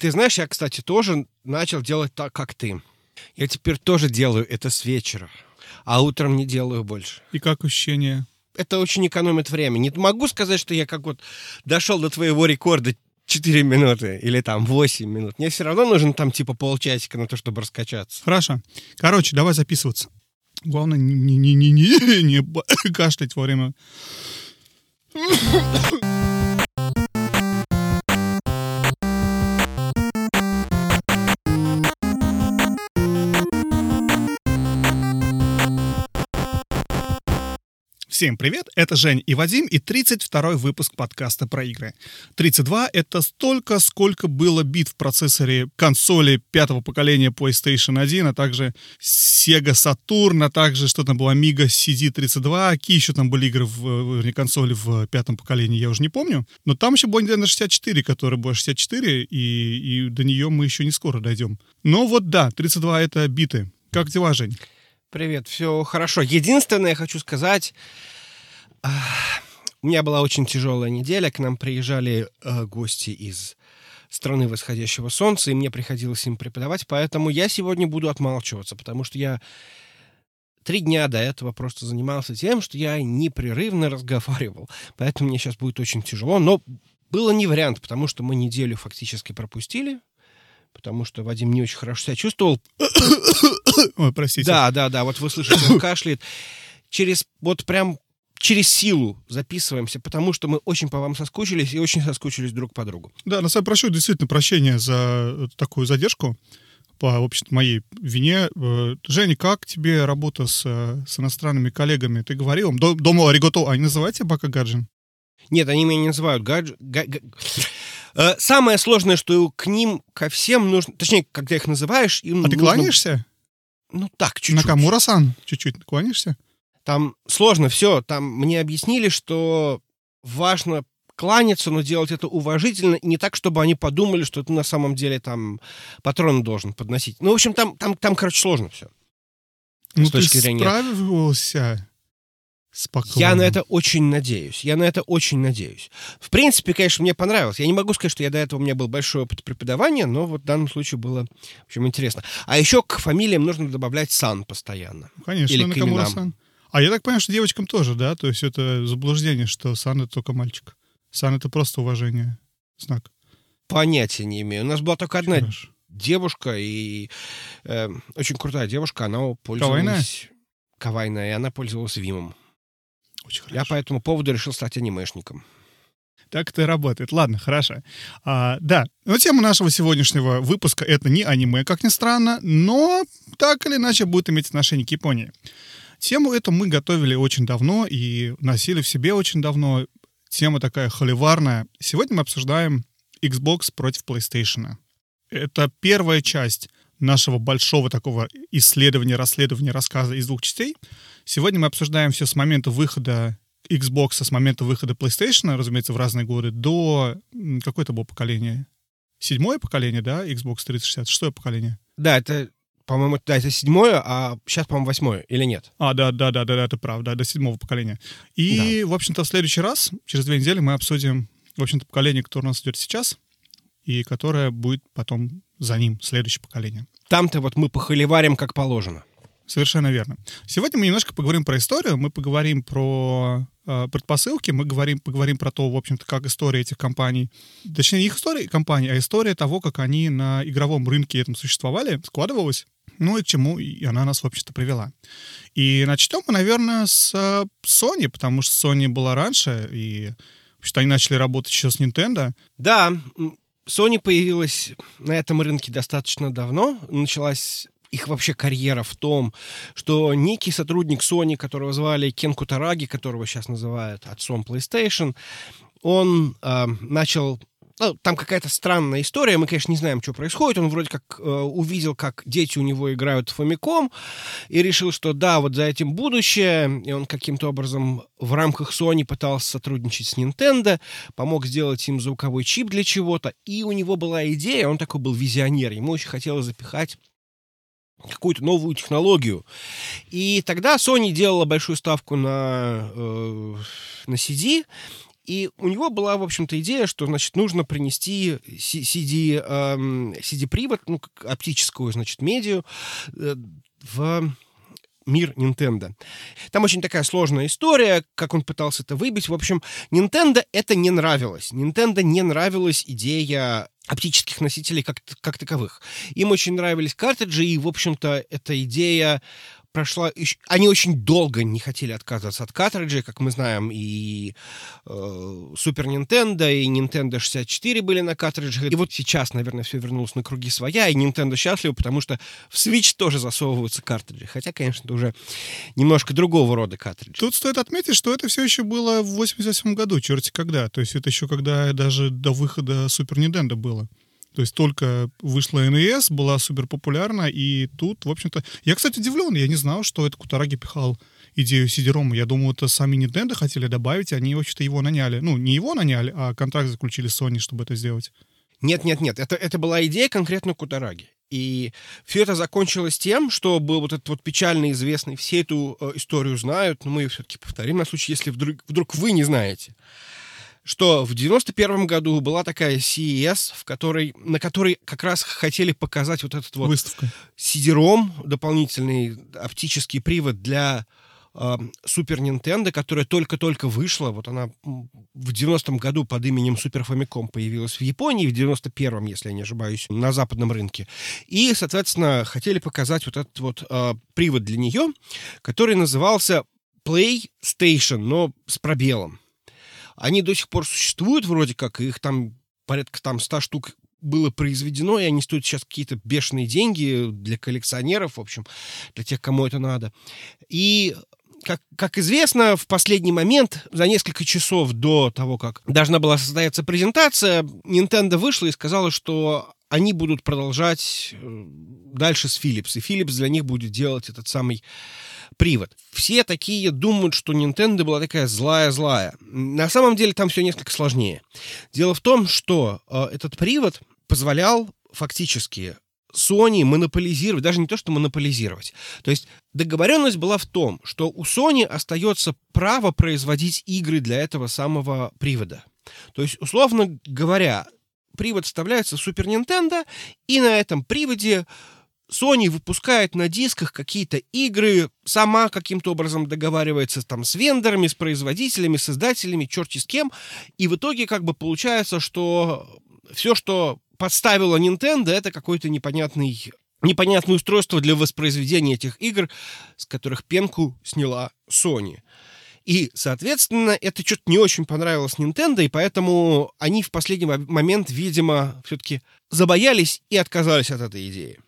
Ты знаешь, я, кстати, тоже начал делать так, как ты. Я теперь тоже делаю это с вечера, а утром не делаю больше. И как ощущение? Это очень экономит время. Не могу сказать, что я как вот дошел до твоего рекорда 4 минуты или там 8 минут. Мне все равно нужен там типа полчасика на то, чтобы раскачаться. Хорошо. Короче, давай записываться. Главное, не, не, не, не, не, кашлять во время Всем привет, это Жень и Вадим и 32-й выпуск подкаста про игры. 32 — это столько, сколько было бит в процессоре консоли пятого поколения PlayStation 1, а также Sega Saturn, а также что там было Amiga CD32, какие еще там были игры в, в консоли в пятом поколении, я уже не помню. Но там еще была Nintendo 64, которая была 64, и, и до нее мы еще не скоро дойдем. Но вот да, 32 — это биты. Как дела, Жень? Привет, все хорошо. Единственное, я хочу сказать, у меня была очень тяжелая неделя. К нам приезжали э, гости из страны восходящего солнца, и мне приходилось им преподавать, поэтому я сегодня буду отмалчиваться, потому что я три дня до этого просто занимался тем, что я непрерывно разговаривал. Поэтому мне сейчас будет очень тяжело, но было не вариант, потому что мы неделю фактически пропустили, потому что Вадим не очень хорошо себя чувствовал. Ой, простите. Да, да, да, вот вы слышите, он кашляет. Через, вот прям через силу записываемся, потому что мы очень по вам соскучились и очень соскучились друг по другу. Да, на самом прошу действительно прощения за такую задержку по, в общем моей вине. Э, Женя, как тебе работа с, с иностранными коллегами? Ты говорил? Дома Аригото, они называют тебя Бака Гаджин? Нет, они меня не называют гадж... Га... Га... Самое сложное, что к ним, ко всем нужно... Точнее, когда их называешь... Им а нужно... ты кланяешься? Ну так, чуть-чуть. Накамура-сан, чуть-чуть кланяешься? Там сложно все. Там мне объяснили, что важно кланяться, но делать это уважительно, не так, чтобы они подумали, что ты на самом деле там патроны должен подносить. Ну, в общем, там, там, там короче, сложно все. Ну, с точки ты зрения... справился с Я на это очень надеюсь. Я на это очень надеюсь. В принципе, конечно, мне понравилось. Я не могу сказать, что я до этого у меня был большой опыт преподавания, но вот в данном случае было, в общем, интересно. А еще к фамилиям нужно добавлять сан постоянно. Конечно, Или Накамура сан. А я так понимаю, что девочкам тоже, да? То есть это заблуждение, что сан — это только мальчик. Сан — это просто уважение, знак. Понятия не имею. У нас была только одна Хорошо. девушка, и э, очень крутая девушка, она пользовалась... Кавайная? Кавайная, и она пользовалась Вимом. Очень хорошо. Я по этому поводу решил стать анимешником. Так это и работает. Ладно, хорошо. А, да, но тема нашего сегодняшнего выпуска — это не аниме, как ни странно, но так или иначе будет иметь отношение к Японии. Тему эту мы готовили очень давно и носили в себе очень давно. Тема такая холиварная. Сегодня мы обсуждаем Xbox против PlayStation. Это первая часть нашего большого такого исследования, расследования, рассказа из двух частей. Сегодня мы обсуждаем все с момента выхода Xbox, с момента выхода PlayStation, разумеется, в разные годы, до... Какое это было поколение? Седьмое поколение, да? Xbox 360. Шестое поколение? Да, это по-моему, да, это седьмое, а сейчас, по-моему, восьмое, или нет? А, да, да, да, да, да, это правда, до седьмого поколения. И, да. в общем-то, в следующий раз, через две недели, мы обсудим, в общем-то, поколение, которое у нас идет сейчас, и которое будет потом за ним, следующее поколение. Там-то вот мы похоливарим как положено. Совершенно верно. Сегодня мы немножко поговорим про историю, мы поговорим про э, предпосылки, мы говорим, поговорим про то, в общем-то, как история этих компаний, точнее, не их история компаний, а история того, как они на игровом рынке этом существовали, складывалась ну и к чему и она нас, в общем-то, привела. И начнем мы, наверное, с э, Sony, потому что Sony была раньше, и что они начали работать еще с Nintendo. Да, Sony появилась на этом рынке достаточно давно. Началась их вообще карьера в том, что некий сотрудник Sony, которого звали Кен Кутараги, которого сейчас называют отцом PlayStation, он э, начал ну, там какая-то странная история, мы, конечно, не знаем, что происходит. Он вроде как э, увидел, как дети у него играют в Фомиком, и решил, что да, вот за этим будущее. И он каким-то образом в рамках Sony пытался сотрудничать с Nintendo, помог сделать им звуковой чип для чего-то. И у него была идея, он такой был визионер, ему очень хотелось запихать какую-то новую технологию. И тогда Sony делала большую ставку на, э, на CD, И у него была, в общем-то, идея, что, значит, нужно принести CD, эм, CD-привод, ну, оптическую, значит, медиа э, в мир Nintendo. Там очень такая сложная история, как он пытался это выбить. В общем, Nintendo это не нравилось. Nintendo не нравилась идея оптических носителей как, как таковых. Им очень нравились картриджи, и, в общем-то, эта идея прошла... Они очень долго не хотели отказываться от картриджей, как мы знаем, и э, Nintendo, и Nintendo 64 были на картриджах. И вот сейчас, наверное, все вернулось на круги своя, и Nintendo счастлива, потому что в Switch тоже засовываются картриджи. Хотя, конечно, это уже немножко другого рода картриджи. Тут стоит отметить, что это все еще было в 88 году, черти когда. То есть это еще когда даже до выхода Super Nintendo было. То есть только вышла NES, была супер популярна, и тут, в общем-то... Я, кстати, удивлен, я не знал, что это Кутараги пихал идею CD-ROM. Я думаю, это сами Nintendo хотели добавить, они, вообще-то, его наняли. Ну, не его наняли, а контракт заключили с Sony, чтобы это сделать. Нет-нет-нет, это, это была идея конкретно Кутараги. И все это закончилось тем, что был вот этот вот печально известный, все эту э, историю знают, но мы ее все-таки повторим на случай, если вдруг, вдруг вы не знаете что в 91 году была такая CES, в которой, на которой как раз хотели показать вот этот вот Выставка. CD-ROM, дополнительный оптический привод для Супер э, Nintendo, которая только-только вышла. Вот она в 90-м году под именем Super Famicom появилась в Японии, в 91-м, если я не ошибаюсь, на западном рынке. И, соответственно, хотели показать вот этот вот э, привод для нее, который назывался PlayStation, но с пробелом. Они до сих пор существуют вроде как, их там порядка там 100 штук было произведено, и они стоят сейчас какие-то бешеные деньги для коллекционеров, в общем, для тех, кому это надо. И как, как известно, в последний момент, за несколько часов до того, как должна была состояться презентация, Nintendo вышла и сказала, что они будут продолжать э, дальше с Philips, и Philips для них будет делать этот самый привод. Все такие думают, что Nintendo была такая злая-злая. На самом деле там все несколько сложнее. Дело в том, что э, этот привод позволял фактически Sony монополизировать, даже не то, что монополизировать. То есть договоренность была в том, что у Sony остается право производить игры для этого самого привода. То есть, условно говоря, привод вставляется в Super Nintendo, и на этом приводе Sony выпускает на дисках какие-то игры, сама каким-то образом договаривается там с вендорами, с производителями, с издателями, черти с кем, и в итоге как бы получается, что все, что подставила Nintendo, это какой-то непонятный непонятное устройство для воспроизведения этих игр, с которых пенку сняла Sony. И, соответственно, это что-то не очень понравилось Nintendo, и поэтому они в последний момент, видимо, все-таки забоялись и отказались от этой идеи.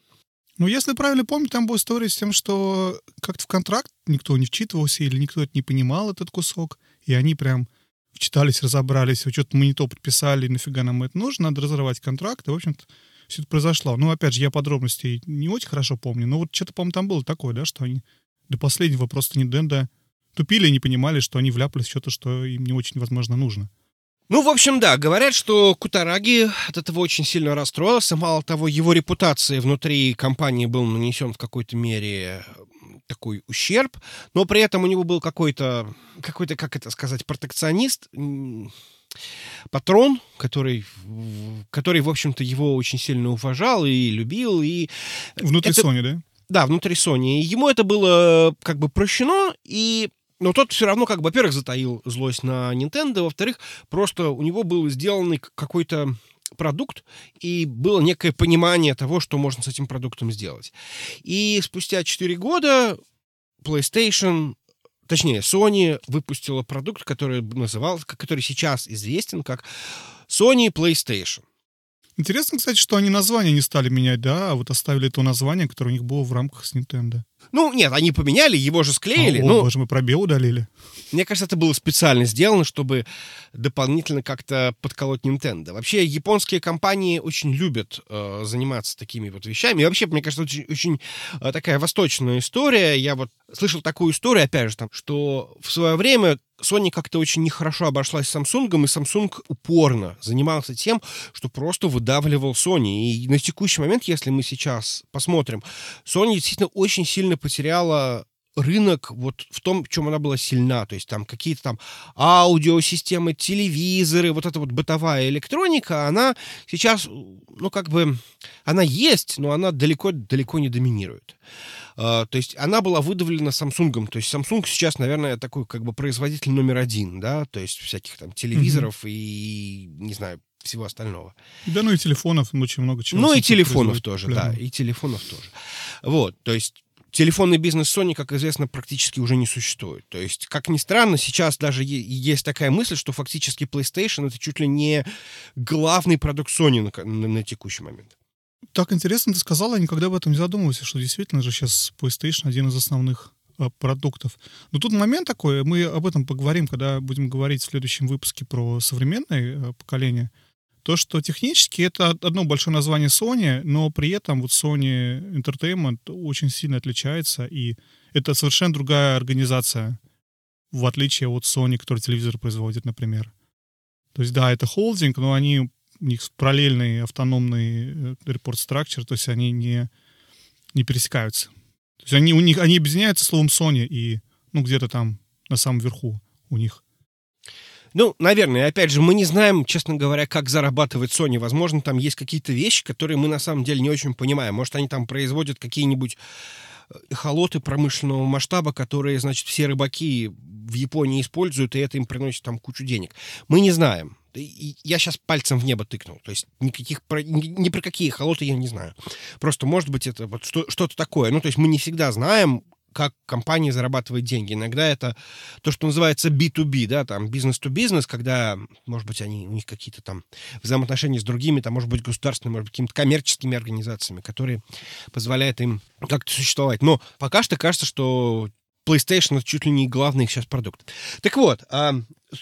Ну, если правильно помню, там была история с тем, что как-то в контракт никто не вчитывался или никто это не понимал, этот кусок, и они прям вчитались, разобрались, что-то мы не то подписали, нафига нам это нужно, надо разорвать контракт, и, в общем-то, все это произошло. Ну, опять же, я подробностей не очень хорошо помню, но вот что-то, по-моему, там было такое, да, что они до последнего просто не Денда тупили и не понимали, что они вляпались в что-то, что им не очень, возможно, нужно. Ну, в общем, да, говорят, что Кутараги от этого очень сильно расстроился. Мало того, его репутации внутри компании был нанесен в какой-то мере такой ущерб, но при этом у него был какой-то, какой-то, как это сказать, протекционист, патрон, который, который, в общем-то, его очень сильно уважал и любил. И внутри это, Sony, да? Да, внутри Sony. Ему это было как бы прощено, и но тот все равно, как бы, во-первых, затаил злость на Nintendo, во-вторых, просто у него был сделанный какой-то продукт, и было некое понимание того, что можно с этим продуктом сделать. И спустя 4 года PlayStation, точнее, Sony выпустила продукт, который назывался, который сейчас известен как Sony PlayStation. Интересно, кстати, что они название не стали менять, да, а вот оставили то название, которое у них было в рамках с Nintendo. Ну, нет, они поменяли, его же склеили. А, ну, боже, мы пробел удалили. Мне кажется, это было специально сделано, чтобы дополнительно как-то подколоть Nintendo. Вообще, японские компании очень любят э, заниматься такими вот вещами. И вообще, мне кажется, очень, очень э, такая восточная история. Я вот слышал такую историю, опять же, там, что в свое время Sony как-то очень нехорошо обошлась с Samsung, и Samsung упорно занимался тем, что просто выдавливал Sony. И на текущий момент, если мы сейчас посмотрим, Sony действительно очень сильно потеряла рынок вот в том, в чем она была сильна, то есть там какие-то там аудиосистемы, телевизоры, вот эта вот бытовая электроника, она сейчас, ну, как бы, она есть, но она далеко-далеко не доминирует. Uh, то есть она была выдавлена Samsung. То есть Samsung сейчас, наверное, такой как бы производитель номер один, да, то есть всяких там телевизоров mm-hmm. и, не знаю, всего остального. Да, ну и телефонов очень много чего. Ну и телефонов тоже, да, и телефонов тоже. Вот, то есть телефонный бизнес Sony, как известно, практически уже не существует. То есть, как ни странно, сейчас даже есть такая мысль, что фактически PlayStation это чуть ли не главный продукт Sony на, на, на текущий момент. Так интересно ты сказала, я никогда об этом не задумывался, что действительно же сейчас PlayStation один из основных а, продуктов. Но тут момент такой, мы об этом поговорим, когда будем говорить в следующем выпуске про современное а, поколение то, что технически это одно большое название Sony, но при этом вот Sony Entertainment очень сильно отличается, и это совершенно другая организация, в отличие от Sony, который телевизор производит, например. То есть, да, это холдинг, но они, у них параллельный автономный репорт э, structure, то есть они не, не пересекаются. То есть они, у них, они объединяются словом Sony и, ну, где-то там на самом верху у них ну, наверное, опять же, мы не знаем, честно говоря, как зарабатывать Sony. Возможно, там есть какие-то вещи, которые мы на самом деле не очень понимаем. Может, они там производят какие-нибудь э, холоты промышленного масштаба, которые, значит, все рыбаки в Японии используют, и это им приносит там кучу денег. Мы не знаем. Я сейчас пальцем в небо тыкнул. То есть никаких про, ни, ни про какие холоты я не знаю. Просто, может быть, это вот что, что-то такое. Ну, то есть мы не всегда знаем, как компания зарабатывает деньги. Иногда это то, что называется B2B, да, там, бизнес-to-бизнес, когда, может быть, они, у них какие-то там взаимоотношения с другими, там, может быть, государственными, может быть, какими-то коммерческими организациями, которые позволяют им как-то существовать. Но пока что кажется, что PlayStation это чуть ли не главный их сейчас продукт. Так вот, а,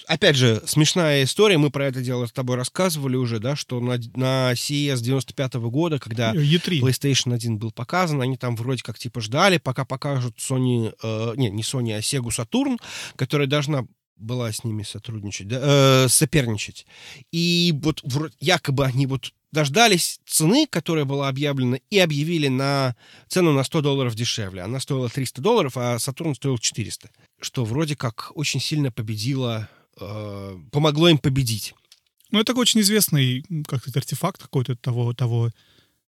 опять же, смешная история, мы про это дело с тобой рассказывали уже, да, что на, на CES 95 -го года, когда E3. PlayStation 1 был показан, они там вроде как типа ждали, пока покажут Sony, э, не, не Sony, а Sega Saturn, которая должна была с ними сотрудничать, да, э, соперничать. И вот вроде, якобы они вот дождались цены, которая была объявлена, и объявили на цену на 100 долларов дешевле. Она стоила 300 долларов, а Сатурн стоил 400. Что вроде как очень сильно победило, э, помогло им победить. Ну, это очень известный, как сказать, артефакт какой-то того, того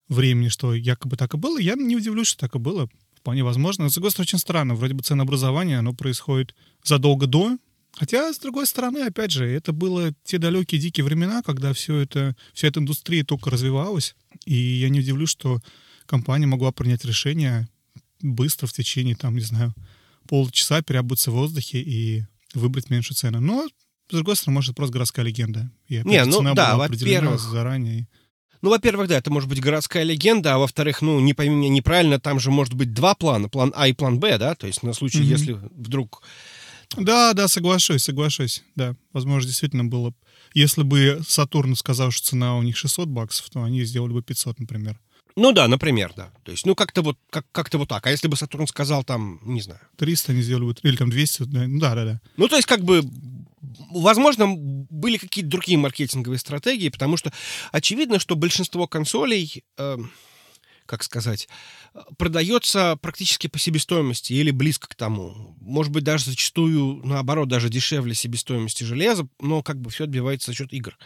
времени, что якобы так и было. Я не удивлюсь, что так и было. Вполне возможно. Но, с другой стороны, очень странно. Вроде бы ценообразование, оно происходит задолго до Хотя, с другой стороны, опять же, это было те далекие дикие времена, когда все это, вся эта индустрия только развивалась. И я не удивлюсь, что компания могла принять решение быстро в течение, там, не знаю, полчаса переобуться в воздухе и выбрать меньшую цену. Но, с другой стороны, может, просто городская легенда. И опять не, ну цена да, была определена заранее. Ну, во-первых, да, это может быть городская легенда, а во-вторых, ну, не пойми меня неправильно, там же может быть два плана, план А и план Б, да, то есть на случай, mm-hmm. если вдруг да, да, соглашусь, соглашусь. Да, возможно, действительно было... Если бы Сатурн сказал, что цена у них 600 баксов, то они сделали бы 500, например. Ну да, например, да. То есть, ну как-то вот, как, как-то вот так. А если бы Сатурн сказал там, не знаю... 300 они сделали бы, или там 200, да, ну да, да, да. Ну то есть как бы, возможно, были какие-то другие маркетинговые стратегии, потому что очевидно, что большинство консолей... Э, как сказать, продается практически по себестоимости или близко к тому. Может быть, даже зачастую, наоборот, даже дешевле себестоимости железа, но как бы все отбивается за счет игр.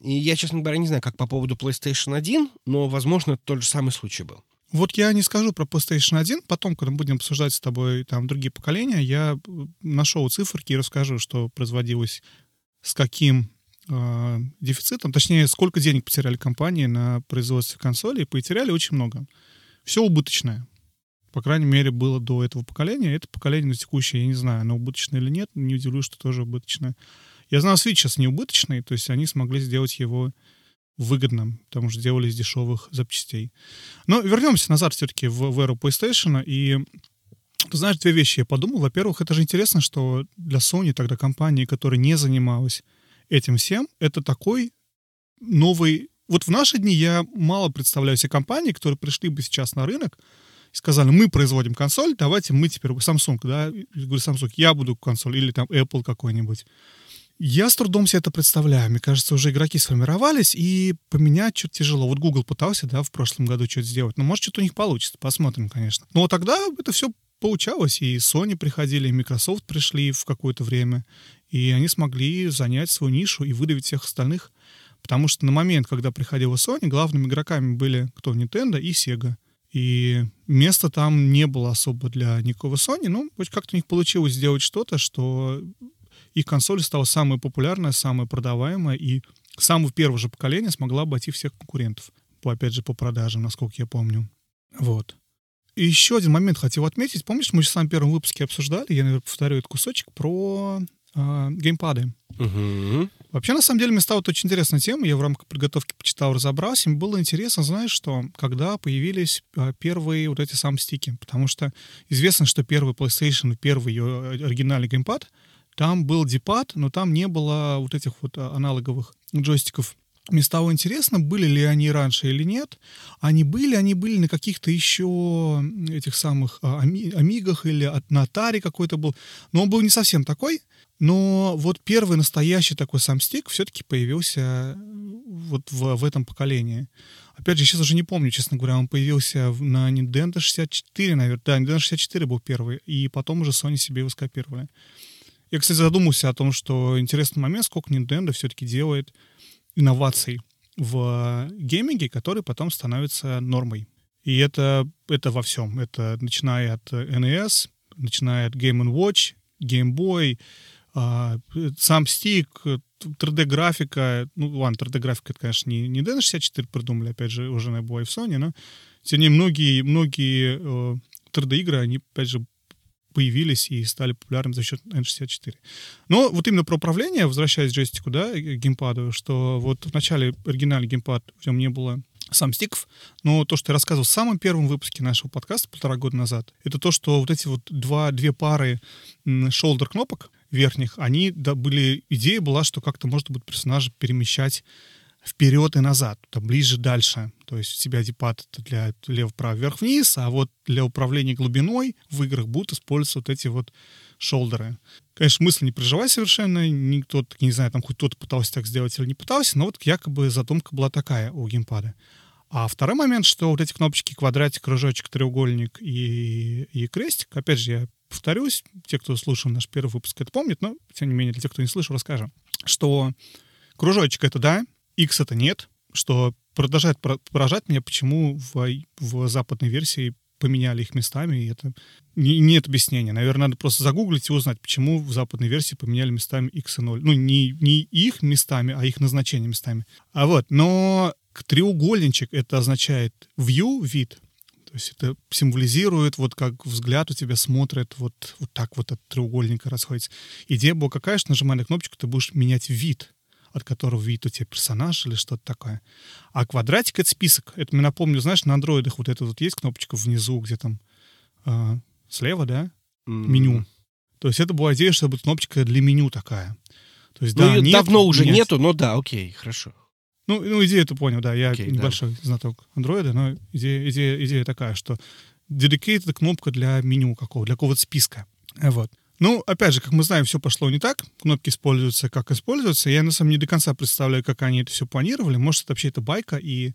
И я, честно говоря, не знаю, как по поводу PlayStation 1, но, возможно, тот же самый случай был. Вот я не скажу про PlayStation 1, потом, когда будем обсуждать с тобой там другие поколения, я нашел циферки и расскажу, что производилось с каким э, дефицитом, точнее, сколько денег потеряли компании на производстве консолей, потеряли очень много. Все убыточное. По крайней мере, было до этого поколения. Это поколение на текущее, я не знаю, оно убыточное или нет, не удивлюсь, что тоже убыточное. Я знаю, Switch сейчас не убыточный, то есть они смогли сделать его выгодным, потому что делали из дешевых запчастей. Но вернемся назад все-таки в, в эру PlayStation, и ты знаешь, две вещи я подумал. Во-первых, это же интересно, что для Sony, тогда компании, которая не занималась этим всем, это такой новый... Вот в наши дни я мало представляю себе компании, которые пришли бы сейчас на рынок и сказали, мы производим консоль, давайте мы теперь... Samsung, да? Я говорю, Samsung, я буду консоль, или там Apple какой-нибудь. Я с трудом себе это представляю. Мне кажется, уже игроки сформировались, и поменять что-то тяжело. Вот Google пытался, да, в прошлом году что-то сделать. Но может, что-то у них получится. Посмотрим, конечно. Но тогда это все получалось. И Sony приходили, и Microsoft пришли в какое-то время, и они смогли занять свою нишу и выдавить всех остальных. Потому что на момент, когда приходила Sony, главными игроками были кто? Nintendo и Sega. И места там не было особо для никакого Sony. Ну, как-то у них получилось сделать что-то, что их консоль стала самой популярной, самой продаваемой, и самого первого же поколения смогла обойти всех конкурентов. По, опять же, по продажам, насколько я помню. Вот. И еще один момент хотел отметить. Помнишь, мы в самом первом выпуске обсуждали, я, наверное, повторю этот кусочек, про э, геймпады. Угу. Вообще, на самом деле, мне стала вот очень интересная тема. Я в рамках подготовки почитал, разобрался. Мне было интересно, знаешь, что когда появились э, первые вот эти сам стики. Потому что известно, что первый PlayStation, первый ее оригинальный геймпад, там был дипад, но там не было вот этих вот а, аналоговых джойстиков. Мне стало интересно, были ли они раньше или нет. Они были, они были на каких-то еще этих самых а, Амигах или на Atari какой-то был. Но он был не совсем такой. Но вот первый настоящий такой сам стик все-таки появился вот в, в этом поколении. Опять же, сейчас уже не помню, честно говоря, он появился на Nintendo 64, наверное. Да, Nintendo 64 был первый, и потом уже Sony себе его скопировали. Я, кстати, задумался о том, что интересный момент, сколько Nintendo все-таки делает инноваций в гейминге, которые потом становятся нормой. И это, это во всем. Это начиная от NES, начиная от Game Watch, Game Boy, сам стик, 3D-графика. Ну, ладно, 3D-графика, это, конечно, не, не D64 придумали, опять же, уже на была в Sony, но тем не менее многие, многие 3D-игры, они, опять же, появились и стали популярными за счет N64. Но вот именно про управление, возвращаясь к джойстику, да, к геймпаду, что вот в начале оригинальный геймпад, в нем не было сам стиков, но то, что я рассказывал в самом первом выпуске нашего подкаста полтора года назад, это то, что вот эти вот два, две пары шолдер кнопок верхних, они, да, были, идея была, что как-то можно будет персонажа перемещать вперед и назад, там ближе, дальше. То есть у тебя дипад это для лево-право, вверх-вниз, а вот для управления глубиной в играх будут использоваться вот эти вот шолдеры. Конечно, мысль не проживай совершенно, никто, не знаю, там хоть кто-то пытался так сделать или не пытался, но вот якобы задумка была такая у геймпада. А второй момент, что вот эти кнопочки квадратик, кружочек, треугольник и, и крестик, опять же, я повторюсь, те, кто слушал наш первый выпуск, это помнит, но, тем не менее, для тех, кто не слышал, расскажем, что кружочек — это да, X это нет, что продолжает поражать меня, почему в, в западной версии поменяли их местами, и это не, нет объяснения. Наверное, надо просто загуглить и узнать, почему в западной версии поменяли местами x и 0. Ну, не, не их местами, а их назначение местами. А вот, но треугольничек это означает view, вид. То есть это символизирует, вот как взгляд у тебя смотрит, вот, вот так вот от треугольника расходится. Идея была какая, что нажимая на кнопочку, ты будешь менять вид от которого видит у тебя персонаж или что-то такое. А квадратик — это список. Это мне напомню, знаешь, на андроидах вот это вот есть кнопочка внизу, где там э, слева, да, mm. меню. То есть это была идея, чтобы кнопочка для меню такая. То есть, ну, да, нет, давно уже нет. нету, но да, окей, хорошо. Ну, ну идею ты понял, да. Я okay, небольшой да. знаток андроида, но идея, идея, идея такая, что dedicated кнопка для меню какого, для какого-то списка. Вот. Ну, опять же, как мы знаем, все пошло не так. Кнопки используются, как используются. Я, на самом деле, не до конца представляю, как они это все планировали. Может, это вообще это байка, и...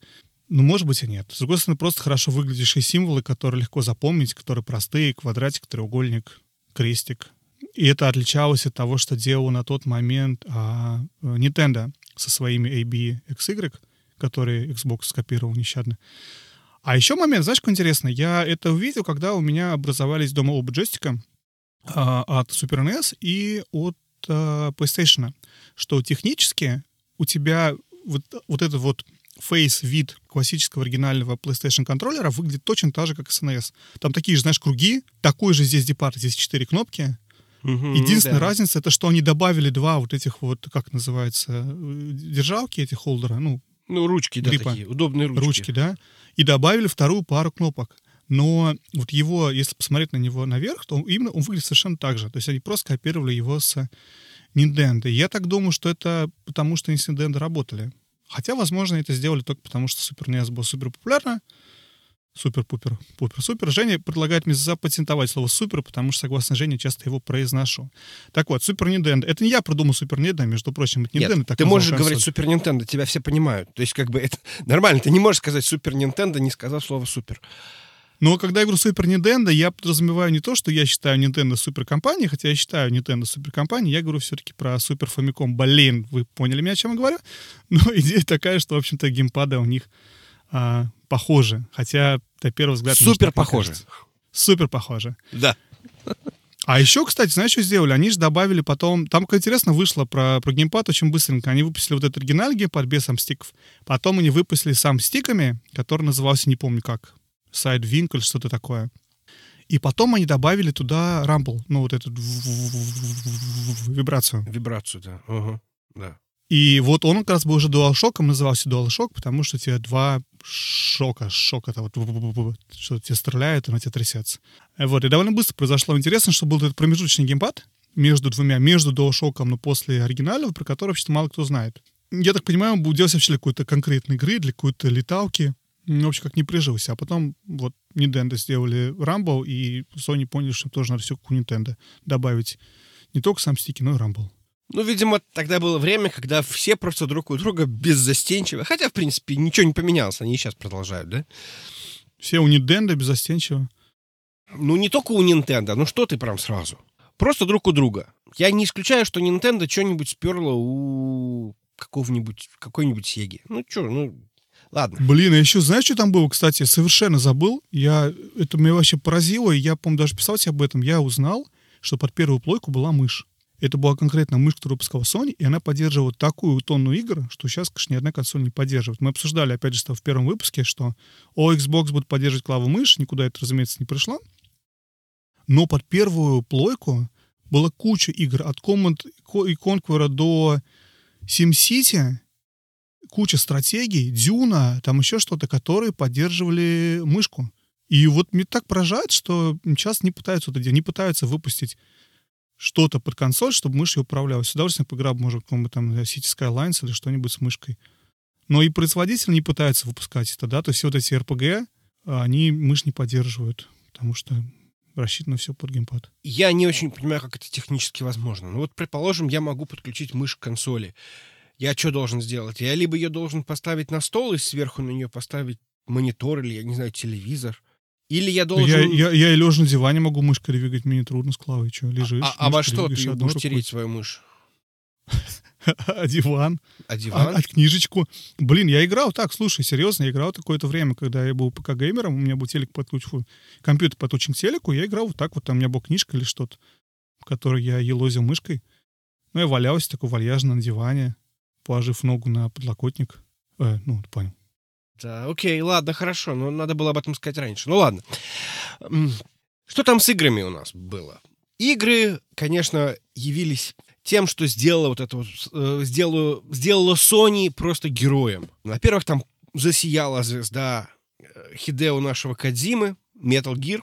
Ну, может быть, и нет. С другой стороны, просто хорошо выглядящие символы, которые легко запомнить, которые простые. Квадратик, треугольник, крестик. И это отличалось от того, что делал на тот момент а, Nintendo со своими AB XY, которые Xbox скопировал нещадно. А еще момент, знаешь, что интересно? Я это увидел, когда у меня образовались дома оба джойстика — а, от Super NES и от а, PlayStation, что технически у тебя вот, вот этот вот фейс-вид классического оригинального PlayStation контроллера выглядит точно так же, как SNES. Там такие же, знаешь, круги, такой же здесь департ, здесь четыре кнопки. Угу, Единственная да. разница это, что они добавили два вот этих вот, как называется, держалки, эти холдера, ну, ну ручки, да, гриппа. такие, удобные ручки. Ручки, да. И добавили вторую пару кнопок но вот его, если посмотреть на него наверх, то именно он выглядит совершенно так же. То есть они просто копировали его с Nintendo. Я так думаю, что это потому, что они с Nintendo работали. Хотя, возможно, это сделали только потому, что Super NES был супер популярна. Супер-пупер, пупер-супер. Женя предлагает мне запатентовать слово супер, потому что, согласно Жене, часто его произношу. Так вот, Супер Nintendo. Это не я придумал Супер Nintendo, между прочим, это Nintendo. Нет, так ты можешь говорить Супер Nintendo, тебя все понимают. То есть, как бы, это нормально. Ты не можешь сказать Супер Nintendo, не сказав слово супер. Но когда я говорю Супер Nintendo, я подразумеваю не то, что я считаю Nintendo суперкомпанией, хотя я считаю Nintendo суперкомпанией, я говорю все-таки про Супер Famicom. Блин, вы поняли меня, о чем я говорю? Но идея такая, что, в общем-то, геймпады у них а, похожи. Хотя, на первый взгляд... Супер похожи. Супер похожи. Да. А еще, кстати, знаешь, что сделали? Они же добавили потом... Там, как интересно, вышло про, про геймпад очень быстренько. Они выпустили вот этот оригинальный геймпад без сам стиков. Потом они выпустили сам стиками, который назывался, не помню как, Sidewind или что-то такое. И потом они добавили туда Rumble, ну вот эту вибрацию. Вибрацию, да. Угу. Да. И вот он как раз был уже DualShock, назывался DualShock, потому что тебе два шока, шок это вот, что тебе стреляет, и на тебя трясется. Вот, и довольно быстро произошло. Интересно, что был этот промежуточный геймпад между двумя, между DualShock, но после оригинального, про который вообще-то мало кто знает. Я так понимаю, он делать вообще для какой-то конкретной игры, для какой-то леталки. Ну, вообще как не прижился. А потом вот Nintendo сделали Rumble, и Sony поняли, что тоже надо все у Nintendo добавить не только сам стики, но и Rumble. Ну, видимо, тогда было время, когда все просто друг у друга беззастенчивы. Хотя, в принципе, ничего не поменялось, они сейчас продолжают, да? Все у Nintendo беззастенчивы. Ну, не только у Nintendo, ну что ты прям сразу. Просто друг у друга. Я не исключаю, что Nintendo что-нибудь сперла у какого-нибудь, какой-нибудь Сеги. Ну, что, ну, ладно. Блин, а еще знаешь, что там было, кстати? Совершенно забыл. Я, это меня вообще поразило, и я, по-моему, даже писал тебе об этом. Я узнал, что под первую плойку была мышь. Это была конкретно мышь, которую выпускала Sony, и она поддерживала такую тонну игр, что сейчас, конечно, ни одна консоль не поддерживает. Мы обсуждали, опять же, в первом выпуске, что о, Xbox будет поддерживать клаву мышь, никуда это, разумеется, не пришло. Но под первую плойку была куча игр, от Command и Conquer до SimCity, куча стратегий, Дюна, там еще что-то, которые поддерживали мышку. И вот мне так поражает, что сейчас не пытаются это делать, не пытаются выпустить что-то под консоль, чтобы мышь ее управляла. С удовольствием поиграл, может, какому-то там City Skylines или что-нибудь с мышкой. Но и производитель не пытается выпускать это, да, то есть все вот эти RPG, они мышь не поддерживают, потому что рассчитано все под геймпад. Я не очень понимаю, как это технически возможно. Ну вот, предположим, я могу подключить мышь к консоли. Я что должен сделать? Я либо ее должен поставить на стол и сверху на нее поставить монитор или, я не знаю, телевизор. Или я должен... Я, я, я и лежа на диване могу мышкой двигать, мне трудно с Клавой, что, лежишь. А, а во что ты будешь тереть свою мышь? А диван. А диван? А, а книжечку. Блин, я играл так, слушай, серьезно, я играл какое-то время, когда я был ПК-геймером, у меня был телек подключен, компьютер подключен к телеку, я играл вот так вот, там у меня была книжка или что-то, в которой я елозил мышкой. Ну, я валялся такой вальяжно на диване, положив ногу на подлокотник. Э, ну, понял. Да, окей, ладно, хорошо, но надо было об этом сказать раньше. Ну ладно. Что там с играми у нас было? Игры, конечно, явились тем, что сделала вот это вот, э, сделала, сделала Sony просто героем. Во-первых, там засияла звезда э, Хидео нашего Кадзимы, Metal Gear.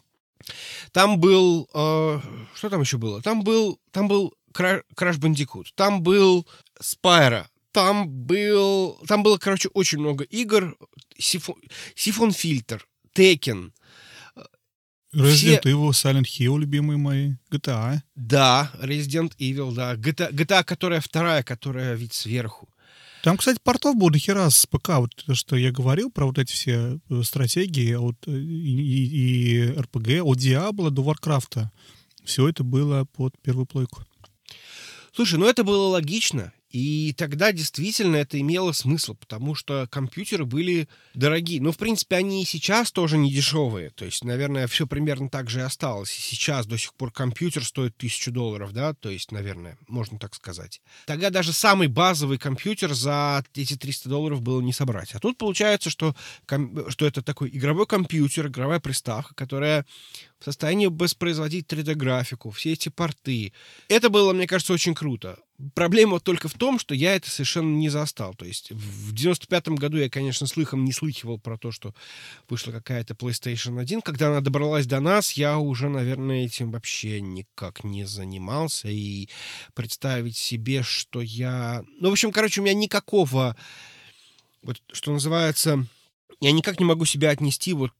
Там был... Э, что там еще было? Там был, там был Crash Bandicoot. Там был Спайра. Там был... Там было, короче, очень много игр. Сифон, Сифон Фильтр, Текен. Resident Все... Evil, Silent Hill, любимые мои, GTA. Да, Resident Evil, да. GTA, GTA, которая вторая, которая вид сверху. Там, кстати, портов было дохера с ПК. Вот то, что я говорил про вот эти все э, стратегии от, э, и, и, и RPG, от Diablo до Warcraft. Все это было под первую плойку. Слушай, ну это было логично. И тогда действительно это имело смысл, потому что компьютеры были дорогие. Но, в принципе, они и сейчас тоже не дешевые. То есть, наверное, все примерно так же и осталось. И сейчас до сих пор компьютер стоит тысячу долларов, да? То есть, наверное, можно так сказать. Тогда даже самый базовый компьютер за эти 300 долларов было не собрать. А тут получается, что, что это такой игровой компьютер, игровая приставка, которая в состоянии воспроизводить 3D-графику, все эти порты. Это было, мне кажется, очень круто. Проблема только в том, что я это совершенно не застал. То есть в 95-м году я, конечно, слыхом не слыхивал про то, что вышла какая-то PlayStation 1. Когда она добралась до нас, я уже, наверное, этим вообще никак не занимался. И представить себе, что я... Ну, в общем, короче, у меня никакого... Вот, что называется... Я никак не могу себя отнести вот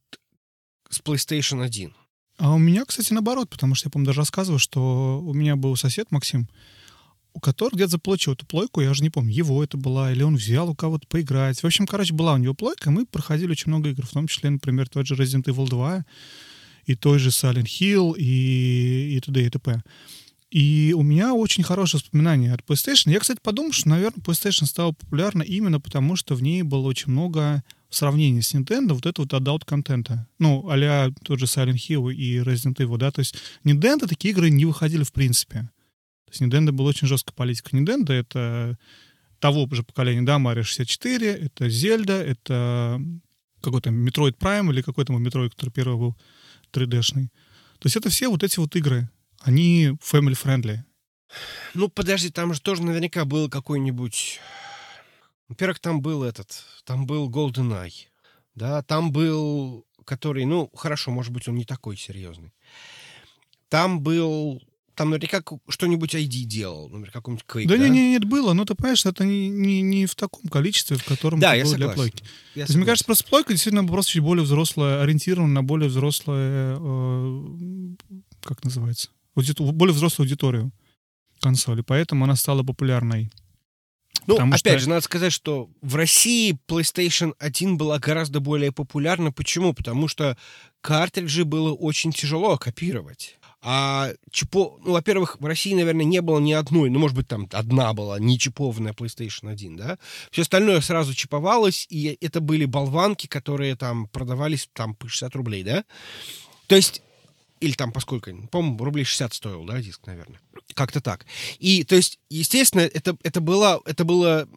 с PlayStation 1. А у меня, кстати, наоборот, потому что я, по-моему, даже рассказывал, что у меня был сосед Максим, у которого где-то заполучил эту плойку, я уже не помню, его это была, или он взял у кого-то поиграть. В общем, короче, была у него плойка, мы проходили очень много игр, в том числе, например, тот же Resident Evil 2, и той же Silent Hill, и, и т.д. и т.п. И у меня очень хорошее воспоминание от PlayStation. Я, кстати, подумал, что, наверное, PlayStation стала популярна именно потому, что в ней было очень много в сравнении с Nintendo вот этого вот adult-контента. Ну, а тот же Silent Hill и Resident Evil, да, то есть Nintendo такие игры не выходили в принципе. То есть Nintendo была очень жесткая политика. Nintendo — это того же поколения, да, Mario 64, это Zelda, это какой-то Metroid Prime или какой-то Metroid, который первый был 3D-шный. То есть это все вот эти вот игры они family-friendly. Ну, подожди, там же тоже наверняка был какой-нибудь... Во-первых, там был этот, там был GoldenEye, да, там был, который, ну, хорошо, может быть, он не такой серьезный. Там был там наверняка что-нибудь ID делал, например, какой-нибудь Quake, да? Да, нет, нет, было, но ты понимаешь, это не, не, не в таком количестве, в котором да, это было для плойки. Я То есть, мне кажется, просто плойка действительно просто чуть более взрослая, ориентирована на более взрослое, э, как называется, более взрослую аудиторию консоли, поэтому она стала популярной. Ну, Потому опять что... же, надо сказать, что в России PlayStation 1 была гораздо более популярна. Почему? Потому что картриджи было очень тяжело копировать. А чипо... Ну, во-первых, в России, наверное, не было ни одной, ну, может быть, там одна была не чипованная PlayStation 1, да? Все остальное сразу чиповалось, и это были болванки, которые там продавались там по 60 рублей, да? То есть или там поскольку, по-моему, рублей 60 стоил, да, диск, наверное. Как-то так. И, то есть, естественно, это, это было, это было,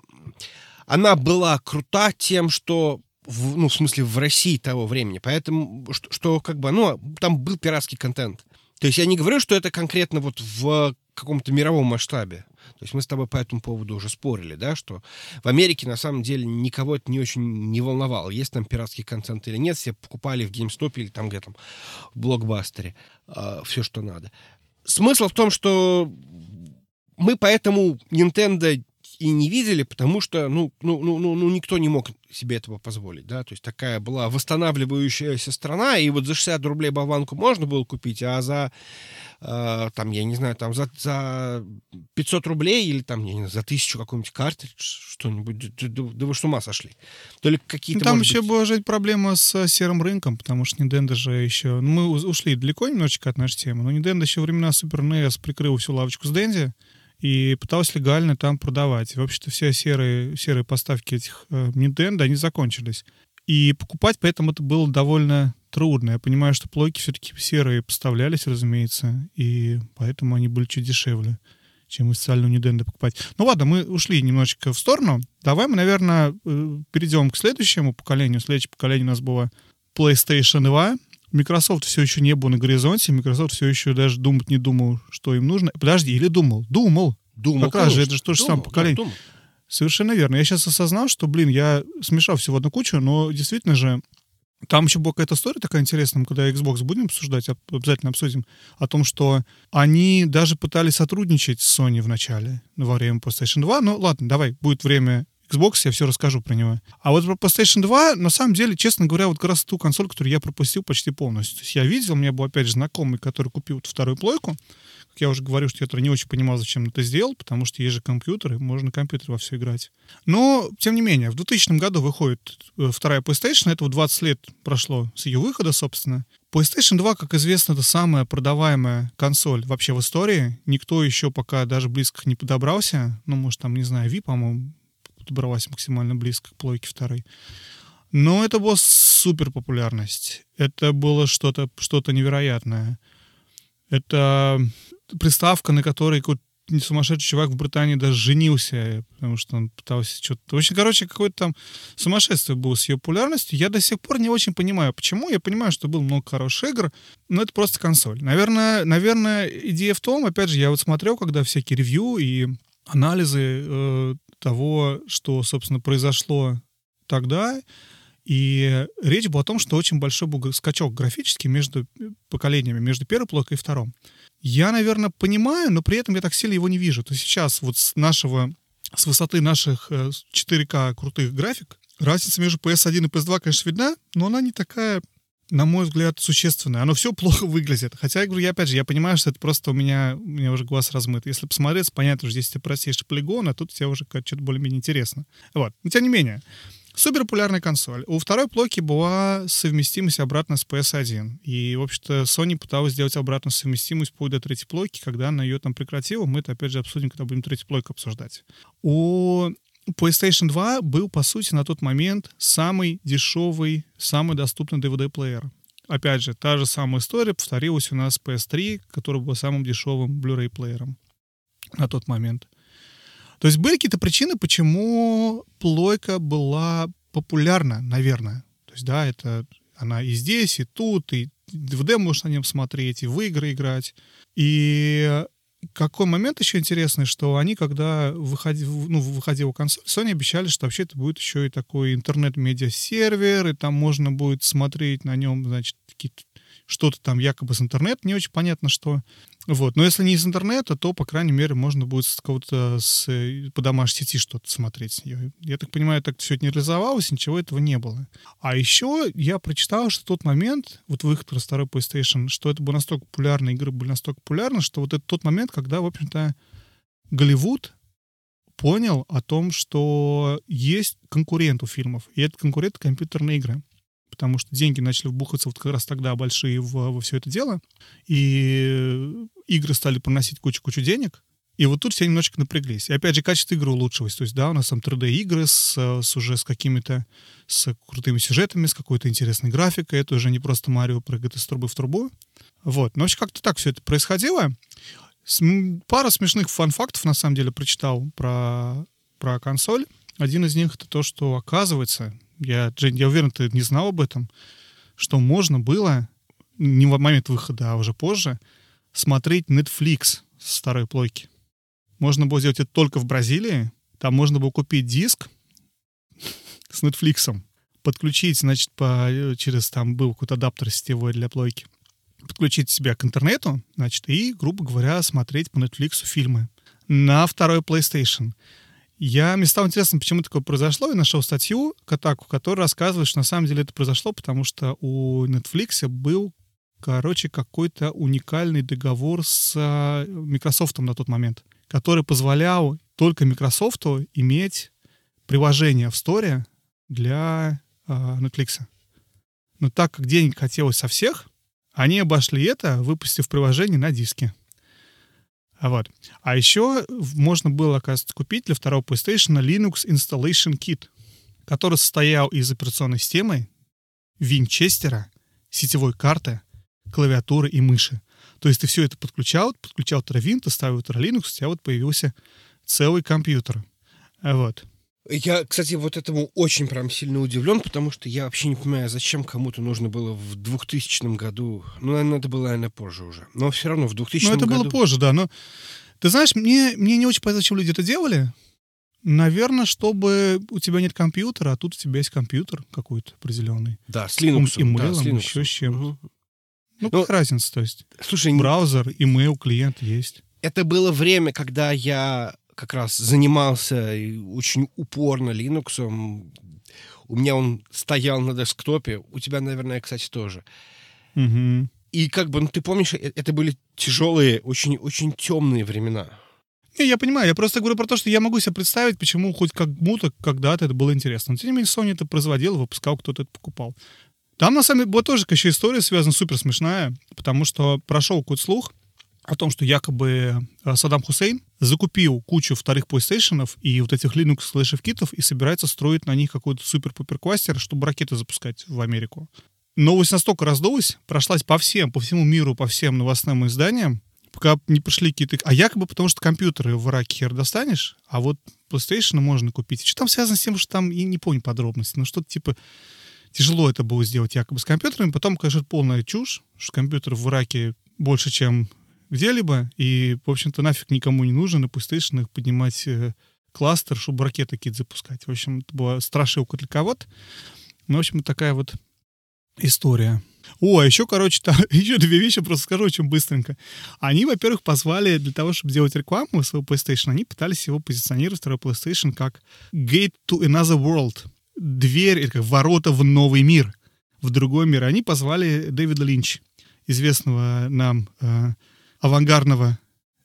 она была крута тем, что в, ну, в смысле, в России того времени. Поэтому, что, что как бы, ну, там был пиратский контент. То есть я не говорю, что это конкретно вот в каком-то мировом масштабе. То есть мы с тобой по этому поводу уже спорили, да, что в Америке на самом деле никого это не очень не волновало, есть там пиратский контент или нет, все покупали в GameStop или там где там в блокбастере э, а, все, что надо. Смысл в том, что мы поэтому Nintendo и не видели, потому что, ну, ну, ну, ну, ну, никто не мог себе этого позволить, да, то есть такая была восстанавливающаяся страна, и вот за 60 рублей болванку можно было купить, а за, э, там, я не знаю, там, за, за 500 рублей или там, я не знаю, за тысячу какой-нибудь картридж, что-нибудь, да, да, да вы что, ума сошли? Только какие-то, ну, Там еще быть... была же проблема с серым рынком, потому что Nintendo же еще, ну, мы ушли далеко немножечко от нашей темы, но Nintendo еще времена Super NES прикрыл всю лавочку с Денди, и пытался легально там продавать. В общем-то, все серые, серые поставки этих э, Nintendo, они закончились. И покупать поэтому это было довольно трудно. Я понимаю, что плойки все-таки серые поставлялись, разумеется, и поэтому они были чуть дешевле, чем официально у Nintendo покупать. Ну ладно, мы ушли немножечко в сторону. Давай мы, наверное, э, перейдем к следующему поколению. Следующее поколение у нас было PlayStation 2. Microsoft все еще не был на горизонте, Microsoft все еще даже думать не думал, что им нужно. Подожди, или думал? Думал. Думал, Как раз же, это же то же самое поколение. Да, Совершенно верно. Я сейчас осознал, что, блин, я смешал всего одну кучу, но действительно же там еще была какая-то история такая интересная, когда Xbox будем обсуждать, обязательно обсудим, о том, что они даже пытались сотрудничать с Sony в начале, во время PlayStation 2. Ну, ладно, давай, будет время Xbox, я все расскажу про него. А вот про PlayStation 2, на самом деле, честно говоря, вот как раз ту консоль, которую я пропустил почти полностью. То есть я видел, у меня был, опять же, знакомый, который купил вот вторую плойку. Как я уже говорю, что я не очень понимал, зачем это сделал, потому что есть же компьютеры, можно на компьютере во все играть. Но, тем не менее, в 2000 году выходит э, вторая PlayStation, это вот 20 лет прошло с ее выхода, собственно. PlayStation 2, как известно, это самая продаваемая консоль вообще в истории. Никто еще пока даже близко не подобрался. Ну, может, там, не знаю, Wii, по-моему, подобралась максимально близко к плойке второй. Но это была супер популярность. Это было что-то что невероятное. Это приставка, на которой какой-то сумасшедший чувак в Британии даже женился, потому что он пытался что-то... В общем, короче, какое-то там сумасшествие было с ее популярностью. Я до сих пор не очень понимаю, почему. Я понимаю, что было много хороших игр, но это просто консоль. Наверное, наверное идея в том, опять же, я вот смотрел, когда всякие ревью и анализы э, того, что, собственно, произошло тогда. И речь была о том, что очень большой был скачок графический между поколениями, между первой плойкой и втором. Я, наверное, понимаю, но при этом я так сильно его не вижу. То есть сейчас вот с нашего, с высоты наших 4К э, крутых график, разница между PS1 и PS2, конечно, видна, но она не такая на мой взгляд, существенное. Оно все плохо выглядит. Хотя, я говорю, я, опять же, я понимаю, что это просто у меня, у меня уже глаз размыт. Если посмотреть, понятно, что здесь ты простейший полигон, а тут тебе уже что-то более-менее интересно. Вот. Но тем не менее, супер популярная консоль. У второй плойки была совместимость обратно с PS1. И, в общем-то, Sony пыталась сделать обратную совместимость вплоть до третьей плойки. Когда она ее там прекратила, мы это, опять же, обсудим, когда будем третью плойку обсуждать. У PlayStation 2 был, по сути, на тот момент самый дешевый, самый доступный DVD-плеер. Опять же, та же самая история повторилась у нас с PS3, который был самым дешевым Blu-ray плеером на тот момент. То есть были какие-то причины, почему плойка была популярна, наверное. То есть, да, это она и здесь, и тут, и DVD можно на нем смотреть, и в игры играть. И какой момент еще интересный, что они, когда выходи, ну, выходила консоль, Sony обещали, что вообще это будет еще и такой интернет-медиа-сервер, и там можно будет смотреть на нем, значит, какие-то что-то там якобы с интернета, не очень понятно, что. Вот. Но если не из интернета, то, по крайней мере, можно будет с какого-то с, по домашней сети что-то смотреть нее. Я так понимаю, так все это не реализовалось, ничего этого не было. А еще я прочитал, что в тот момент, вот выход на второй PlayStation, что это было настолько популярно, игры были настолько популярны, что вот это тот момент, когда, в общем-то, Голливуд понял о том, что есть конкурент у фильмов, и это конкурент компьютерные игры потому что деньги начали вбухаться вот как раз тогда большие в, во все это дело, и игры стали приносить кучу-кучу денег, и вот тут все немножечко напряглись. И опять же, качество игры улучшилось. То есть, да, у нас там 3D-игры с, с уже с какими-то с крутыми сюжетами, с какой-то интересной графикой. Это уже не просто Марио прыгает из трубы в трубу. Вот. Но вообще как-то так все это происходило. Пара смешных фан-фактов, на самом деле, прочитал про, про консоль. Один из них — это то, что, оказывается, я, Жень, я уверен, ты не знал об этом, что можно было, не в момент выхода, а уже позже, смотреть Netflix с старой плойки. Можно было сделать это только в Бразилии. Там можно было купить диск с Netflix, подключить, значит, по, через там был какой-то адаптер сетевой для плойки, подключить себя к интернету, значит, и, грубо говоря, смотреть по Netflix фильмы на второй PlayStation. Я, мне стало интересно, почему такое произошло, и нашел статью Катаку, которая рассказывает, что на самом деле это произошло, потому что у Netflix был, короче, какой-то уникальный договор с а, Microsoft на тот момент, который позволял только Microsoft иметь приложение в Store для э, Netflix. Но так как денег хотелось со всех, они обошли это, выпустив приложение на диске. А вот. А еще можно было, оказывается, купить для второго PlayStation Linux Installation Kit, который состоял из операционной системы, винчестера, сетевой карты, клавиатуры и мыши. То есть ты все это подключал, подключал Terravin, ты ставил Linux, у тебя вот появился целый компьютер. Вот. Я, кстати, вот этому очень прям сильно удивлен, потому что я вообще не понимаю, зачем кому-то нужно было в 2000 году. Ну, наверное, это было, наверное, позже уже. Но все равно в 2000 году... Ну, это году... было позже, да. Но ты знаешь, мне, мне не очень понятно, зачем люди это делали. Наверное, чтобы у тебя нет компьютера, а тут у тебя есть компьютер какой-то определенный. Да, с Linux. Имейлом, да, с Linux. еще с чем Угу. Ну, как разница, то есть? Слушай, Браузер, имейл, клиент есть. это было время, когда я как раз занимался очень упорно Linux. У меня он стоял на десктопе. У тебя, наверное, кстати, тоже. Угу. И как бы, ну, ты помнишь, э- это были тяжелые, очень, очень темные времена. Не, я понимаю, я просто говорю про то, что я могу себе представить, почему хоть кому-то когда-то это было интересно. Но тем не менее, Sony это производил, выпускал, кто-то это покупал. Там, на самом деле, была тоже еще история связана супер смешная, потому что прошел какой-то слух о том, что якобы э, Саддам Хусейн закупил кучу вторых PlayStation и вот этих Linux слэшев китов и собирается строить на них какой-то супер-пупер кластер, чтобы ракеты запускать в Америку. Новость настолько раздулась, прошлась по всем, по всему миру, по всем новостным изданиям, пока не пришли какие-то... А якобы потому, что компьютеры в Ираке хер достанешь, а вот PlayStation можно купить. И что там связано с тем, что там, я не помню подробности, но что-то типа тяжело это было сделать якобы с компьютерами. Потом, конечно, полная чушь, что компьютер в Ираке больше, чем где-либо, и, в общем-то, нафиг никому не нужно на PlayStation поднимать э, кластер, чтобы ракеты какие-то запускать. В общем, это была страшилка для кого-то. Ну, в общем, такая вот история. О, а еще, короче, там еще две вещи просто скажу очень быстренько. Они, во-первых, позвали для того, чтобы делать рекламу своего PlayStation, они пытались его позиционировать, второй PlayStation, как gate to another world. Дверь, это как ворота в новый мир. в другой мир. Они позвали Дэвида Линч, известного нам э, авангардного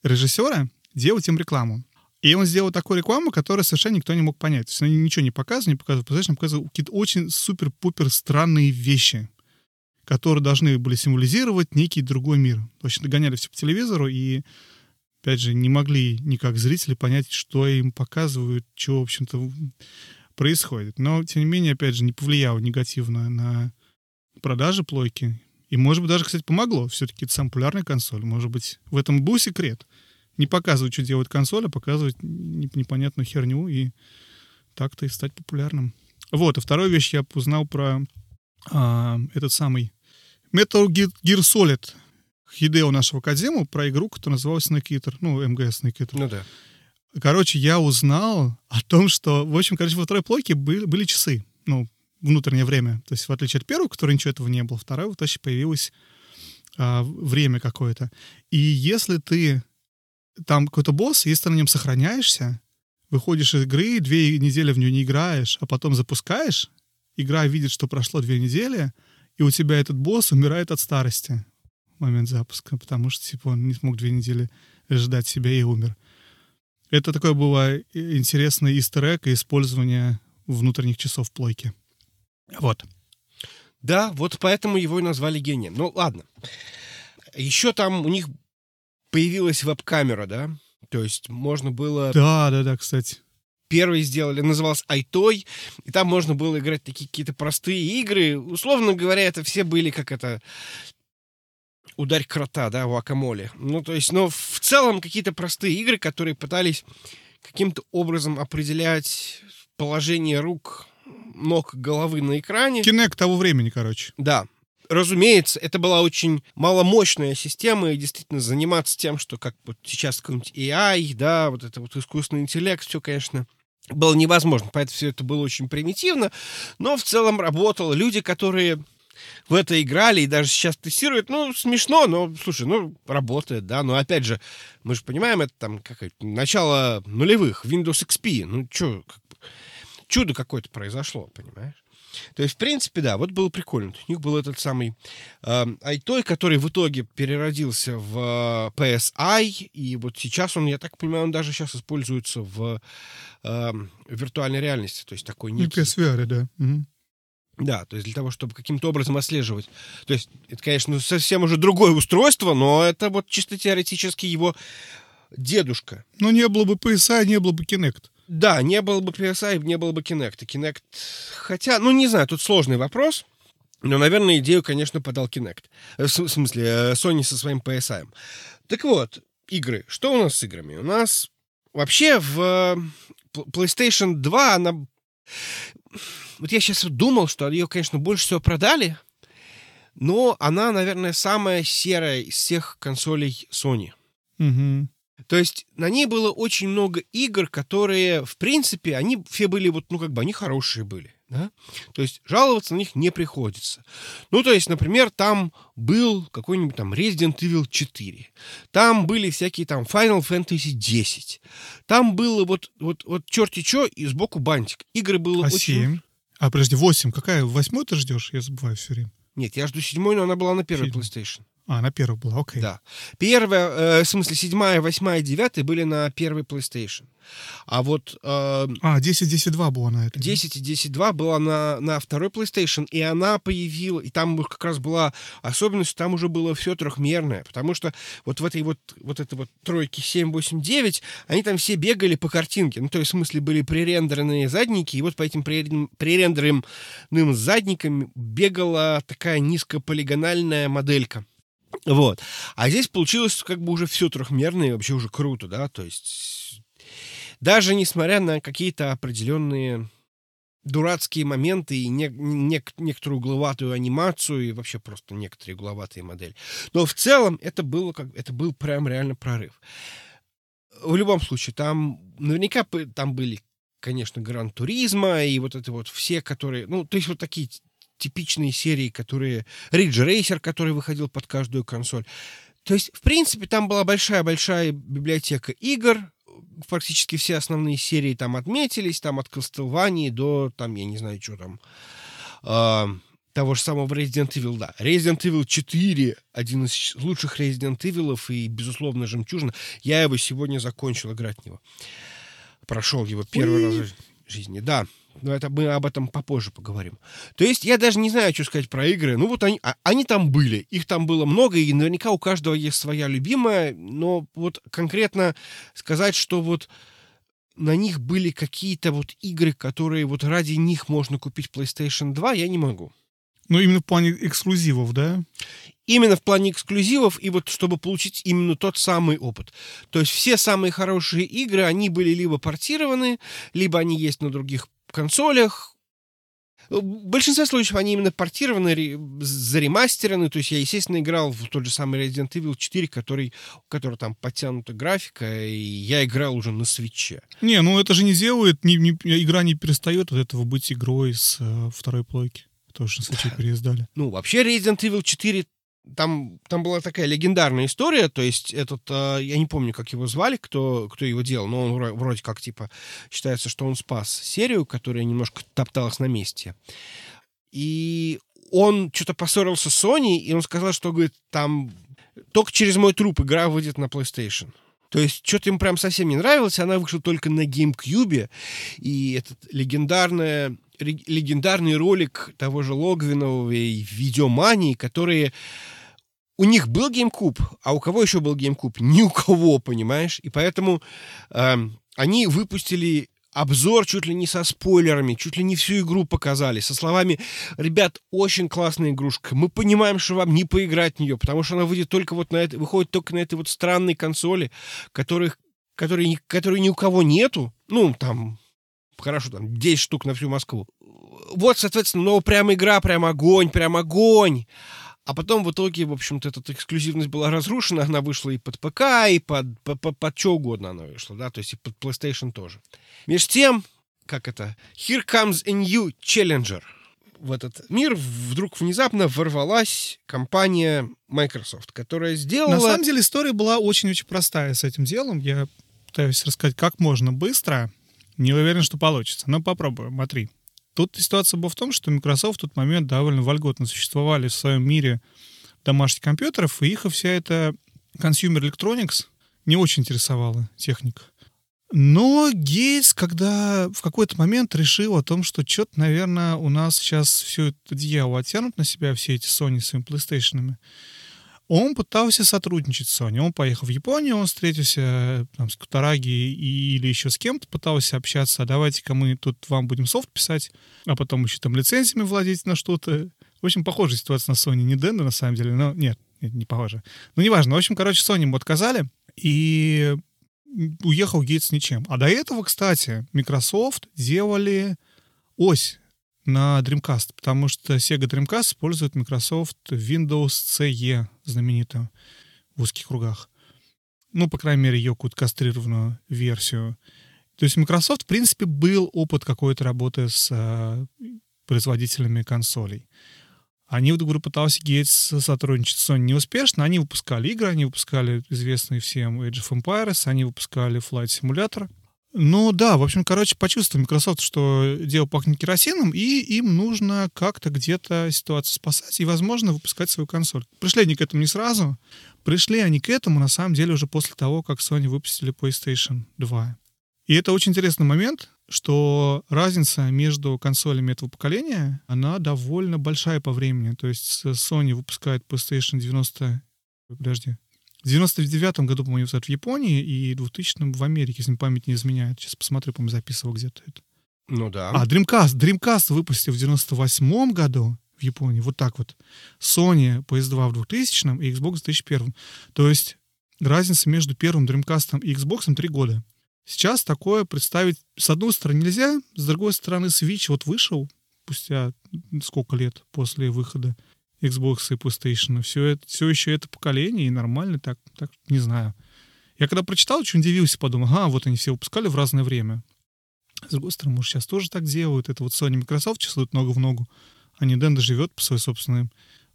режиссера, делать им рекламу. И он сделал такую рекламу, которую совершенно никто не мог понять. То есть они ничего не показывали, не показывали, представляешь, показывали какие-то очень супер-пупер странные вещи, которые должны были символизировать некий другой мир. То есть догоняли все по телевизору и, опять же, не могли никак зрители понять, что им показывают, что, в общем-то, происходит. Но, тем не менее, опять же, не повлияло негативно на продажи плойки. И, может быть, даже, кстати, помогло. Все-таки это самая популярная консоль. Может быть, в этом был секрет — не показывать, что делает консоль, а показывать непонятную херню и так-то и стать популярным. Вот, и вторую вещь я узнал про а, этот самый Metal Gear Solid Хидео нашего Кадзему про игру, которая называлась Eater, ну, МГС Eater. Ну да. Короче, я узнал о том, что, в общем, короче, во второй плойке были, были часы, ну, внутреннее время. То есть, в отличие от первого, который ничего этого не было, вторая, вот, точно появилось а, время какое-то. И если ты там какой-то босс, если ты на нем сохраняешься, выходишь из игры, две недели в нее не играешь, а потом запускаешь, игра видит, что прошло две недели, и у тебя этот босс умирает от старости в момент запуска, потому что, типа, он не смог две недели ждать себя и умер. Это такое было интересное истер и использование внутренних часов плойки. Вот. Да, вот поэтому его и назвали гением. Ну, ладно. Еще там у них появилась веб-камера, да? То есть можно было... Да, да, да, кстати. Первый сделали, назывался Айтой, и там можно было играть такие какие-то простые игры. Условно говоря, это все были как это ударь крота, да, у Акамоле. Ну, то есть, но в целом какие-то простые игры, которые пытались каким-то образом определять положение рук, ног, головы на экране. Кинек того времени, короче. Да, разумеется, это была очень маломощная система, и действительно заниматься тем, что как вот сейчас какой-нибудь AI, да, вот это вот искусственный интеллект, все, конечно, было невозможно. Поэтому все это было очень примитивно, но в целом работало. Люди, которые в это играли и даже сейчас тестируют, ну, смешно, но, слушай, ну, работает, да, но, опять же, мы же понимаем, это там, как начало нулевых, Windows XP, ну, что, чудо какое-то произошло, понимаешь? То есть, в принципе, да, вот было прикольно. У них был этот самый э, Айтой, который в итоге переродился в э, PSI, и вот сейчас он, я так понимаю, он даже сейчас используется в э, виртуальной реальности, то есть такой некий... И PSVR, да. Угу. Да, то есть для того, чтобы каким-то образом отслеживать. То есть это, конечно, совсем уже другое устройство, но это вот чисто теоретически его дедушка. Ну, не было бы PSI, не было бы Kinect. Да, не было бы PSI, не было бы Kinect. Kinect... Хотя, ну, не знаю, тут сложный вопрос. Но, наверное, идею, конечно, подал Kinect. Э, в смысле, э, Sony со своим PSI. Так вот, игры. Что у нас с играми? У нас вообще в э, PlayStation 2 она... Вот я сейчас думал, что ее, конечно, больше всего продали, но она, наверное, самая серая из всех консолей Sony. Угу. То есть на ней было очень много игр, которые, в принципе, они все были вот, ну, как бы, они хорошие были, да? То есть жаловаться на них не приходится. Ну, то есть, например, там был какой-нибудь там Resident Evil 4, там были всякие там Final Fantasy 10, там было вот, вот, вот черти чё и сбоку бантик. Игры было а очень... 7? А, подожди, 8. Какая? Восьмой ты ждешь? Я забываю все время. Нет, я жду седьмой, но она была на первой PlayStation. А, на первой была, окей. Да. Первая, э, в смысле, седьмая, восьмая, девятая были на первой PlayStation. А вот... Э, а, 10, 10, 2 была на этой. 10 и 10, 2 была на, на второй PlayStation, и она появилась, и там как раз была особенность, там уже было все трехмерное, потому что вот в этой вот, вот этой вот тройке 7, 8, 9, они там все бегали по картинке, ну, то есть, в смысле, были пререндеренные задники, и вот по этим пререндеренным задникам бегала такая низкополигональная моделька. Вот. А здесь получилось как бы уже все трехмерное, и вообще уже круто, да, то есть даже несмотря на какие-то определенные дурацкие моменты и не, не, некоторую угловатую анимацию и вообще просто некоторые угловатые модели. Но в целом это было как это был прям реально прорыв. В любом случае, там наверняка там были, конечно, Гран Туризма и вот это вот все, которые, ну, то есть вот такие типичные серии, которые... Ridge Racer, который выходил под каждую консоль. То есть, в принципе, там была большая-большая библиотека игр, практически все основные серии там отметились, там от Castlevania до, там, я не знаю, что там, э, того же самого Resident Evil, да. Resident Evil 4, один из лучших Resident Evil и, безусловно, жемчужина. Я его сегодня закончил играть в него. Прошел его первый раз в жизни, да. Но это мы об этом попозже поговорим. То есть я даже не знаю, что сказать про игры. Ну вот они, а, они там были. Их там было много, и наверняка у каждого есть своя любимая. Но вот конкретно сказать, что вот на них были какие-то вот игры, которые вот ради них можно купить PlayStation 2, я не могу. Ну, именно в плане эксклюзивов, да? Именно в плане эксклюзивов, и вот чтобы получить именно тот самый опыт. То есть все самые хорошие игры, они были либо портированы, либо они есть на других консолях. В большинстве случаев они именно портированы, заремастерены. То есть я, естественно, играл в тот же самый Resident Evil 4, который, у которого там подтянута графика, и я играл уже на свече. Не, ну это же не делает, не, не, игра не перестает от этого быть игрой с э, второй плойки. Тоже на свече переиздали. Ну, вообще Resident Evil 4 там, там была такая легендарная история, то есть этот, э, я не помню, как его звали, кто, кто его делал, но он вроде как, типа, считается, что он спас серию, которая немножко топталась на месте. И он что-то поссорился с Sony, и он сказал, что, говорит, там только через мой труп игра выйдет на PlayStation. То есть что-то им прям совсем не нравилось, она вышла только на GameCube, и этот легендарная легендарный ролик того же Логвинова и Видеомании, которые у них был GameCube, а у кого еще был GameCube? Ни у кого, понимаешь? И поэтому э, они выпустили обзор чуть ли не со спойлерами, чуть ли не всю игру показали, со словами «Ребят, очень классная игрушка, мы понимаем, что вам не поиграть в нее, потому что она выйдет только вот на это, выходит только на этой вот странной консоли, которых, которой, которой ни у кого нету, ну, там, хорошо, там, 10 штук на всю Москву. Вот, соответственно, ну, прям игра, прям огонь, прям огонь. А потом в итоге, в общем-то, эта эксклюзивность была разрушена, она вышла и под ПК, и под, под, под, под что угодно она вышла, да, то есть и под PlayStation тоже. Между тем, как это, here comes a new challenger. В этот мир вдруг внезапно ворвалась компания Microsoft, которая сделала... На самом деле история была очень-очень простая с этим делом. Я пытаюсь рассказать как можно быстро. Не уверен, что получится, но попробуем. Смотри. Тут ситуация была в том, что Microsoft в тот момент довольно вольготно существовали в своем мире домашних компьютеров, и их вся эта consumer electronics не очень интересовала техника. Но Гейтс, когда в какой-то момент решил о том, что что-то, наверное, у нас сейчас все это дьявол оттянут на себя, все эти Sony своими PlayStation, он пытался сотрудничать с Sony. Он поехал в Японию, он встретился там, с Кутараги или еще с кем-то, пытался общаться, а давайте-ка мы тут вам будем софт писать, а потом еще там лицензиями владеть на что-то. В общем, похожая ситуация на Sony. Не Денда, на самом деле, но нет, нет не похоже. Ну, неважно. В общем, короче, Sony ему отказали, и уехал Гейтс ничем. А до этого, кстати, Microsoft делали ось на Dreamcast, потому что Sega Dreamcast использует Microsoft Windows CE, знаменитую в узких кругах. Ну, по крайней мере, ее какую-то кастрированную версию. То есть Microsoft, в принципе, был опыт какой-то работы с э, производителями консолей. Они, говорю, пытался Гейтс сотрудничать с Sony неуспешно. Они выпускали игры, они выпускали известные всем Age of Empires, они выпускали Flight Simulator. Ну да, в общем, короче, почувствовал Microsoft, что дело пахнет керосином, и им нужно как-то где-то ситуацию спасать и, возможно, выпускать свою консоль. Пришли они к этому не сразу. Пришли они к этому, на самом деле, уже после того, как Sony выпустили PlayStation 2. И это очень интересный момент, что разница между консолями этого поколения, она довольно большая по времени. То есть Sony выпускает PlayStation 90... Подожди, в 99 году, по-моему, в Японии и в 2000 в Америке, если память не изменяет. Сейчас посмотрю, по-моему, записывал где-то это. Ну да. А, Dreamcast. Dreamcast выпустил в 98 году в Японии. Вот так вот. Sony PS2 в 2000 и Xbox в 2001. То есть разница между первым Dreamcast и Xbox 3 года. Сейчас такое представить с одной стороны нельзя, с другой стороны Switch вот вышел спустя сколько лет после выхода Xbox и PlayStation. Все, это, все еще это поколение, и нормально так, так, не знаю. Я когда прочитал, очень удивился, подумал, ага, вот они все выпускали в разное время. С другой стороны, может, сейчас тоже так делают. Это вот Sony и Microsoft числят ногу в ногу. А Nintendo живет по своей собственной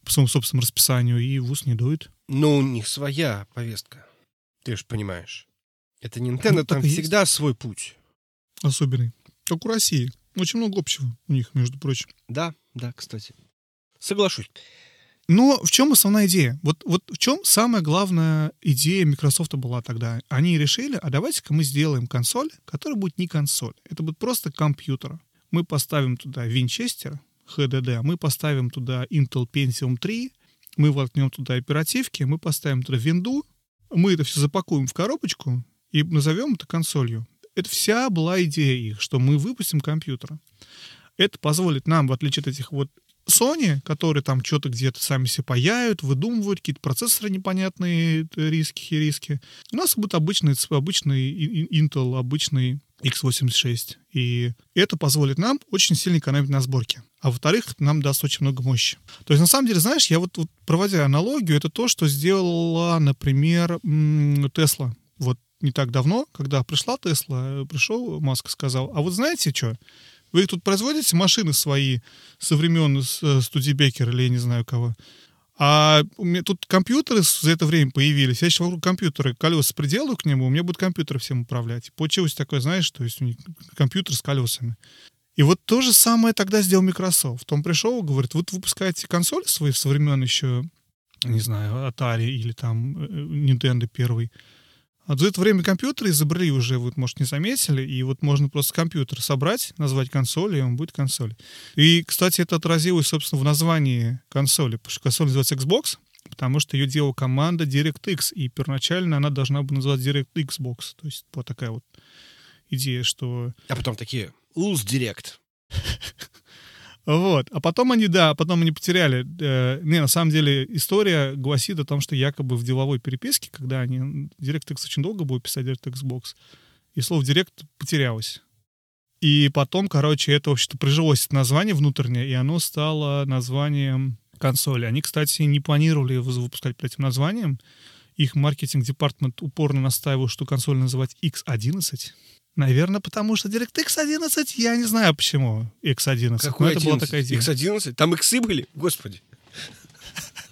по своему собственному расписанию и в ус не дует. Ну, у них своя повестка. Ты же понимаешь. Это Nintendo, ну, там всегда есть. свой путь. Особенный. Как у России. Очень много общего у них, между прочим. Да, да, кстати. Соглашусь. Но в чем основная идея? Вот, вот в чем самая главная идея Microsoft была тогда? Они решили, а давайте-ка мы сделаем консоль, которая будет не консоль. Это будет просто компьютер. Мы поставим туда Винчестер, HDD, мы поставим туда Intel Pentium 3, мы воткнем туда оперативки, мы поставим туда винду, мы это все запакуем в коробочку и назовем это консолью. Это вся была идея их, что мы выпустим компьютер. Это позволит нам, в отличие от этих вот Sony, которые там что-то где-то сами себе паяют, выдумывают какие-то процессоры непонятные, э, риски, риски. У нас будет обычный, обычный Intel, обычный x86. И это позволит нам очень сильно экономить на сборке. А во-вторых, нам даст очень много мощи. То есть, на самом деле, знаешь, я вот, вот проводя аналогию, это то, что сделала, например, Тесла. Вот не так давно, когда пришла Тесла, пришел Маск и сказал, а вот знаете что, вы тут производите машины свои со времен э, Студибекера или я не знаю кого, а у меня тут компьютеры за это время появились. Я сейчас вокруг компьютера колеса приделаю к нему, у меня будет компьютер всем управлять. получилось такое, знаешь, то есть компьютер с колесами. И вот то же самое тогда сделал Microsoft. Он пришел говорит, вот выпускаете консоль свои со времен еще, не знаю, Atari или там э, Nintendo первый. А за это время компьютеры изобрели уже, вот, может, не заметили, и вот можно просто компьютер собрать, назвать консоль, и он будет консоль. И, кстати, это отразилось, собственно, в названии консоли, потому что консоль называется Xbox, потому что ее делала команда DirectX, и первоначально она должна была называться DirectX Box. То есть вот такая вот идея, что... А потом такие, Улс Direct. Вот. А потом они, да, потом они потеряли. Э, не, на самом деле история гласит о том, что якобы в деловой переписке, когда они... DirectX очень долго будет писать DirectX Box, и слово Direct потерялось. И потом, короче, это вообще-то прижилось название внутреннее, и оно стало названием консоли. Они, кстати, не планировали выпускать под этим названием. Их маркетинг-департамент упорно настаивал, что консоль называть X11. Наверное, потому что DirectX 11, я не знаю почему X11. Какой это 11? была такая идея. X11? Там иксы были? Господи.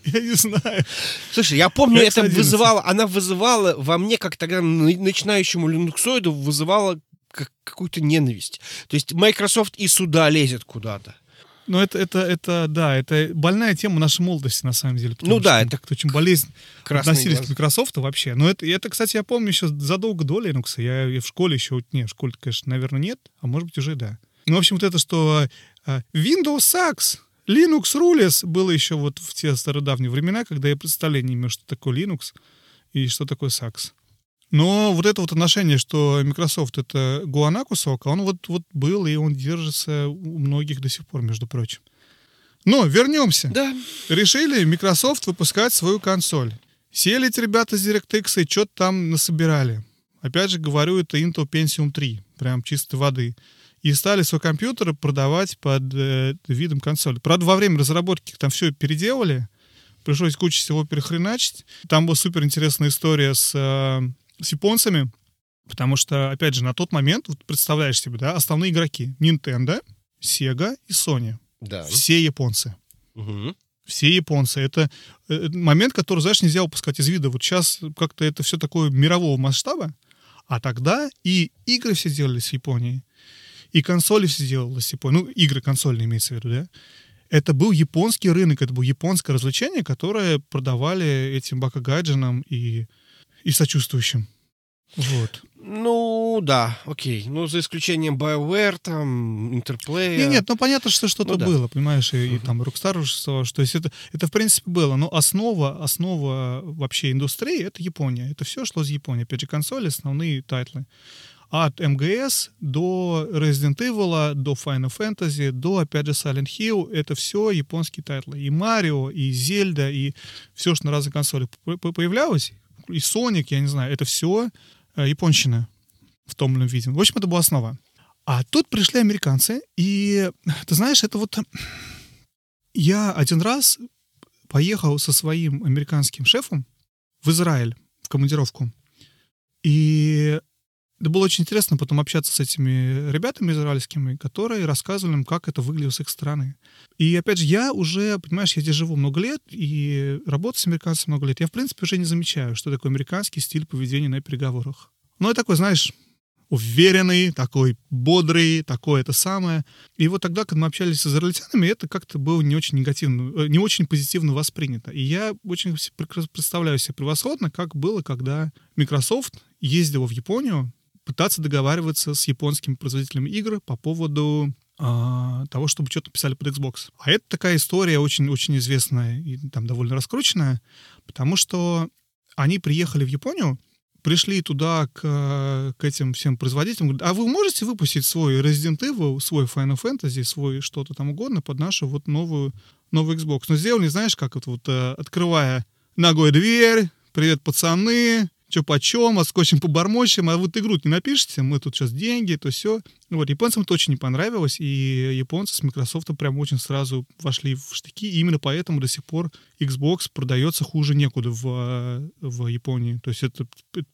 Я не знаю. Слушай, я помню, это вызывало, она вызывала во мне, как тогда начинающему линуксоиду, вызывала какую-то ненависть. То есть Microsoft и сюда лезет куда-то. Ну, это, это, это, да, это больная тема нашей молодости, на самом деле. Ну да, это очень болезненно относились глаз. к Microsoft вообще. Но это, это, кстати, я помню еще задолго до Linux. Я, я в школе еще, не, в школе, конечно, наверное, нет, а может быть уже да. Ну, в общем, вот это, что uh, Windows sucks, Linux rules было еще вот в те стародавние времена, когда я представления не имел, что такое Linux и что такое SAX. Но вот это вот отношение, что Microsoft это гуана кусок, он вот, вот был, и он держится у многих до сих пор, между прочим. Но вернемся. Да. Решили Microsoft выпускать свою консоль. Сели эти ребята с DirectX и что-то там насобирали. Опять же говорю, это Intel Pentium 3, прям чистой воды. И стали свой компьютер продавать под э, видом консоли. Правда, во время разработки там все переделали, пришлось кучу всего перехреначить. Там была супер интересная история с э, с японцами, потому что, опять же, на тот момент, вот представляешь себе, да, основные игроки Nintendo, Sega и Sony. Да. Все японцы. Угу. Все японцы. Это э, момент, который, знаешь, нельзя упускать из вида. Вот сейчас как-то это все такое мирового масштаба, а тогда и игры все делались с Японией, и консоли все делалось с Японией. Ну, игры консольные имеется в виду, да? Это был японский рынок, это было японское развлечение, которое продавали этим бакагайджинам и и сочувствующим. Вот. Ну, да, окей. Ну, за исключением BioWare, там, Interplay. Нет, нет, ну понятно, что что-то ну, да. было, понимаешь, и, uh-huh. и там Rockstar уже что То есть это, это, в принципе, было. Но основа, основа вообще индустрии — это Япония. Это все шло из Японии. Опять же, консоли — основные тайтлы. От MGS до Resident Evil, до Final Fantasy, до, опять же, Silent Hill — это все японские тайтлы. И Марио, и Зельда, и все, что на разных консолях появлялось, и Sonic, я не знаю, это все э, японщина в том или ином виде. В общем, это была основа. А тут пришли американцы, и, ты знаешь, это вот... Я один раз поехал со своим американским шефом в Израиль в командировку. И это было очень интересно потом общаться с этими ребятами израильскими, которые рассказывали нам, как это выглядело с их стороны. И опять же, я уже, понимаешь, я здесь живу много лет и работаю с американцами много лет. Я, в принципе, уже не замечаю, что такое американский стиль поведения на переговорах. Ну, это такой, знаешь, уверенный, такой бодрый, такое это самое. И вот тогда, когда мы общались с израильтянами, это как-то было не очень негативно, э, не очень позитивно воспринято. И я очень представляю себе превосходно, как было, когда Microsoft ездила в Японию пытаться договариваться с японскими производителями игр по поводу а, того, чтобы что-то писали под Xbox. А это такая история очень-очень известная и там довольно раскрученная, потому что они приехали в Японию, пришли туда к, к этим всем производителям, говорят, а вы можете выпустить свой Resident Evil, свой Final Fantasy, свой что-то там угодно под нашу вот новую, новый Xbox? Но сделали, знаешь, как вот, вот э, открывая ногой дверь, привет, пацаны, что почем, а скотчем побормочем, а вот игру не напишите, мы тут сейчас деньги, то все. Вот, японцам это очень не понравилось, и японцы с Microsoft прям очень сразу вошли в штыки, и именно поэтому до сих пор Xbox продается хуже некуда в, в Японии. То есть это,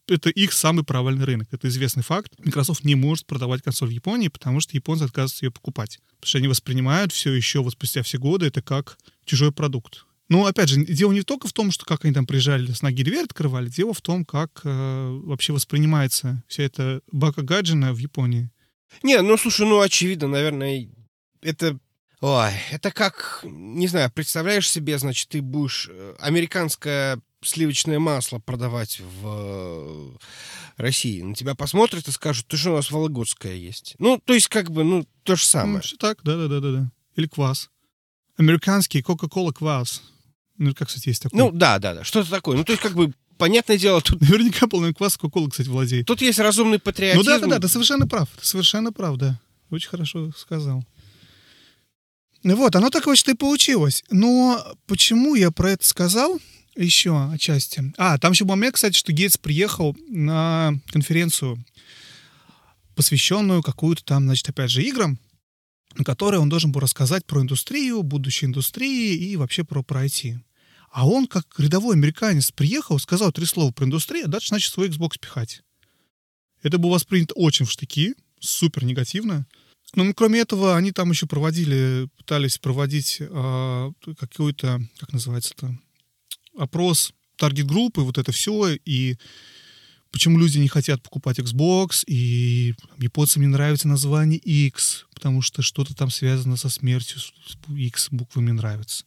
это их самый провальный рынок. Это известный факт. Microsoft не может продавать консоль в Японии, потому что японцы отказываются ее покупать. Потому что они воспринимают все еще вот спустя все годы это как чужой продукт. Ну, опять же, дело не только в том, что как они там приезжали с ноги дверь открывали, дело в том, как э, вообще воспринимается вся эта бака гаджина в Японии. Не, ну слушай, ну очевидно, наверное, это Ой, это как, не знаю, представляешь себе, значит, ты будешь э, американское сливочное масло продавать в э, России. На тебя посмотрят и скажут, ты что, у нас вологодское есть. Ну, то есть, как бы, ну, то же самое. Ну, все так, да-да-да-да. Или квас. Американский Кока-Кола квас. Ну, как, кстати, есть такой. Ну, да, да, да, что-то такое. Ну, то есть, как бы, понятное дело, тут... Наверняка полный квас Кока-Кола, кстати, владеет. Тут есть разумный патриотизм. Ну, да, да, да, ты совершенно прав. Ты совершенно прав, да. Очень хорошо сказал. Ну Вот, оно так вот и получилось. Но почему я про это сказал? Еще отчасти. А, там еще был момент, кстати, что Гейтс приехал на конференцию, посвященную какую-то там, значит, опять же, играм, на которой он должен был рассказать про индустрию, будущее индустрии и вообще про, про IT. А он, как рядовой американец, приехал, сказал три слова про индустрию, а дальше начал свой Xbox пихать. Это было воспринято очень в штыки, супер негативно. Но ну, кроме этого, они там еще проводили, пытались проводить э, какой-то, как называется это, опрос таргет-группы, вот это все, и почему люди не хотят покупать Xbox, и японцам не нравится название X, потому что что-то там связано со смертью, X буквами нравится.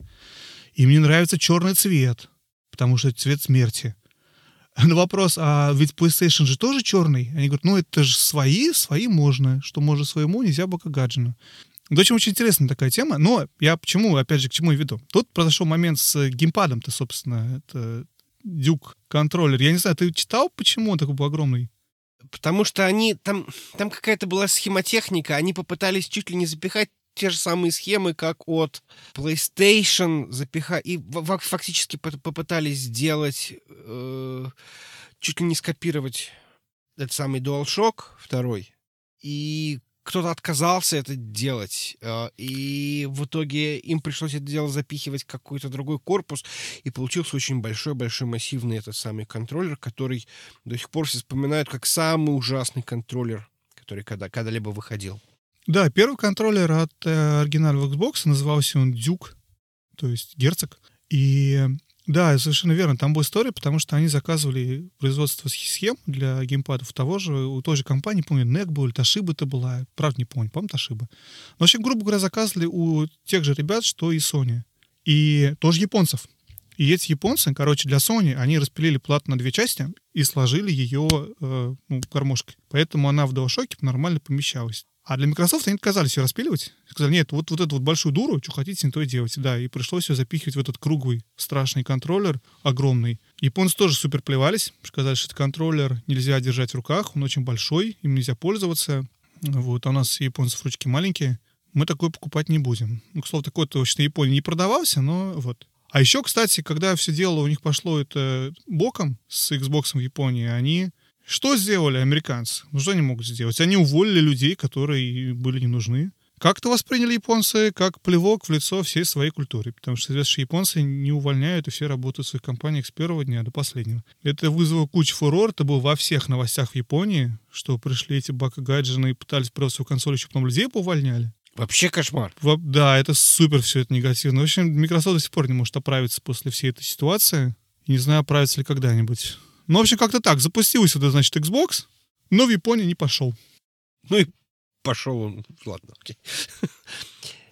И мне нравится черный цвет, потому что это цвет смерти. На вопрос, а ведь PlayStation же тоже черный? Они говорят, ну это же свои, свои можно, что можно своему, нельзя бока гаджину. Это очень, очень интересная такая тема, но я почему, опять же, к чему я веду? Тут произошел момент с геймпадом-то, собственно, это Дюк контроллер. Я не знаю, ты читал, почему он такой был огромный? Потому что они, там, там какая-то была схемотехника, они попытались чуть ли не запихать те же самые схемы, как от PlayStation, запихать, и фактически попытались сделать, э, чуть ли не скопировать этот самый DualShock второй, и кто-то отказался это делать, э, и в итоге им пришлось это дело запихивать в какой-то другой корпус, и получился очень большой-большой массивный этот самый контроллер, который до сих пор все вспоминают как самый ужасный контроллер, который когда, когда-либо выходил. Да, первый контроллер от э, оригинального Xbox назывался он Дюк, то есть герцог. И да, совершенно верно. Там была история, потому что они заказывали производство схем для геймпадов того же, у той же компании, помню, NEC был или Toshiba это была, правда не помню, помню Toshiba. Но вообще, грубо говоря, заказывали у тех же ребят, что и Sony. И тоже японцев. И эти японцы, короче, для Sony, они распилили плату на две части и сложили ее э, ну, гармошкой. Поэтому она в DualShock нормально помещалась. А для Microsoft они отказались ее распиливать. Сказали, нет, вот, вот эту вот большую дуру, что хотите, не то и делать. Да, и пришлось ее запихивать в этот круглый страшный контроллер, огромный. Японцы тоже супер плевались, сказали, что этот контроллер нельзя держать в руках, он очень большой, им нельзя пользоваться. Вот, а у нас японцев ручки маленькие, мы такой покупать не будем. Ну, к слову, такой точно Японии не продавался, но вот. А еще, кстати, когда все дело у них пошло это боком с Xbox в Японии, они что сделали американцы? Ну, что они могут сделать? Они уволили людей, которые были не нужны. Как это восприняли японцы? Как плевок в лицо всей своей культуре. Потому что, что японцы не увольняют, и все работают в своих компаниях с первого дня до последнего. Это вызвало кучу фурор. Это было во всех новостях в Японии, что пришли эти бака-гаджины и пытались продать свою консоль, еще потом людей поувольняли. Вообще кошмар. Во, да, это супер все это негативно. В общем, Microsoft до сих пор не может оправиться после всей этой ситуации. не знаю, оправится ли когда-нибудь. Ну, в общем, как-то так. Запустился, это, значит, Xbox. Но в Японию не пошел. Ну и пошел он. Ладно, окей.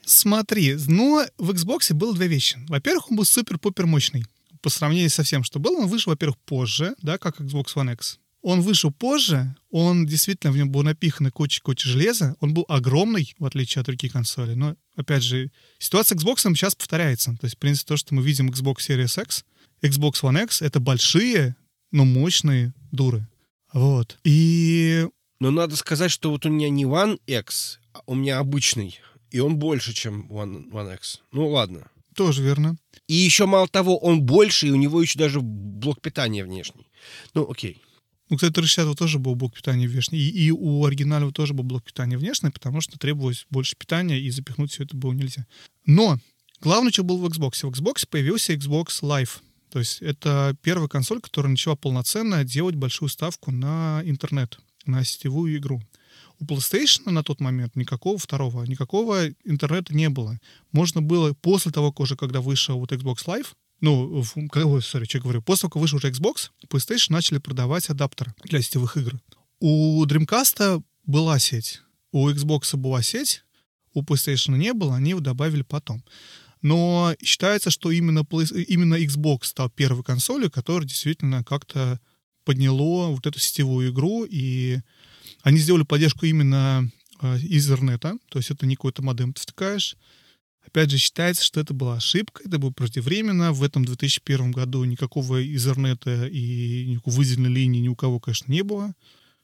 Смотри, но в Xbox было две вещи. Во-первых, он был супер-пупер мощный. По сравнению со всем, что было, он вышел, во-первых, позже, да, как Xbox One X. Он вышел позже, он действительно, в нем был напихано куча-куча железа, он был огромный, в отличие от других консолей. Но, опять же, ситуация с Xbox сейчас повторяется. То есть, в принципе, то, что мы видим Xbox Series X, Xbox One X — это большие, но мощные дуры. Вот. И... Но надо сказать, что вот у меня не One X, а у меня обычный. И он больше, чем One, One X. Ну, ладно. Тоже верно. И еще мало того, он больше, и у него еще даже блок питания внешний. Ну, окей. Ну, кстати, 360 тоже был блок питания внешний. И, и у оригинального тоже был блок питания внешний, потому что требовалось больше питания, и запихнуть все это было нельзя. Но главное, что было в Xbox. В Xbox появился Xbox Live. То есть это первая консоль, которая начала полноценно делать большую ставку на интернет, на сетевую игру. У PlayStation на тот момент никакого второго, никакого интернета не было. Можно было после того, уже когда вышел вот Xbox Live, ну, ой, sorry, что говорю, после того, как вышел уже Xbox, PlayStation начали продавать адаптеры для сетевых игр. У Dreamcast была сеть, у Xbox была сеть, у PlayStation не было, они его добавили потом. Но считается, что именно, именно Xbox стал первой консолью, которая действительно как-то подняло вот эту сетевую игру, и они сделали поддержку именно э, из интернета, то есть это не какой-то модем ты втыкаешь, Опять же, считается, что это была ошибка, это было преждевременно. В этом 2001 году никакого изернета и никакой выделенной линии ни у кого, конечно, не было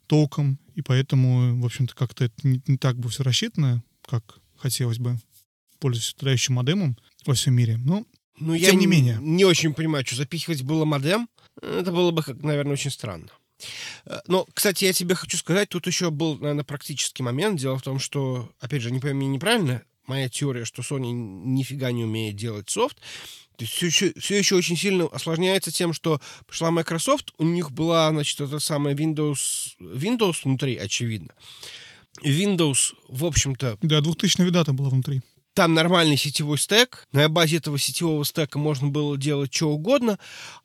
толком. И поэтому, в общем-то, как-то это не, не так было все рассчитано, как хотелось бы, пользуясь удаляющим модемом во всем мире. Но, ну, тем я не менее. Не очень понимаю, что запихивать было модем. Это было бы, наверное, очень странно. Э, но, кстати, я тебе хочу сказать, тут еще был, наверное, практический момент. Дело в том, что, опять же, не пойми неправильно, моя теория, что Sony нифига не умеет делать софт, то есть все еще, все еще очень сильно осложняется тем, что пришла Microsoft, у них была, значит, это самая Windows, Windows внутри, очевидно. Windows, в общем-то... Да, 2000 видата была внутри. Там нормальный сетевой стек, на базе этого сетевого стека можно было делать что угодно,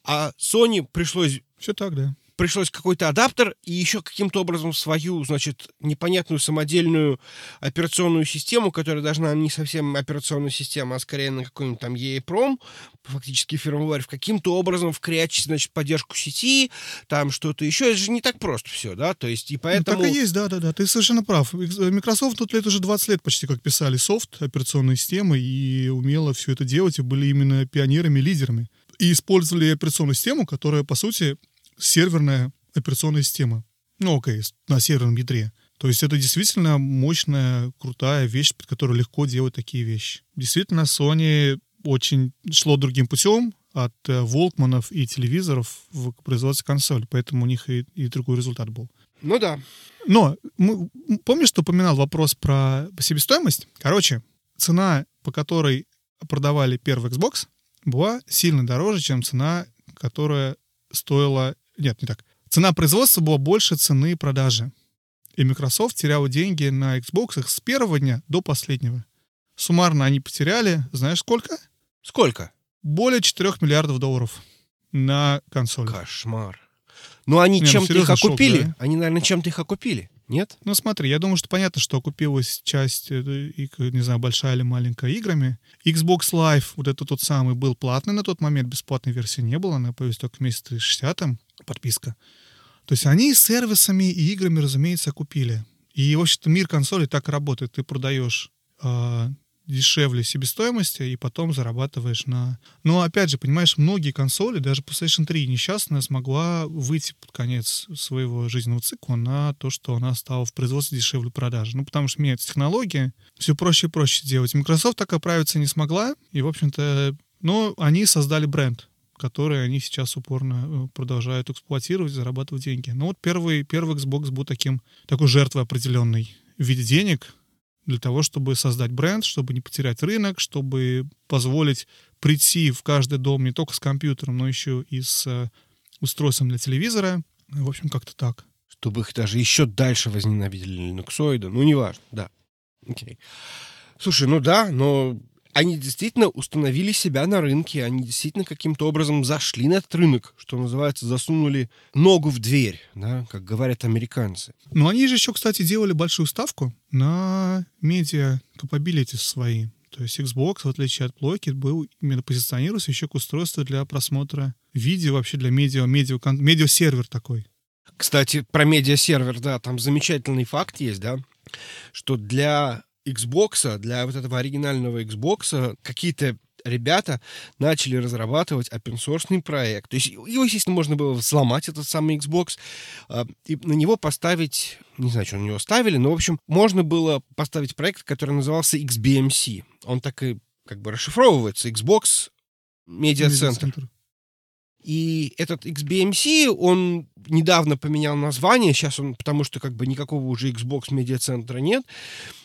а Sony пришлось... Все так, да пришлось какой-то адаптер и еще каким-то образом свою, значит, непонятную самодельную операционную систему, которая должна не совсем операционная система, а скорее на какой-нибудь там EEPROM, фактически фирмоварь, в каким-то образом вкрячить, значит, поддержку сети, там что-то еще. Это же не так просто все, да, то есть и поэтому... Ну, так и есть, да-да-да, ты совершенно прав. Microsoft тут лет уже 20 лет почти как писали софт, операционные системы, и умело все это делать, и были именно пионерами, лидерами и использовали операционную систему, которая, по сути, серверная операционная система. Ну, окей, на серверном ядре. То есть это действительно мощная, крутая вещь, под которой легко делать такие вещи. Действительно, Sony очень шло другим путем от э, волкманов и телевизоров в производстве консоли, поэтому у них и, и другой результат был. Ну да. Но мы, помнишь, что упоминал вопрос про себестоимость? Короче, цена, по которой продавали первый Xbox, была сильно дороже, чем цена, которая стоила нет, не так. Цена производства была больше цены продажи. И Microsoft теряла деньги на Xbox с первого дня до последнего. Суммарно они потеряли, знаешь сколько? Сколько? Более 4 миллиардов долларов на консоль. Кошмар. Ну они ну, чем-то их окупили. Шок, да? Они, наверное, чем-то их окупили. Нет? Ну смотри, я думаю, что понятно, что окупилась часть, э, не знаю, большая или маленькая играми. Xbox Live, вот это тот самый, был платный на тот момент, бесплатной версии не было, она появилась только в месяце 60 подписка. То есть они сервисами и играми, разумеется, купили. И, в общем-то, мир консолей так и работает. Ты продаешь э, дешевле себестоимости и потом зарабатываешь на... Но, опять же, понимаешь, многие консоли, даже PlayStation 3 несчастная, смогла выйти под конец своего жизненного цикла на то, что она стала в производстве дешевле продажи. Ну, потому что меняется технология, все проще и проще делать. Microsoft так оправиться не смогла, и, в общем-то, но они создали бренд которые они сейчас упорно э, продолжают эксплуатировать, зарабатывать деньги. Но вот первый, первый Xbox был таким, такой жертвой определенной в виде денег для того, чтобы создать бренд, чтобы не потерять рынок, чтобы позволить прийти в каждый дом не только с компьютером, но еще и с э, устройством для телевизора. В общем, как-то так. Чтобы их даже еще дальше возненавидели линуксоиды. Ну, неважно, да. Окей. Слушай, ну да, но они действительно установили себя на рынке, они действительно каким-то образом зашли на этот рынок, что называется, засунули ногу в дверь, да, как говорят американцы. Но они же еще, кстати, делали большую ставку на медиа capabilities свои. То есть Xbox, в отличие от плойки, был именно позиционировался еще как устройство для просмотра видео, вообще для медиа, медиа, медиа-сервер такой. Кстати, про медиа-сервер, да, там замечательный факт есть, да, что для Xbox, для вот этого оригинального Xbox какие-то ребята начали разрабатывать open source проект. То есть его, естественно, можно было сломать, этот самый Xbox, а, и на него поставить, не знаю, что на него ставили, но, в общем, можно было поставить проект, который назывался XBMC. Он так и как бы расшифровывается. Xbox Media Center. И этот XBMC, он недавно поменял название, сейчас он, потому что как бы никакого уже Xbox Media Center нет,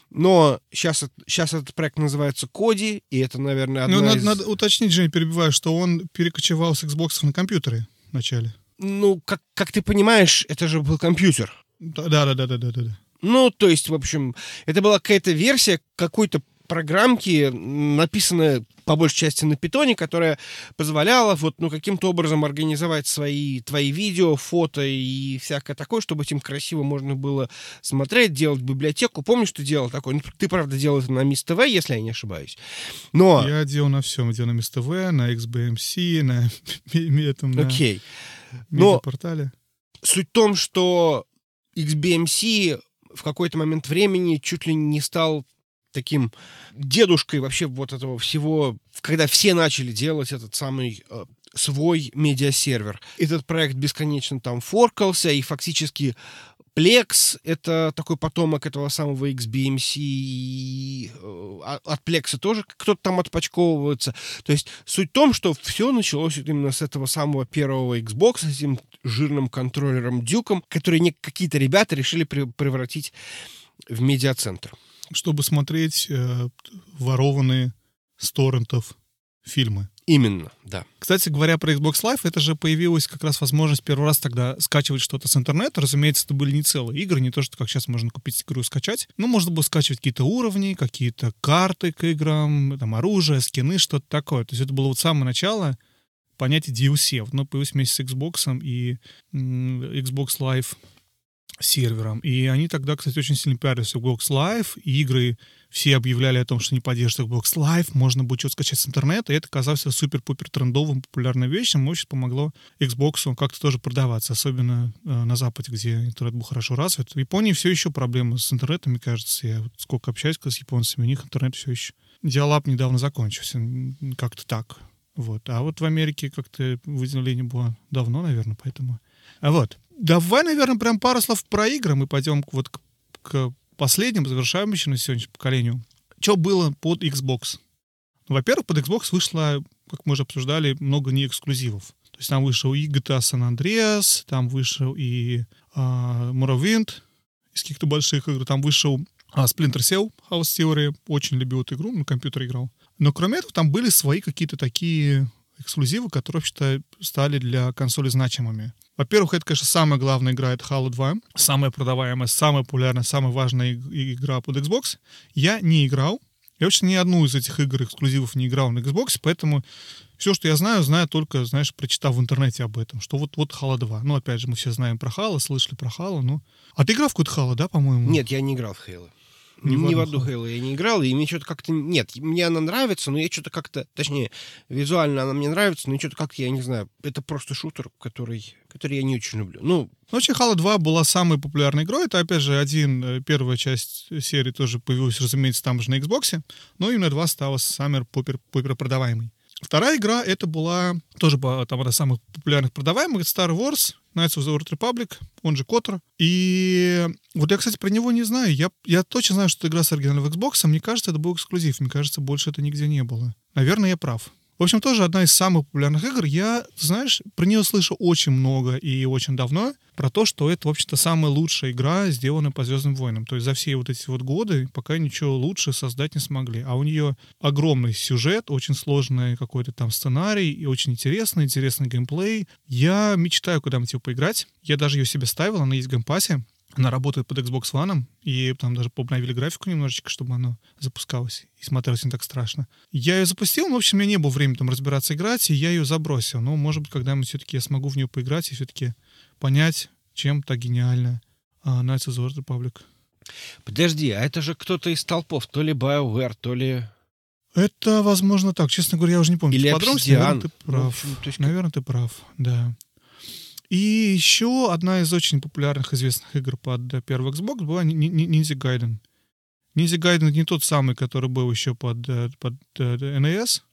но сейчас, сейчас этот проект называется Коди, и это, наверное, одна Ну, надо, из... надо уточнить, Жень, перебиваю, что он перекочевал с Xbox на компьютеры вначале. Ну, как, как ты понимаешь, это же был компьютер. Да-да-да-да-да-да. Ну, то есть, в общем, это была какая-то версия какой-то программки, написанная по большей части на питоне, которая позволяла вот, ну, каким-то образом организовать свои, твои видео, фото и всякое такое, чтобы этим красиво можно было смотреть, делать библиотеку. Помнишь, что делал такое? Ну, ты, правда, делал это на Мис ТВ, если я не ошибаюсь. Но... Я делал на всем. Делал на Мис ТВ, на XBMC, на этом, на Окей. Но портале. суть в том, что XBMC в какой-то момент времени чуть ли не стал таким дедушкой вообще вот этого всего, когда все начали делать этот самый э, свой медиасервер. Этот проект бесконечно там форкался, и фактически Plex — это такой потомок этого самого XBMC, и э, от Plex тоже кто-то там отпочковывается. То есть суть в том, что все началось именно с этого самого первого Xbox, с этим жирным контроллером Дюком, который какие-то ребята решили превратить в медиацентр чтобы смотреть э, ворованные с торрентов фильмы. Именно, да. Кстати говоря, про Xbox Live, это же появилась как раз возможность первый раз тогда скачивать что-то с интернета. Разумеется, это были не целые игры, не то, что как сейчас можно купить игру и скачать. Но можно было скачивать какие-то уровни, какие-то карты к играм, там оружие, скины, что-то такое. То есть это было вот самое начало понятия DLC. Но появилось вместе с Xbox и Xbox Live сервером. И они тогда, кстати, очень сильно пиарились Xbox Live, и игры все объявляли о том, что не поддерживают Xbox Live, можно будет что-то скачать с интернета, и это казалось супер-пупер трендовым, популярной вещью, очень помогло Xbox как-то тоже продаваться, особенно э, на Западе, где интернет был хорошо развит. В Японии все еще проблемы с интернетом, мне кажется. Я вот сколько общаюсь с японцами, у них интернет все еще... Диалаб недавно закончился, как-то так. Вот. А вот в Америке как-то выделение было давно, наверное, поэтому... А вот. Давай, наверное, прям пару слов про игры. Мы пойдем вот к, к последнему, завершающему на сегодняшнему поколению. Что было под Xbox? Ну, во-первых, под Xbox вышло, как мы уже обсуждали, много не эксклюзивов. То есть там вышел и GTA San Andreas, там вышел и э, Morrowind из каких-то больших игр, там вышел а, Splinter Cell House Theory, очень любил эту игру, на компьютере играл. Но кроме этого там были свои какие-то такие эксклюзивы, которые, вообще-то, стали для консоли значимыми. Во-первых, это, конечно, самая главная игра, это Halo 2. Самая продаваемая, самая популярная, самая важная игра под Xbox. Я не играл. Я вообще ни одну из этих игр, эксклюзивов не играл на Xbox, поэтому все, что я знаю, знаю только, знаешь, прочитав в интернете об этом, что вот, вот Halo 2. Ну, опять же, мы все знаем про Halo, слышали про Halo, ну... А ты играл в какую-то Halo, да, по-моему? Нет, я не играл в Halo. Ни, ни в одну Halo я не играл, и мне что-то как-то... Нет, мне она нравится, но я что-то как-то... Точнее, визуально она мне нравится, но что-то как-то, я не знаю, это просто шутер, который, который я не очень люблю. Ну, ну, вообще, Halo 2 была самой популярной игрой. Это, опять же, один, э, первая часть серии тоже появилась, разумеется, там же на Xbox. Но именно 2 стала самой попер, попер продаваемой. Вторая игра, это была тоже была, там, одна из самых популярных продаваемых, Star Wars, Knights of the Old Republic, он же Котор. И вот я, кстати, про него не знаю. Я, я точно знаю, что это игра с оригинального Xbox, мне кажется, это был эксклюзив. Мне кажется, больше это нигде не было. Наверное, я прав. В общем, тоже одна из самых популярных игр. Я, знаешь, про нее слышу очень много и очень давно. Про то, что это, в общем-то, самая лучшая игра, сделанная по Звездным войнам. То есть за все вот эти вот годы пока ничего лучше создать не смогли. А у нее огромный сюжет, очень сложный какой-то там сценарий и очень интересный, интересный геймплей. Я мечтаю куда-нибудь его поиграть. Я даже ее себе ставил, она есть в Game Pass е. Она работает под Xbox One, и там даже обновили графику немножечко, чтобы она запускалась и смотрелась не так страшно. Я ее запустил, но, в общем, у меня не было времени там разбираться, играть, и я ее забросил. Но, может быть, когда-нибудь все-таки я смогу в нее поиграть и все-таки понять, чем так гениальна а, Knights of the Old Republic. Подожди, а это же кто-то из толпов, то ли BioWare, то ли... Это, возможно, так. Честно говоря, я уже не помню. Или Подробности, наверное, ты Ну, прав. в общем, есть Наверное, ты прав, да. И еще одна из очень популярных известных игр под э, первый Xbox была Ninja Gaiden. Ninja Gaiden не тот самый, который был еще под, э, под э, NES,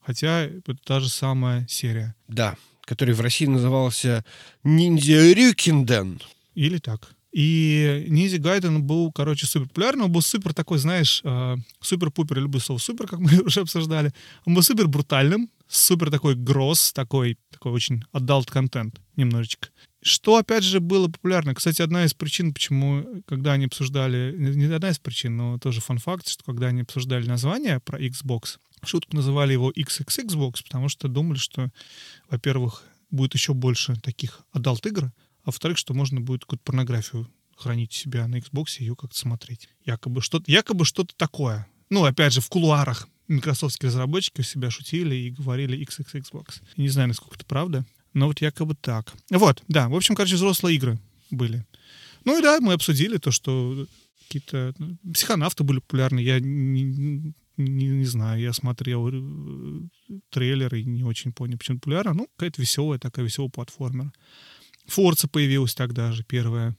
хотя это та же самая серия. Да, который в России назывался Ниндзя Рюкинден. Или так. И Низи Гайден был, короче, супер популярный. Он был супер такой, знаешь, э, супер-пупер, люблю слово супер, как мы уже обсуждали. Он был супер брутальным, супер такой gross, такой, такой очень adult контент немножечко. Что, опять же, было популярно. Кстати, одна из причин, почему, когда они обсуждали... Не одна из причин, но тоже fun fact, что когда они обсуждали название про Xbox, шутку называли его XXX Xbox, потому что думали, что, во-первых, будет еще больше таких adult-игр, а во-вторых, что можно будет какую-то порнографию хранить себя на Xbox и ее как-то смотреть. Якобы что-то, якобы что-то такое. Ну, опять же, в кулуарах микрософтские разработчики у себя шутили и говорили XXX Xbox. Не знаю, насколько это правда, но вот якобы так. Вот, да, в общем, короче, взрослые игры были. Ну и да, мы обсудили то, что какие-то ну, психонавты были популярны. Я не, не- не знаю, я смотрел э, трейлеры и не очень понял, почему популярна. Ну, какая-то веселая такая, веселый платформер. Форца появилась тогда же, первая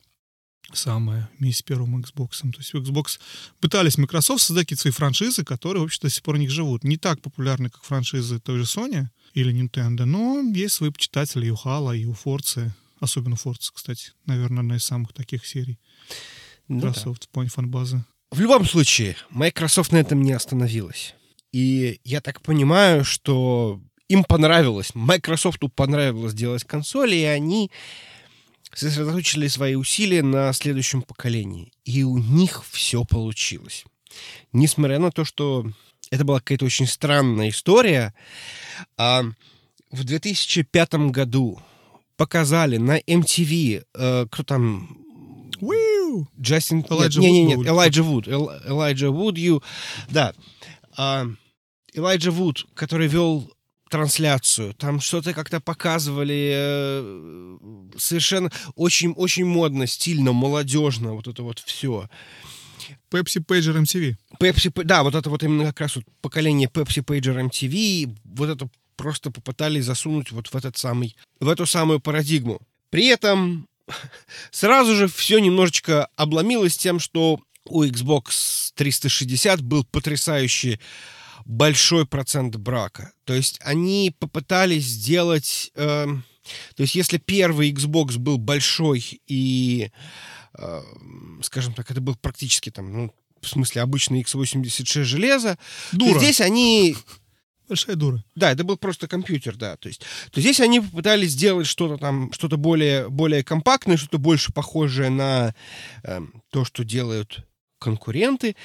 самая, вместе с первым Xbox. То есть Xbox пытались Microsoft создать какие-то свои франшизы, которые, в общем-то, до сих пор них живут. Не так популярны, как франшизы той же Sony или Nintendo, но есть свои почитатели и у Halo, и у Forza. Особенно Forza, кстати. Наверное, одна из самых таких серий Ну да. Microsoft в плане фан-базы. В любом случае, Microsoft на этом не остановилась. И я так понимаю, что им понравилось, Microsoft понравилось делать консоли, и они сосредоточили свои усилия на следующем поколении. И у них все получилось. Несмотря на то, что это была какая-то очень странная история, а, в 2005 году показали на MTV, э, кто там! Джастин... Элайджа нет, не, не, Вуд нет, был. Элайджа Вуд. Эл- Элайджа Вуд, ю... Да. А, Элайджа Вуд, который вел трансляцию, там что-то как-то показывали э, совершенно очень, очень модно, стильно, молодежно, вот это вот все. Pepsi Pager MTV. Pepsi, да, вот это вот именно как раз вот поколение Pepsi Pager MTV, вот это просто попытались засунуть вот в этот самый, в эту самую парадигму. При этом сразу же все немножечко обломилось тем, что у Xbox 360 был потрясающий большой процент брака. То есть они попытались сделать... эм, то есть если первый Xbox был большой и, э, скажем так, это был практически там, ну, в смысле обычный x86 железо, Дура. то здесь они Большая дура. да, это был просто компьютер, да. То есть, то здесь они попытались сделать что-то там, что-то более, более компактное, что-то больше похожее на эм, то, что делают конкуренты.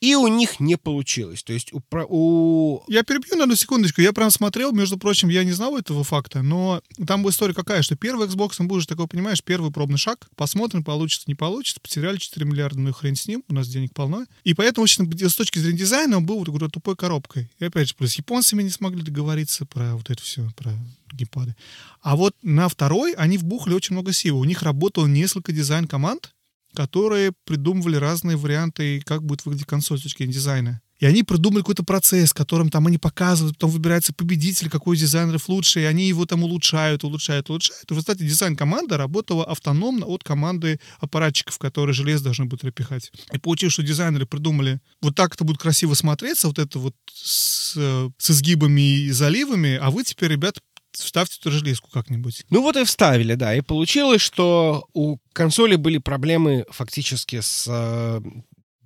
И у них не получилось. То есть у, у Я перебью на одну секундочку. Я прям смотрел, между прочим, я не знал этого факта, но там история какая, что первый Xbox, он же такой, понимаешь, первый пробный шаг. Посмотрим, получится, не получится. Потеряли 4 миллиарда, ну и хрен с ним, у нас денег полно. И поэтому, очень, с точки зрения дизайна, он был вот такой тупой коробкой. И опять же, плюс японцами не смогли договориться про вот это все, про геймпады. А вот на второй они вбухали очень много сил. У них работало несколько дизайн-команд, которые придумывали разные варианты, как будет выглядеть консоль с точки дизайна. И они придумали какой-то процесс, которым там они показывают, потом выбирается победитель, какой из дизайнеров лучше, и они его там улучшают, улучшают, улучшают. В результате дизайн-команда работала автономно от команды аппаратчиков, которые железо должны будут репихать. И получилось, что дизайнеры придумали, вот так это будет красиво смотреться, вот это вот с, э, с изгибами и заливами, а вы теперь, ребят, вставьте эту железку как-нибудь. Ну вот и вставили, да. И получилось, что у консоли были проблемы фактически с э,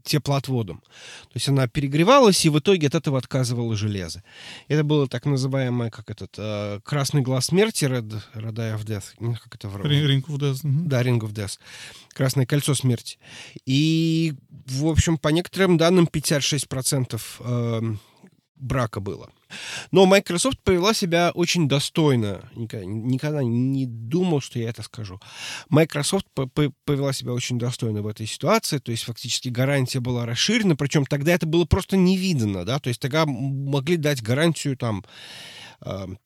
теплоотводом. То есть она перегревалась, и в итоге от этого отказывало железо. Это было так называемое, как этот, э, красный глаз смерти, Red, Red Eye of Death. Ну, Как это в Ring of Death. Мгм. Да, Ring of Death. Красное кольцо смерти. И, в общем, по некоторым данным, 56% э, брака было. Но Microsoft повела себя очень достойно. Никогда, никогда не думал, что я это скажу. Microsoft повела себя очень достойно в этой ситуации. То есть фактически гарантия была расширена. Причем тогда это было просто не видно. Да? То есть тогда могли дать гарантию там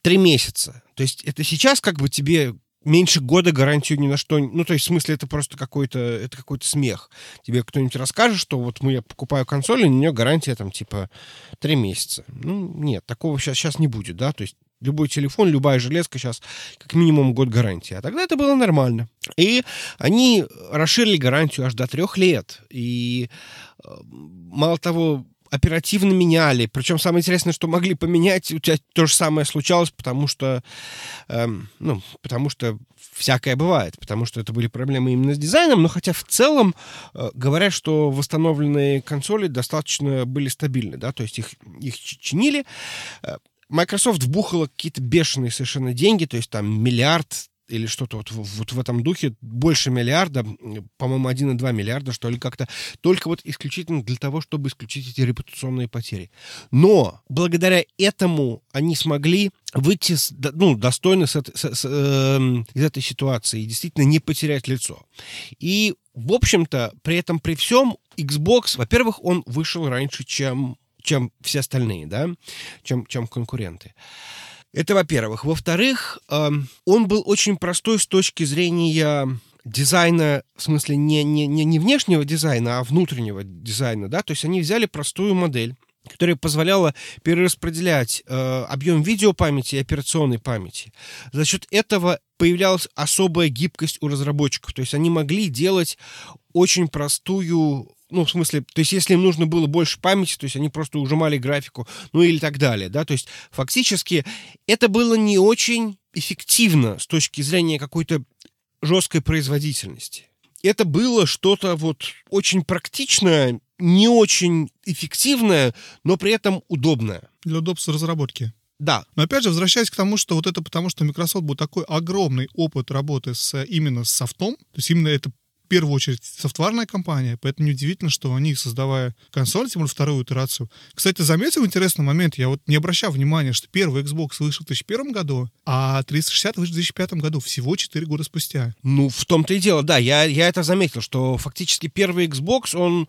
три месяца. То есть это сейчас как бы тебе меньше года гарантию ни на что. Ну, то есть, в смысле, это просто какой-то, это какой-то смех. Тебе кто-нибудь расскажет, что вот мы, я покупаю консоль, и на нее гарантия там типа три месяца. Ну, нет, такого сейчас, сейчас не будет, да, то есть любой телефон, любая железка сейчас как минимум год гарантии. А тогда это было нормально. И они расширили гарантию аж до трех лет. И э, мало того, оперативно меняли. Причем самое интересное, что могли поменять, у тебя то же самое случалось, потому что, эм, ну, потому что всякое бывает, потому что это были проблемы именно с дизайном, но хотя в целом э, говорят, что восстановленные консоли достаточно были стабильны, да, то есть их, их чинили. Э, Microsoft вбухала какие-то бешеные совершенно деньги, то есть там миллиард или что-то вот, вот в этом духе, больше миллиарда, по-моему, 1,2 миллиарда, что ли, как-то, только вот исключительно для того, чтобы исключить эти репутационные потери. Но благодаря этому они смогли выйти ну, достойно с, с, с, э, из этой ситуации и действительно не потерять лицо. И, в общем-то, при этом, при всем, Xbox, во-первых, он вышел раньше, чем, чем все остальные, да, чем, чем конкуренты. Это во-первых. Во-вторых, он был очень простой с точки зрения дизайна, в смысле не, не, не, не внешнего дизайна, а внутреннего дизайна, да, то есть они взяли простую модель, которая позволяла перераспределять э, объем видеопамяти и операционной памяти. За счет этого появлялась особая гибкость у разработчиков, то есть они могли делать очень простую ну, в смысле, то есть если им нужно было больше памяти, то есть они просто ужимали графику, ну или так далее, да, то есть фактически это было не очень эффективно с точки зрения какой-то жесткой производительности. Это было что-то вот очень практичное, не очень эффективное, но при этом удобное. Для удобства разработки. Да. Но опять же, возвращаясь к тому, что вот это потому, что Microsoft был такой огромный опыт работы с именно с софтом, то есть именно это первую очередь софтварная компания, поэтому неудивительно, что они, создавая консоль, тем более вторую итерацию. Кстати, заметил интересный момент, я вот не обращал внимания, что первый Xbox вышел в 2001 году, а 360 вышел в 2005 году, всего 4 года спустя. Ну, в том-то и дело, да, я, я это заметил, что фактически первый Xbox, он,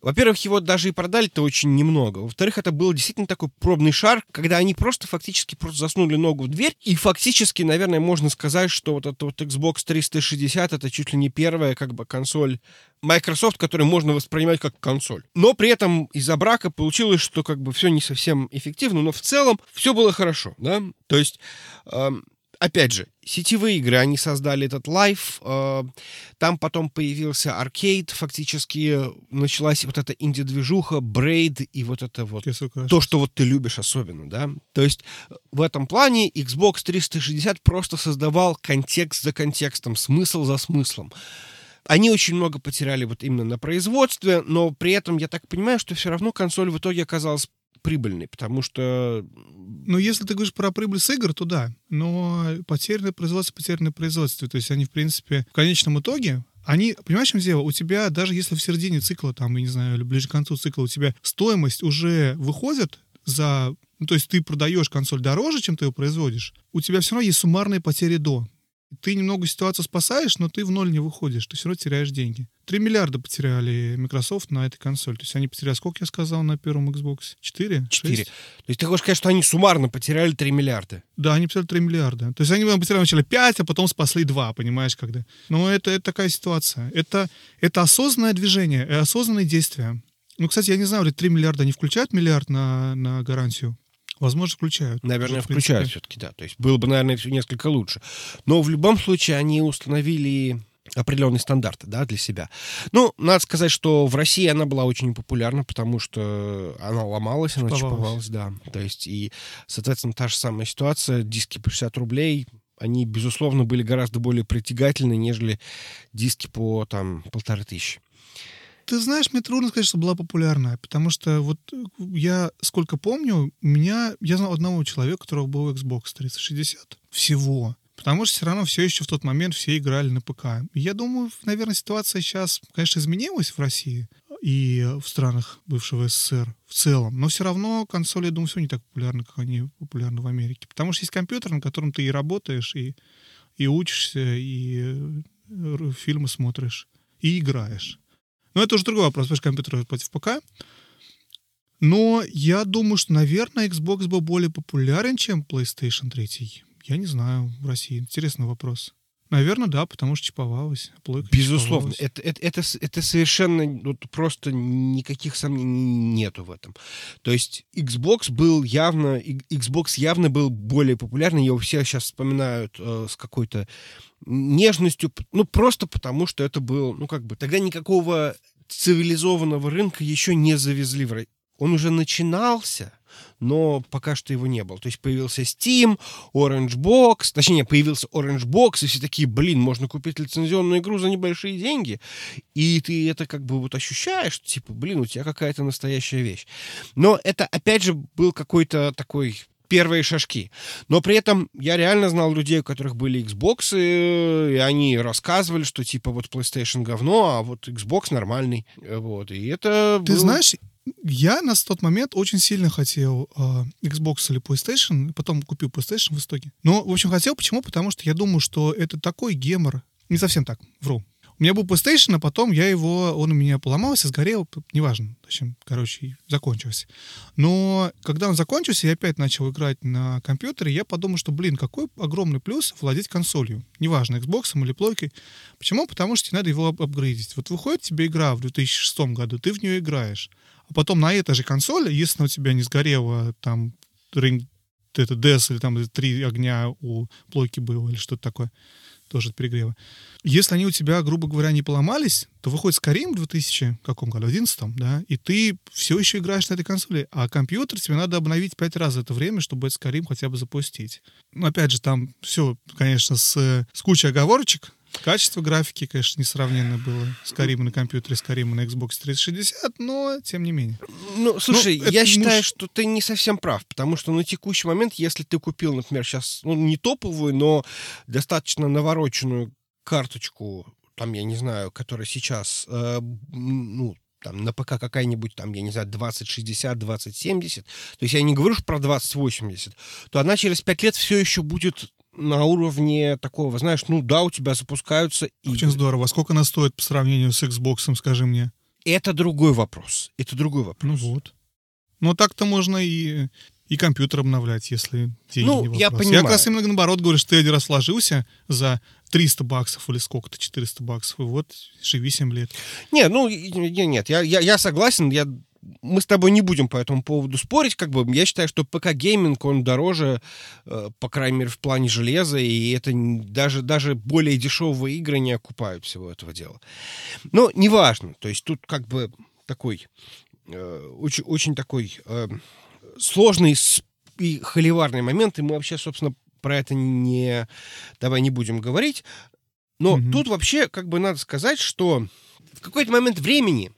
во-первых, его даже и продали-то очень немного, во-вторых, это был действительно такой пробный шар, когда они просто фактически просто заснули ногу в дверь, и фактически, наверное, можно сказать, что вот этот вот Xbox 360 это чуть ли не первая как бы консоль Microsoft, которую можно воспринимать как консоль. Но при этом из-за брака получилось, что как бы все не совсем эффективно, но в целом все было хорошо, да. То есть, э, опять же, сетевые игры, они создали этот лайф, э, там потом появился аркейд, фактически началась вот эта инди-движуха, брейд и вот это вот, то, что вот ты любишь особенно, да. То есть в этом плане Xbox 360 просто создавал контекст за контекстом, смысл за смыслом. Они очень много потеряли вот именно на производстве, но при этом я так понимаю, что все равно консоль в итоге оказалась прибыльной, потому что... Ну, если ты говоришь про прибыль с игр, то да. Но потерянное производство, потерянное производство. То есть они, в принципе, в конечном итоге они, понимаешь, чем дело? У тебя, даже если в середине цикла, там, я не знаю, или ближе к концу цикла, у тебя стоимость уже выходит за... Ну, то есть ты продаешь консоль дороже, чем ты ее производишь, у тебя все равно есть суммарные потери до ты немного ситуацию спасаешь, но ты в ноль не выходишь, ты все равно теряешь деньги. Три миллиарда потеряли Microsoft на этой консоли. То есть они потеряли, сколько я сказал, на первом Xbox? Четыре? Четыре. То есть ты хочешь сказать, что они суммарно потеряли 3 миллиарда? Да, они потеряли 3 миллиарда. То есть они потеряли вначале 5, а потом спасли 2, понимаешь, когда. Но это, это такая ситуация. Это, это осознанное движение, и осознанные действия. Ну, кстати, я не знаю, 3 миллиарда они включают миллиард на, на гарантию? Возможно, включают. Наверное, включают все-таки, да. То есть было бы, наверное, все несколько лучше. Но в любом случае они установили определенные стандарты, да, для себя. Ну, надо сказать, что в России она была очень популярна, потому что она ломалась, она чиповалась, да. То есть, и, соответственно, та же самая ситуация, диски по 60 рублей, они, безусловно, были гораздо более притягательны, нежели диски по, там, полторы тысячи. Ты знаешь, мне трудно сказать, что была популярная, потому что вот э, я, сколько помню, меня, я знал одного человека, у которого был Xbox 360. Всего. Потому что все равно все еще в тот момент все играли на ПК. Я думаю, наверное, ситуация сейчас, конечно, изменилась в России. и в странах бывшего СССР в целом. Но все равно консоли, я думаю, все не так популярны, как они популярны в Америке. Потому что есть компьютер, на котором ты и работаешь, и, и учишься, и э, фильмы смотришь, и играешь. Но это уже другой вопрос, потому что компьютер против ПК. Но я думаю, что, наверное, Xbox был более популярен, чем PlayStation 3. Я не знаю в России. Интересный вопрос. Наверное, да, потому что чиповалось. Плойка Безусловно. Это, это, это, это совершенно вот, просто никаких сомнений нету в этом. То есть Xbox был явно, Xbox явно был более популярный. Его все сейчас вспоминают э, с какой-то нежностью. Ну, просто потому, что это был, ну, как бы, тогда никакого цивилизованного рынка еще не завезли в Он уже начинался, но пока что его не было. То есть появился Steam, Orange Box, точнее, появился Orange Box, и все такие, блин, можно купить лицензионную игру за небольшие деньги, и ты это как бы вот ощущаешь, типа, блин, у тебя какая-то настоящая вещь. Но это, опять же, был какой-то такой первые шажки. Но при этом я реально знал людей, у которых были Xbox, и они рассказывали, что типа вот PlayStation говно, а вот Xbox нормальный. Вот. И это Ты был... знаешь, я на тот момент очень сильно хотел э, Xbox или PlayStation, потом купил PlayStation в итоге. Но, в общем, хотел. Почему? Потому что я думаю, что это такой гемор. Не совсем так, вру. У меня был PlayStation, а потом я его, он у меня поломался, сгорел, неважно, в общем, короче, закончился. Но когда он закончился, я опять начал играть на компьютере, я подумал, что, блин, какой огромный плюс владеть консолью. Неважно, Xbox или плойкой. Почему? Потому что тебе надо его апгрейдить. Вот выходит тебе игра в 2006 году, ты в нее играешь. А потом на этой же консоли, если у тебя не сгорело там Ring, это DES или там три огня у плойки было или что-то такое, тоже от перегрева. Если они у тебя, грубо говоря, не поломались, то выходит Skyrim в 2000 каком году, 11 да, и ты все еще играешь на этой консоли, а компьютер тебе надо обновить пять раз за это время, чтобы Skyrim хотя бы запустить. Ну, опять же, там все, конечно, с, с кучей оговорочек, Качество графики, конечно, несравненно было с Карима на компьютере, с Карима на Xbox 360, но тем не менее. Ну, слушай, ну, я считаю, муж... что ты не совсем прав, потому что на текущий момент, если ты купил, например, сейчас, ну, не топовую, но достаточно навороченную карточку, там, я не знаю, которая сейчас, э, ну, там, на ПК какая-нибудь, там, я не знаю, 2060, 2070, то есть я не говорю про 2080, то она через 5 лет все еще будет на уровне такого, знаешь, ну да, у тебя запускаются игры. Очень здорово. А сколько она стоит по сравнению с Xbox, скажи мне? Это другой вопрос. Это другой вопрос. Ну вот. Ну так-то можно и, и компьютер обновлять, если деньги ну, не вопрос. я понимаю. Я как раз именно наоборот говорю, что ты один раз сложился за 300 баксов или сколько-то, 400 баксов, и вот живи 7 лет. Не, ну, нет, я, я, я согласен, я мы с тобой не будем по этому поводу спорить, как бы я считаю, что ПК-гейминг, он дороже, э, по крайней мере, в плане железа, и это даже, даже более дешевые игры не окупают всего этого дела. Но неважно, то есть тут как бы такой, э, очень, очень такой э, сложный и холиварный момент, и мы вообще, собственно, про это не, давай не будем говорить. Но mm-hmm. тут вообще, как бы надо сказать, что в какой-то момент времени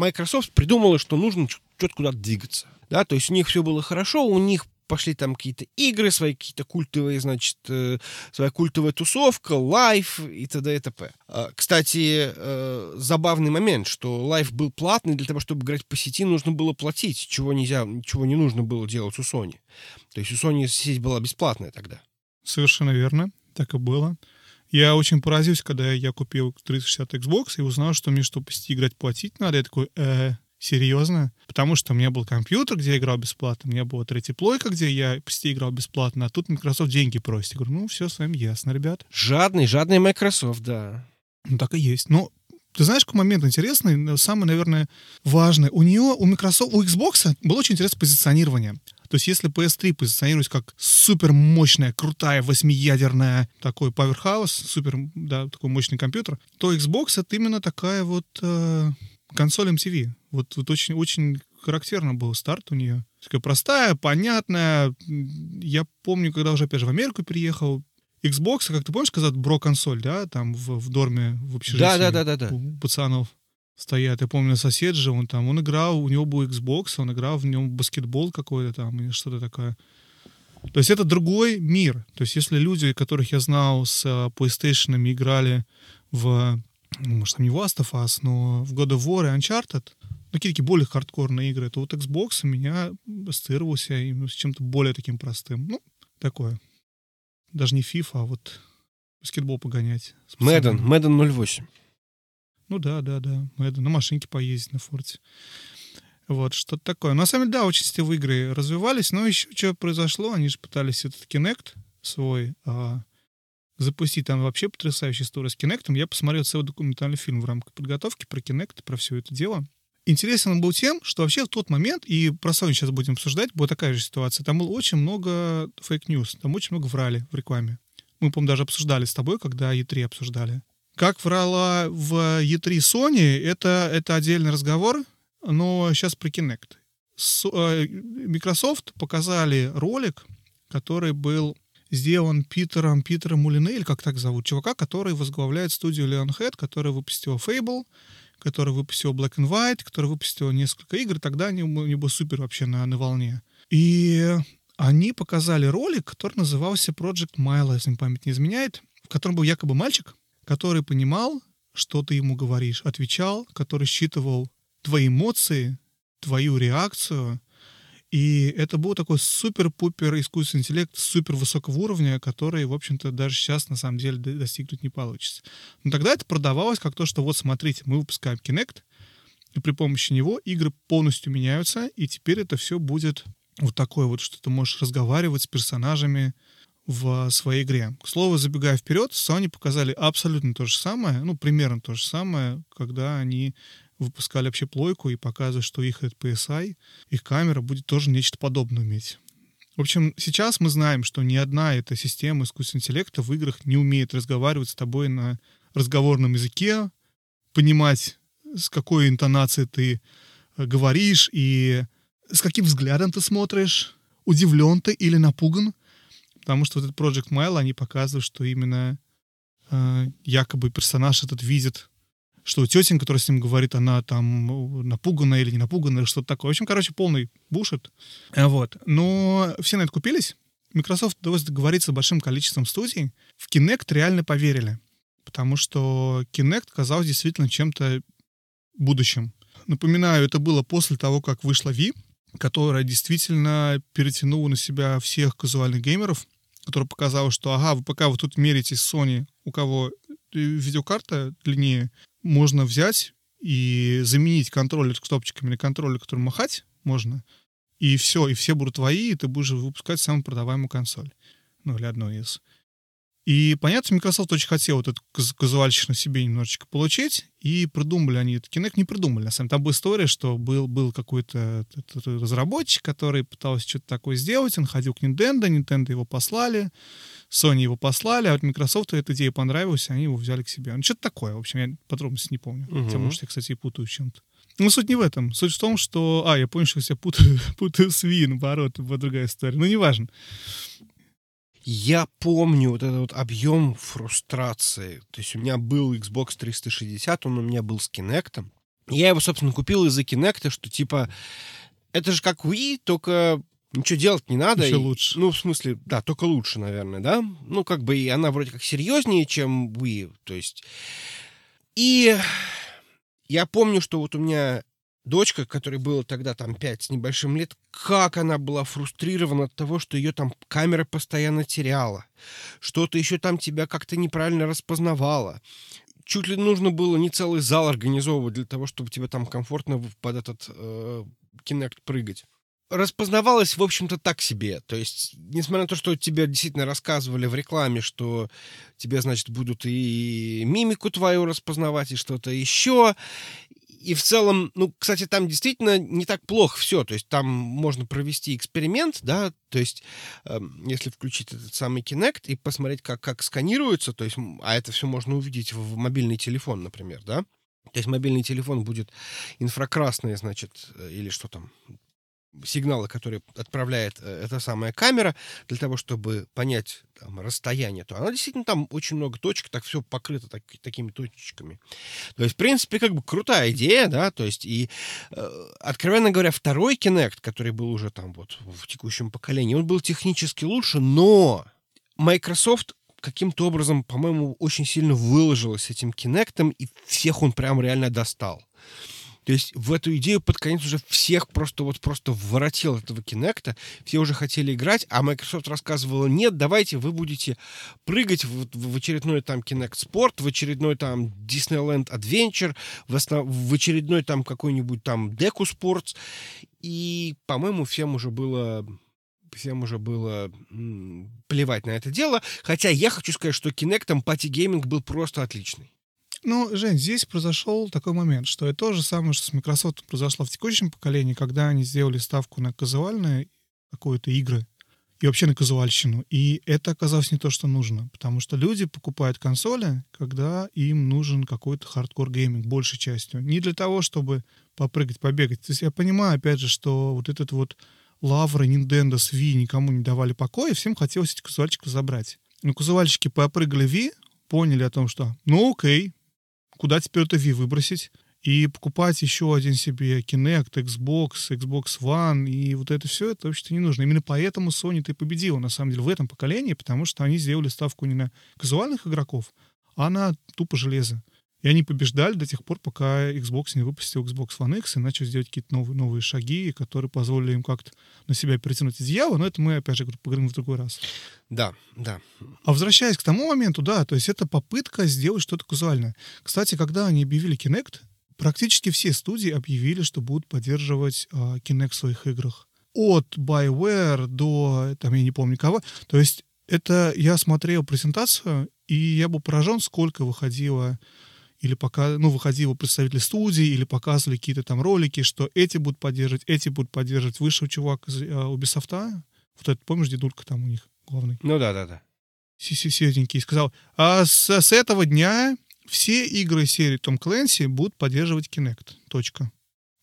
Microsoft придумала, что нужно что-то куда-то двигаться. Да, то есть у них все было хорошо, у них пошли там какие-то игры, свои какие-то культовые, значит, э, своя культовая тусовка, лайф и т.д. и т.п. А, кстати, э, забавный момент, что лайф был платный, для того, чтобы играть по сети, нужно было платить, чего нельзя, чего не нужно было делать у Sony. То есть у Sony сеть была бесплатная тогда. Совершенно верно, так и было. Я очень поразился, когда я купил 360 Xbox и узнал, что мне, чтобы играть, платить надо. Я такой, э, серьезно? Потому что у меня был компьютер, где я играл бесплатно, у меня была третья плойка, где я почти играл бесплатно, а тут Microsoft деньги просит. Я говорю, ну, все с вами ясно, ребят. Жадный, жадный Microsoft, да. Ну, так и есть. Но ты знаешь, какой момент интересный, самый, наверное, важный. У нее, у Microsoft, у Xbox было очень интересное позиционирование. То есть если PS3 позиционируется как супер мощная, крутая, восьмиядерная такой powerhouse, супер, да, такой мощный компьютер, то Xbox это именно такая вот э, консоль MTV. Вот, вот очень, очень характерно был старт у нее. Такая простая, понятная. Я помню, когда уже, опять же, в Америку переехал, Xbox, как ты помнишь, сказать, бро-консоль, да, там в, в дорме, в общежитии да, да, да, да, да. у пацанов стоят. Я помню, сосед же, он там, он играл, у него был Xbox, он играл в нем баскетбол какой-то там или что-то такое. То есть это другой мир. То есть если люди, которых я знал с uh, PlayStation играли в, ну, может, там не Last of Us, но в God of War и Uncharted, ну, какие-то более хардкорные игры, то вот Xbox у меня ассоциировался именно с чем-то более таким простым. Ну, такое. Даже не FIFA, а вот баскетбол погонять. Madden, Madden 08. Ну да, да, да. Madden. На машинке поездить на Forza. Вот, что-то такое. На самом деле, да, очень сетевые игры развивались, но еще что произошло, они же пытались этот Kinect свой а, запустить. Там вообще потрясающая история с Kinect. Я посмотрел целый документальный фильм в рамках подготовки про Kinect, про все это дело. Интересен он был тем, что вообще в тот момент, и про Sony сейчас будем обсуждать, была такая же ситуация. Там было очень много fake news, там очень много врали в рекламе. Мы, по-моему, даже обсуждали с тобой, когда E3 обсуждали. Как врала в E3 Sony, это, это отдельный разговор, но сейчас про Kinect. С, э, Microsoft показали ролик, который был сделан Питером, Питером Мулине, или как так зовут, чувака, который возглавляет студию Leonhead, который выпустил Fable, который выпустил Black and White, который выпустил несколько игр, тогда они, они были супер вообще на, на волне. И они показали ролик, который назывался Project Milo, если память не изменяет, в котором был якобы мальчик, который понимал, что ты ему говоришь, отвечал, который считывал твои эмоции, твою реакцию, и это был такой супер-пупер искусственный интеллект супер высокого уровня, который, в общем-то, даже сейчас на самом деле достигнуть не получится. Но тогда это продавалось как то, что вот смотрите, мы выпускаем Kinect, и при помощи него игры полностью меняются, и теперь это все будет вот такое вот, что ты можешь разговаривать с персонажами в своей игре. К слову, забегая вперед, Sony показали абсолютно то же самое, ну, примерно то же самое, когда они выпускали вообще плойку и показывают, что их этот PSI, их камера будет тоже нечто подобное иметь. В общем, сейчас мы знаем, что ни одна эта система искусственного интеллекта в играх не умеет разговаривать с тобой на разговорном языке, понимать, с какой интонацией ты э, говоришь и с каким взглядом ты смотришь, удивлен ты или напуган. Потому что вот этот Project Mile, они показывают, что именно э, якобы персонаж этот видит что тетенька, которая с ним говорит, она там ну, напуганная или не напуганная, что-то такое. В общем, короче, полный бушет. Э, вот. Но все на это купились. Microsoft удалось договориться с большим количеством студий. В Kinect реально поверили. Потому что Kinect казался действительно чем-то будущим. Напоминаю, это было после того, как вышла Wii, которая действительно перетянула на себя всех казуальных геймеров, которая показала, что ага, вы пока вы тут меритесь с Sony, у кого видеокарта длиннее, можно взять и заменить контроллер с кнопочками на контроллер, который махать можно, и все, и все будут твои, и ты будешь выпускать самую продаваемую консоль. Ну, или одну из. И, понятно, Microsoft очень хотел вот эту казуальщину себе немножечко получить, и придумали они это. Kinect не придумали, на самом деле. Там была история, что был, был какой-то разработчик, который пытался что-то такое сделать, он ходил к Nintendo, Nintendo его послали, Sony его послали, а вот Microsoft эта идея понравилась, они его взяли к себе. Ну, что-то такое, в общем, я подробности не помню. Угу. Хотя, может, я, кстати, и путаю чем-то. Ну, суть не в этом. Суть в том, что... А, я понял, что я себя путаю, путаю с Wii, наоборот, была другая история. Ну, неважно. Я помню вот этот вот объем фрустрации. То есть у меня был Xbox 360, он у меня был с Kinect. Я его, собственно, купил из-за Kinect, что типа это же как Wii, только ничего делать не надо. Еще и, лучше. Ну, в смысле, да, только лучше, наверное, да? Ну, как бы и она вроде как серьезнее, чем Wii, то есть... И я помню, что вот у меня дочка, которой было тогда там 5 с небольшим лет, как она была фрустрирована от того, что ее там камера постоянно теряла. Что-то еще там тебя как-то неправильно распознавала. Чуть ли нужно было не целый зал организовывать для того, чтобы тебе там комфортно под этот э, Kinect прыгать распознавалось, в общем-то, так себе. То есть, несмотря на то, что тебе действительно рассказывали в рекламе, что тебе, значит, будут и мимику твою распознавать, и что-то еще, и в целом, ну, кстати, там действительно не так плохо все. То есть там можно провести эксперимент, да, то есть э, если включить этот самый Kinect и посмотреть, как, как сканируется, то есть, а это все можно увидеть в, мобильный телефон, например, да, то есть мобильный телефон будет инфракрасный, значит, э, или что там, сигналы, которые отправляет э, эта самая камера для того, чтобы понять там, расстояние, то она действительно там очень много точек, так все покрыто так, такими точечками. То есть, в принципе, как бы крутая идея, да, то есть, и, э, откровенно говоря, второй Kinect, который был уже там вот в текущем поколении, он был технически лучше, но Microsoft каким-то образом, по-моему, очень сильно выложилась этим Kinect, и всех он прям реально достал. То есть в эту идею под конец уже всех просто вот просто воротил этого Кинекта. Все уже хотели играть, а Microsoft рассказывала, нет, давайте вы будете прыгать в, в очередной там Kinect Sport, в очередной там Disneyland Adventure, в, основ... в очередной там какой-нибудь там Deku Sports. И, по-моему, всем уже было всем уже было плевать на это дело. Хотя я хочу сказать, что Kinect Пати Гейминг был просто отличный. Ну, Жень, здесь произошел такой момент, что это то же самое, что с Microsoft произошло в текущем поколении, когда они сделали ставку на казуальные какое-то игры и вообще на казуальщину. И это оказалось не то, что нужно, потому что люди покупают консоли, когда им нужен какой-то hardcore gaming большей частью. Не для того, чтобы попрыгать, побегать. То есть я понимаю, опять же, что вот этот вот лавры Nintendo с Wii никому не давали покоя, всем хотелось эти казуальчики забрать. Но казуальщики попрыгали Wii, поняли о том, что ну окей, куда теперь это Wii выбросить? И покупать еще один себе Kinect, Xbox, Xbox One, и вот это все, это вообще-то не нужно. Именно поэтому Sony-то и победила, на самом деле, в этом поколении, потому что они сделали ставку не на казуальных игроков, а на тупо железо. И они побеждали до тех пор, пока Xbox не выпустил Xbox One X и начал делать какие-то новые, новые шаги, которые позволили им как-то на себя перетянуть одеяло, но это мы, опять же, поговорим в другой раз. Да, да. А возвращаясь к тому моменту, да, то есть это попытка сделать что-то казуальное. Кстати, когда они объявили Kinect, практически все студии объявили, что будут поддерживать э, Kinect в своих играх. От BioWare до, там, я не помню кого. То есть это я смотрел презентацию, и я был поражен, сколько выходило или пока, ну, выходили представители студии, или показывали какие-то там ролики, что эти будут поддерживать, эти будут поддерживать. Вышел чувак из uh, Ubisoft, вот этот, помнишь, дедулька там у них главный? Ну да, да, да. Серенький, сказал, а с, с этого дня все игры серии Том Клэнси будут поддерживать Kinect. Точка.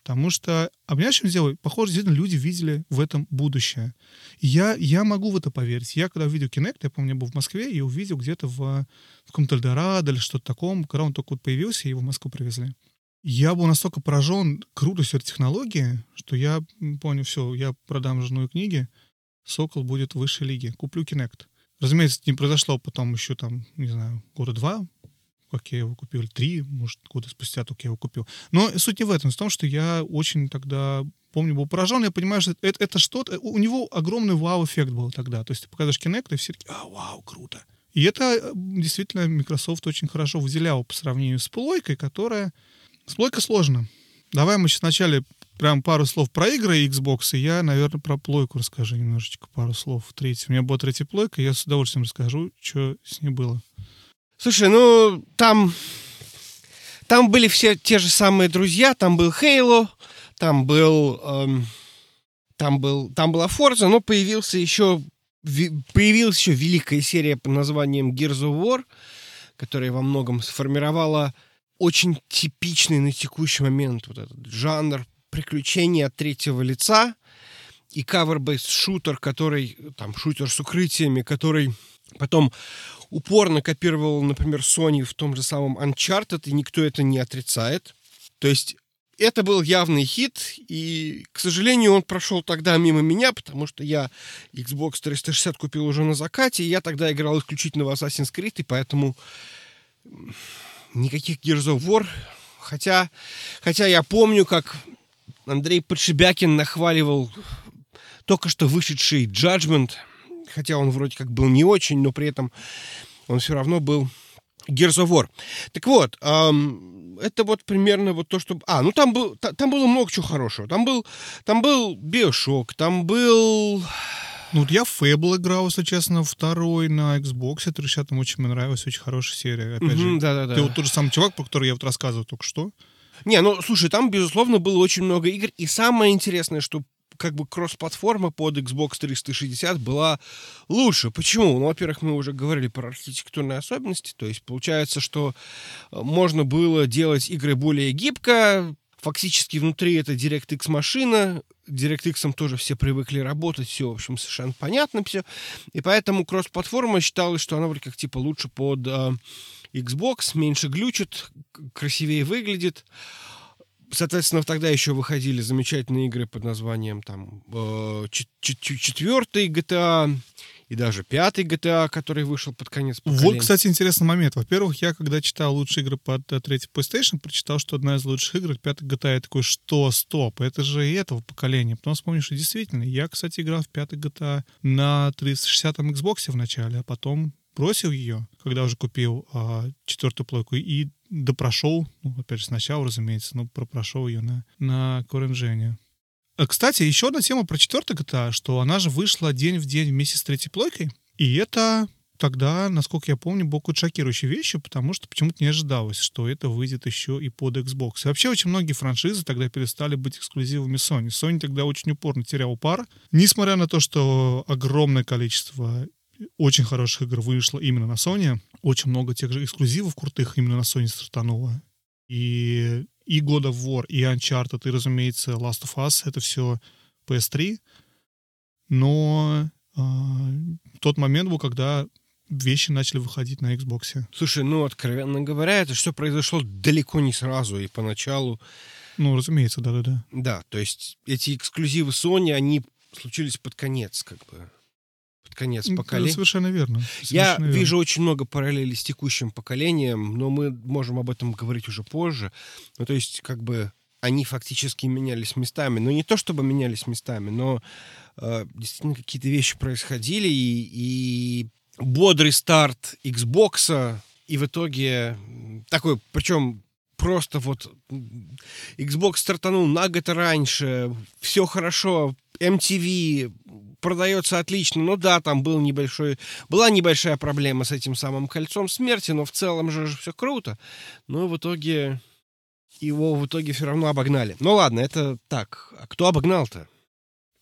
Потому что, а понимаешь, что дело? Похоже, действительно, люди видели в этом будущее. Я, я могу в это поверить. Я когда увидел Kinect, я помню, я был в Москве, и увидел где-то в, в каком-то Эльдорадо или что-то таком, когда он только вот появился, его в Москву привезли. Я был настолько поражен крутостью этой технологии, что я понял, все, я продам жену и книги, Сокол будет в высшей лиге, куплю Kinect. Разумеется, не произошло потом еще там, не знаю, года два, как я его купил, три, может, года спустя только я его купил. Но суть не в этом, в том, что я очень тогда, помню, был поражен, я понимаю, что это, это что-то, у него огромный вау-эффект был тогда. То есть ты показываешь Kinect, и все такие, а, вау, круто. И это действительно Microsoft очень хорошо выделял по сравнению с плойкой, которая... С плойкой сложно. Давай мы сейчас вначале прям пару слов про игры Xbox, и я, наверное, про плойку расскажу немножечко, пару слов. Третий. У меня была третья плойка, я с удовольствием расскажу, что с ней было. Слушай, ну там там были все те же самые друзья, там был Хейло, там был эм, там был там была Forza, но появился еще появилась еще великая серия под названием Gears of War, которая во многом сформировала очень типичный на текущий момент вот этот жанр приключения от третьего лица и cover-based шутер, который там шутер с укрытиями, который потом упорно копировал, например, Sony в том же самом Uncharted, и никто это не отрицает. То есть это был явный хит, и, к сожалению, он прошел тогда мимо меня, потому что я Xbox 360 купил уже на закате, и я тогда играл исключительно в Assassin's Creed, и поэтому никаких Gears of War. Хотя, хотя я помню, как Андрей Подшибякин нахваливал только что вышедший Judgment — хотя он вроде как был не очень, но при этом он все равно был Gears of War. Так вот, эм, это вот примерно вот то, что... А, ну там, был, там было много чего хорошего. Там был, там был Bioshock, там был... Ну, вот я в Fable играл, если честно, второй на Xbox 360 очень мне нравилась, очень хорошая серия. Опять mm-hmm, же, да-да-да. Ты вот тот же самый чувак, про который я вот рассказывал только что. Не, ну, слушай, там, безусловно, было очень много игр. И самое интересное, что как бы кросс-платформа под Xbox 360 была лучше. Почему? Ну, во-первых, мы уже говорили про архитектурные особенности, то есть получается, что э, можно было делать игры более гибко, фактически внутри это DirectX машина, DirectX тоже все привыкли работать, все, в общем, совершенно понятно все, и поэтому кросс-платформа считалась, что она вроде как типа лучше под э, Xbox, меньше глючит, красивее выглядит. Соответственно, тогда еще выходили замечательные игры под названием там э, четвертый GTA и даже пятый GTA, который вышел под конец поколения. Вот, кстати, интересный момент. Во-первых, я когда читал лучшие игры под э, третий PlayStation, прочитал, что одна из лучших игр — пятый GTA. Я такой, что, стоп, это же и этого поколения. Потом вспомнил, что действительно, я, кстати, играл в пятый GTA на 360-м Xbox в начале, а потом бросил ее, когда уже купил а, четвертую плойку, и допрошел, ну, опять же, сначала, разумеется, но пропрошел ее на, на Core а, Кстати, еще одна тема про четвертую GTA, что она же вышла день в день вместе с третьей плойкой, и это тогда, насколько я помню, был какой-то шокирующей вещью, потому что почему-то не ожидалось, что это выйдет еще и под Xbox. И вообще очень многие франшизы тогда перестали быть эксклюзивами Sony. Sony тогда очень упорно терял пар, несмотря на то, что огромное количество очень хороших игр вышло именно на Sony. Очень много тех же эксклюзивов крутых именно на Sony стартануло. И, и God of War, и Uncharted, и, разумеется, Last of Us — это все PS3. Но э, тот момент был, когда вещи начали выходить на Xbox. Слушай, ну, откровенно говоря, это все произошло далеко не сразу, и поначалу... Ну, разумеется, да-да-да. Да, то есть эти эксклюзивы Sony, они случились под конец, как бы конец поколения. Совершенно верно. Совершенно Я верно. вижу очень много параллелей с текущим поколением, но мы можем об этом говорить уже позже. Ну, то есть, как бы они фактически менялись местами. Ну, не то чтобы менялись местами, но э, действительно какие-то вещи происходили, и, и бодрый старт Xbox, и в итоге такой, причем просто вот Xbox стартанул на год раньше, все хорошо, MTV продается отлично. Ну да, там был небольшой, была небольшая проблема с этим самым кольцом смерти, но в целом же все круто. Но в итоге его в итоге все равно обогнали. Ну ладно, это так. А кто обогнал-то?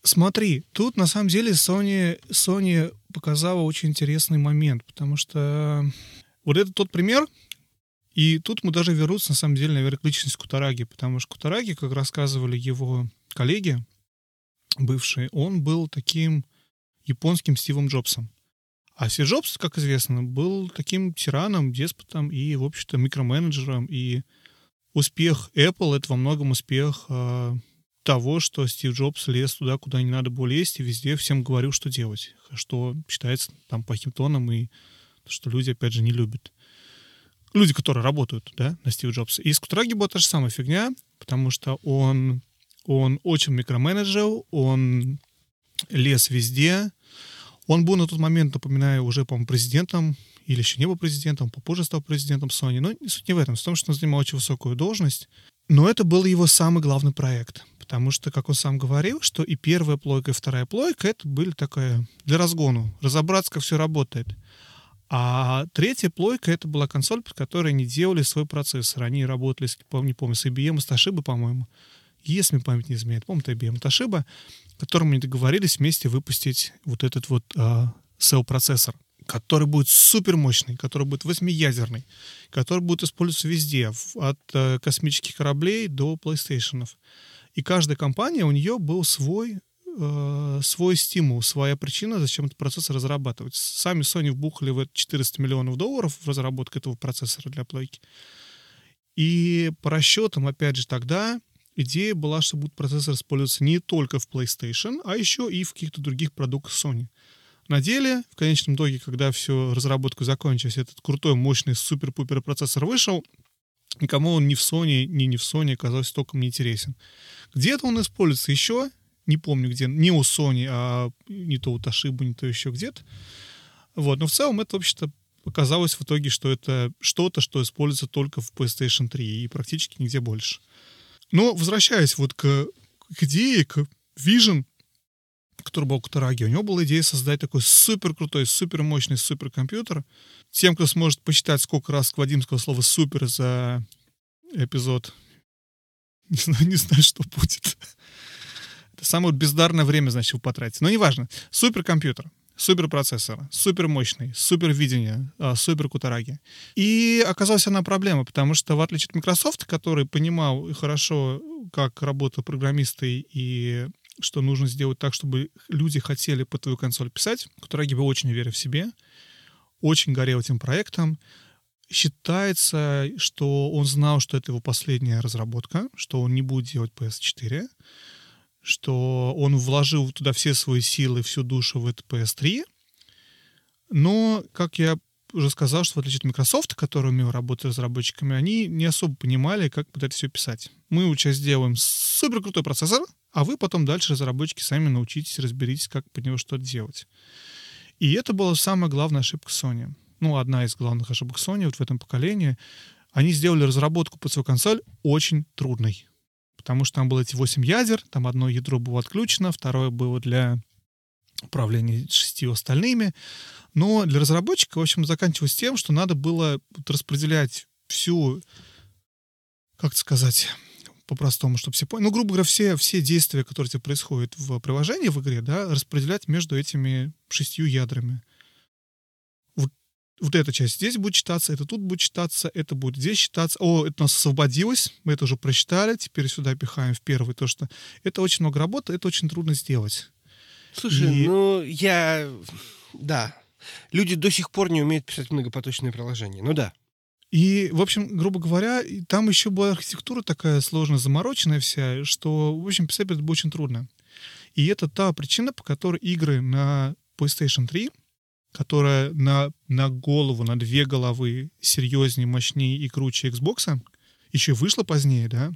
Смотри, тут на самом деле Sony, Sony показала очень интересный момент, потому что вот это тот пример, и тут мы даже вернуться, на самом деле, наверное, к личности Кутараги, потому что Кутараги, как рассказывали его коллеги, бывший, он был таким японским Стивом Джобсом. А Стив Джобс, как известно, был таким тираном, деспотом и, в общем-то, микроменеджером. И успех Apple — это во многом успех э, того, что Стив Джобс лез туда, куда не надо было лезть, и везде всем говорил, что делать. Что считается там плохим тоном, и что люди, опять же, не любят. Люди, которые работают, да, на Стив Джобса. И с Кутраги была та же самая фигня, потому что он он очень микроменеджер, он лез везде. Он был на тот момент, напоминаю, уже, по-моему, президентом, или еще не был президентом, попозже стал президентом Sony. Но суть не в этом, в том, что он занимал очень высокую должность. Но это был его самый главный проект. Потому что, как он сам говорил, что и первая плойка, и вторая плойка — это были такая для разгону, разобраться, как все работает. А третья плойка — это была консоль, под которой они делали свой процессор. Они работали, не помню, с IBM, с Toshiba, по-моему если мне память не изменяет, по-моему, это IBM Toshiba, которым они договорились вместе выпустить вот этот вот э, Cell-процессор, который будет супер мощный, который будет восьмиядерный, который будет использоваться везде, от э, космических кораблей до PlayStation. И каждая компания, у нее был свой э, свой стимул, своя причина, зачем этот процессор разрабатывать. Сами Sony вбухали в это 400 миллионов долларов в разработку этого процессора для плойки. И по расчетам, опять же, тогда идея была, что будет процессор использоваться не только в PlayStation, а еще и в каких-то других продуктах Sony. На деле, в конечном итоге, когда всю разработку закончилась, этот крутой, мощный, супер-пупер процессор вышел, никому он ни в Sony, ни не в Sony оказался толком не интересен. Где-то он используется еще, не помню где, не у Sony, а не то у Toshiba, не то еще где-то. Вот, но в целом это, вообще-то, оказалось в итоге, что это что-то, что используется только в PlayStation 3 и практически нигде больше. Но возвращаясь вот к, к идее, к Vision, который был у Кутараги, у него была идея создать такой супер крутой, супер мощный суперкомпьютер. Тем, кто сможет посчитать, сколько раз Вадим сказал слово супер за эпизод, не знаю, не знаю, что будет. Самое бездарное время, значит, вы потратите. Но неважно. Суперкомпьютер суперпроцессор, супермощный, супервидение, а, супер кутараги. И оказалась она проблема, потому что в отличие от Microsoft, который понимал хорошо, как работают программисты и что нужно сделать так, чтобы люди хотели по твою консоль писать, Кутараги был очень уверен в себе, очень горел этим проектом, Считается, что он знал, что это его последняя разработка, что он не будет делать PS4, что он вложил туда все свои силы, всю душу в это PS3. Но, как я уже сказал, что в отличие от Microsoft, который умел работать с разработчиками, они не особо понимали, как под это все писать. Мы вот сейчас сделаем супер крутой процессор, а вы потом дальше, разработчики, сами научитесь, разберитесь, как под него что-то делать. И это была самая главная ошибка Sony. Ну, одна из главных ошибок Sony вот в этом поколении. Они сделали разработку под свою консоль очень трудной. Потому что там было эти 8 ядер, там одно ядро было отключено, второе было для управления шестью остальными. Но для разработчика, в общем, заканчивалось тем, что надо было распределять всю, как сказать, по-простому, чтобы все поняли. Ну, грубо говоря, все, все действия, которые тебе происходят в приложении в игре, да, распределять между этими шестью ядрами. Вот, эта часть здесь будет читаться, это тут будет читаться, это будет здесь читаться. О, это у нас освободилось, мы это уже просчитали, теперь сюда пихаем в первый. То, что это очень много работы, это очень трудно сделать. Слушай, И... ну, я... Да. Люди до сих пор не умеют писать многопоточные приложения. Ну да. И, в общем, грубо говоря, там еще была архитектура такая сложно замороченная вся, что, в общем, писать это было очень трудно. И это та причина, по которой игры на PlayStation 3, которая на, на голову, на две головы серьезнее, мощнее и круче Xbox, еще вышла позднее, да,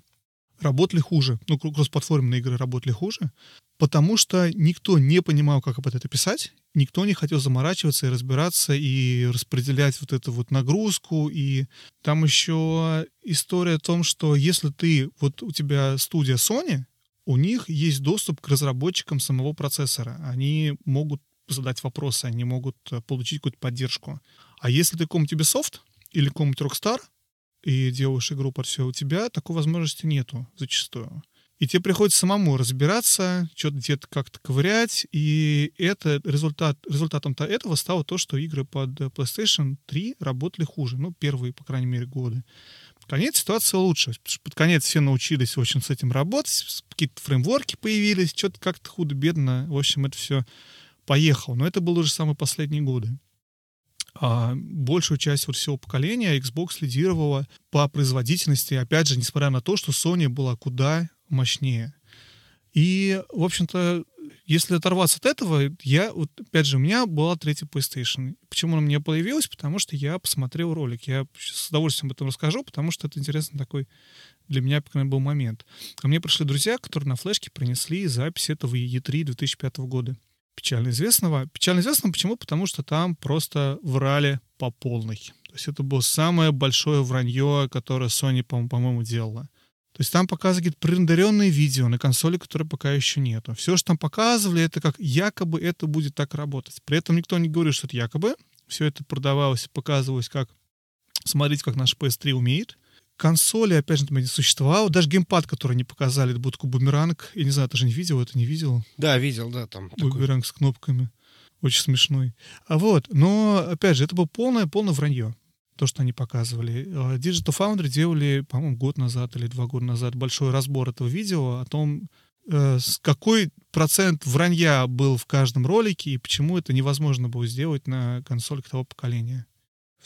работали хуже. Ну, кроссплатформенные игры работали хуже, потому что никто не понимал, как об это писать, никто не хотел заморачиваться и разбираться, и распределять вот эту вот нагрузку. И там еще история о том, что если ты, вот у тебя студия Sony, у них есть доступ к разработчикам самого процессора. Они могут задать вопросы, они могут э, получить какую-то поддержку. А если ты какому-нибудь Ubisoft или какому-нибудь Rockstar, и делаешь игру под все, у тебя такой возможности нету зачастую. И тебе приходится самому разбираться, что-то где-то как-то ковырять, и это результат, результатом-то этого стало то, что игры под PlayStation 3 работали хуже, ну, первые, по крайней мере, годы. Под конец ситуация лучше, под конец все научились, общем, с этим работать, какие-то фреймворки появились, что-то как-то худо-бедно, в общем, это все поехало. Но это было уже самые последние годы а большую часть вот всего поколения Xbox лидировала по производительности, опять же, несмотря на то, что Sony была куда мощнее. И, в общем-то, если оторваться от этого, я, вот, опять же, у меня была третья PlayStation. Почему она меня появилась? Потому что я посмотрел ролик. Я с удовольствием об этом расскажу, потому что это интересный такой для меня, был момент. Ко мне пришли друзья, которые на флешке принесли запись этого E3 2005 года печально известного. Печально известного почему? Потому что там просто врали по полной. То есть это было самое большое вранье, которое Sony, по-моему, делала. То есть там показывают пререндеренные видео на консоли, которые пока еще нету. Все, что там показывали, это как якобы это будет так работать. При этом никто не говорит, что это якобы. Все это продавалось, показывалось как смотрите, как наш PS3 умеет консоли, опять же, не существовало. Даже геймпад, который не показали, это будет такой бумеранг. Я не знаю, ты же не видел это, не видел? Да, видел, да, там. Бумеранг такой. с кнопками. Очень смешной. А вот, но, опять же, это было полное, полное вранье то, что они показывали. А, Digital Foundry делали, по-моему, год назад или два года назад большой разбор этого видео о том, э, какой процент вранья был в каждом ролике и почему это невозможно было сделать на консолях того поколения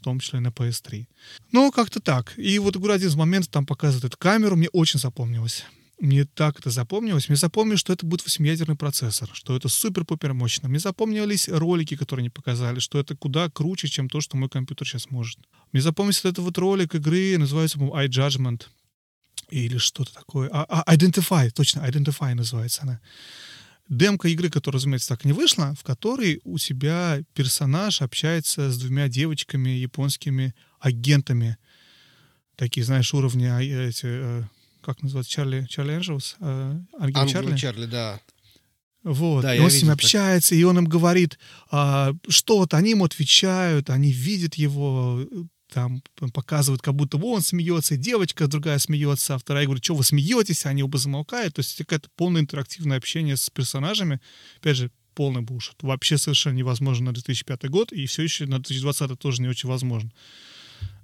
том числе на PS3. Ну, как-то так. И вот один из моментов там показывает эту камеру, мне очень запомнилось. Мне так это запомнилось. Мне запомнилось, что это будет восьмиядерный процессор, что это супер-пупер мощно. Мне запомнились ролики, которые они показали, что это куда круче, чем то, что мой компьютер сейчас может. Мне запомнился этот вот ролик игры, называется, по-моему, iJudgment или что-то такое. А, а, Identify, точно, Identify называется она демка игры, которая, разумеется, так не вышла, в которой у тебя персонаж общается с двумя девочками японскими агентами. Такие, знаешь, уровни а, эти, э, как называется, Чарли, Чарли Энджелс? Э, Ангел Чарли? Чарли, да. Вот, да, и он с ним общается, так. и он им говорит а, что-то, они ему отвечают, они видят его, там показывают, как будто он смеется, девочка другая смеется, а вторая говорит, что вы смеетесь, они оба замолкают. То есть какое-то полное интерактивное общение с персонажами. Опять же, полный бушет. Вообще совершенно невозможно на 2005 год, и все еще на 2020 тоже не очень возможно.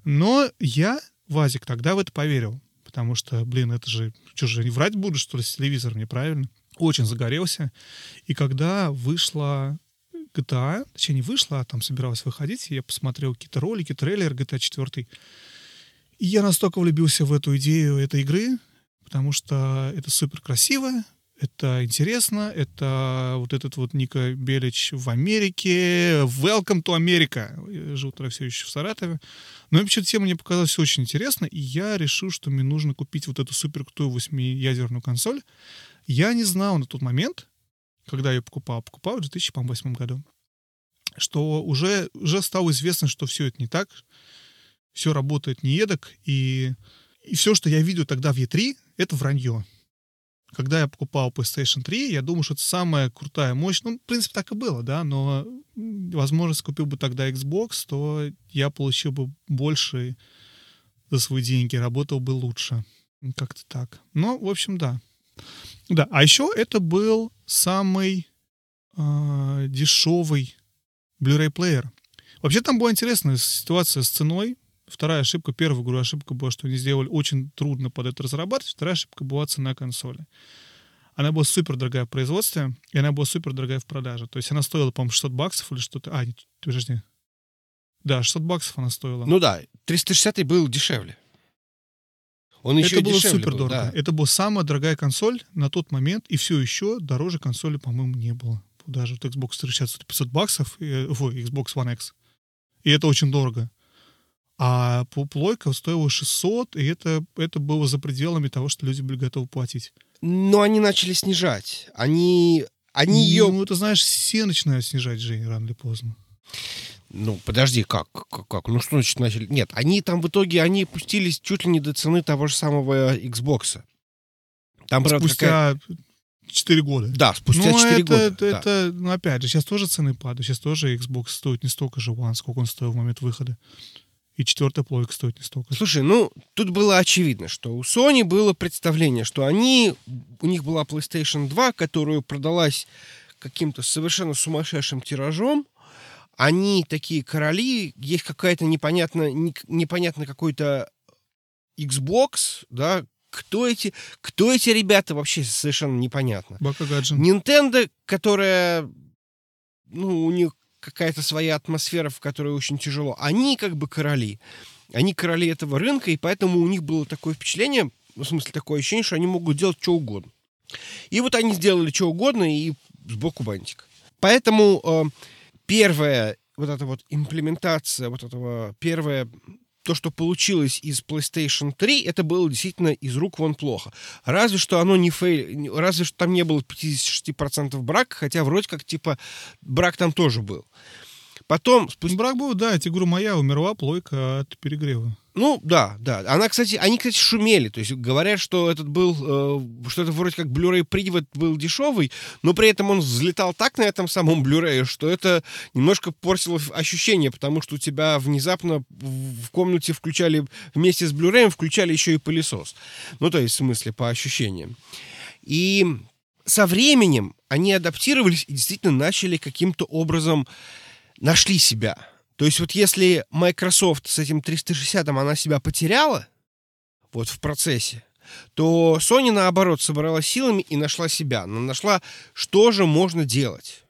Но я, Вазик, тогда в это поверил. Потому что, блин, это же, что же, не врать буду, что ли, с телевизором, неправильно? Очень загорелся. И когда вышла GTA, точнее, не вышла, а там собиралась выходить, я посмотрел какие-то ролики, трейлер GTA 4. И я настолько влюбился в эту идею этой игры, потому что это супер красиво, это интересно, это вот этот вот Ника Белич в Америке, welcome to America. Я живу тогда все еще в Саратове. Но вообще тема мне показалась очень интересно, и я решил, что мне нужно купить вот эту супер крутую восьмиядерную консоль. Я не знал на тот момент, когда я покупал, покупал в 2008 году, что уже, уже стало известно, что все это не так, все работает не едок, и, и все, что я видел тогда в E3, это вранье когда я покупал PlayStation 3, я думал, что это самая крутая мощь. Ну, в принципе, так и было, да, но, возможно, купил бы тогда Xbox, то я получил бы больше за свои деньги, работал бы лучше. Как-то так. Ну, в общем, да. Да, а еще это был самый э, дешевый Blu-ray плеер. Вообще там была интересная ситуация с ценой. Вторая ошибка, первая, говорю, ошибка была, что они сделали очень трудно под это разрабатывать. Вторая ошибка была цена консоли. Она была супер дорогая в производстве, и она была супер дорогая в продаже. То есть она стоила, по-моему, 600 баксов или что-то. А, нет, подожди. Да, 600 баксов она стоила. Ну да, 360 был дешевле. Он еще это было супер дорого. Да. Это была самая дорогая консоль на тот момент, и все еще дороже консоли, по-моему, не было. Даже вот Xbox 360 500 баксов, и, ой, Xbox One X. И это очень дорого. А плойка стоила 600, и это, это было за пределами того, что люди были готовы платить. Но они начали снижать. Они, они ее... Ну, это, знаешь, все начинают снижать, Жень, рано или поздно. Ну, подожди, как, как, как? Ну, что значит начали? Нет, они там в итоге, они пустились чуть ли не до цены того же самого Xbox. Там, правда, Спустя какая... 4 года. Да, спустя ну, 4 это, года. Это, да. это, ну, опять же, сейчас тоже цены падают. Сейчас тоже Xbox стоит не столько же One, сколько он стоил в момент выхода и четвертая плойка стоит не столько. Слушай, ну, тут было очевидно, что у Sony было представление, что они, у них была PlayStation 2, которую продалась каким-то совершенно сумасшедшим тиражом, они такие короли, есть какая-то непонятно, непонятно какой-то Xbox, да, кто эти, кто эти ребята вообще совершенно непонятно. Бакагаджин. Nintendo, которая, ну, у них какая-то своя атмосфера, в которой очень тяжело. Они как бы короли. Они короли этого рынка, и поэтому у них было такое впечатление, в смысле такое ощущение, что они могут делать что угодно. И вот они сделали что угодно, и сбоку бантик. Поэтому э, первая вот эта вот имплементация вот этого, первая то, что получилось из PlayStation 3, это было действительно из рук вон плохо. Разве что оно не fail, разве что там не было 56% брака, хотя вроде как типа брак там тоже был. Потом... Спустя... Брак был, да, я тебе говорю, моя умерла плойка от перегрева. Ну, да, да. Она, кстати, они, кстати, шумели. То есть говорят, что этот был, э, что это вроде как Blu-ray привод был дешевый, но при этом он взлетал так на этом самом Blu-ray, что это немножко портило ощущение, потому что у тебя внезапно в комнате включали вместе с Blu-ray включали еще и пылесос. Ну, то есть, в смысле, по ощущениям. И со временем они адаптировались и действительно начали каким-то образом нашли себя то есть вот если Microsoft с этим 360 она себя потеряла, вот в процессе, то Sony, наоборот, собрала силами и нашла себя. Она нашла, что же можно делать.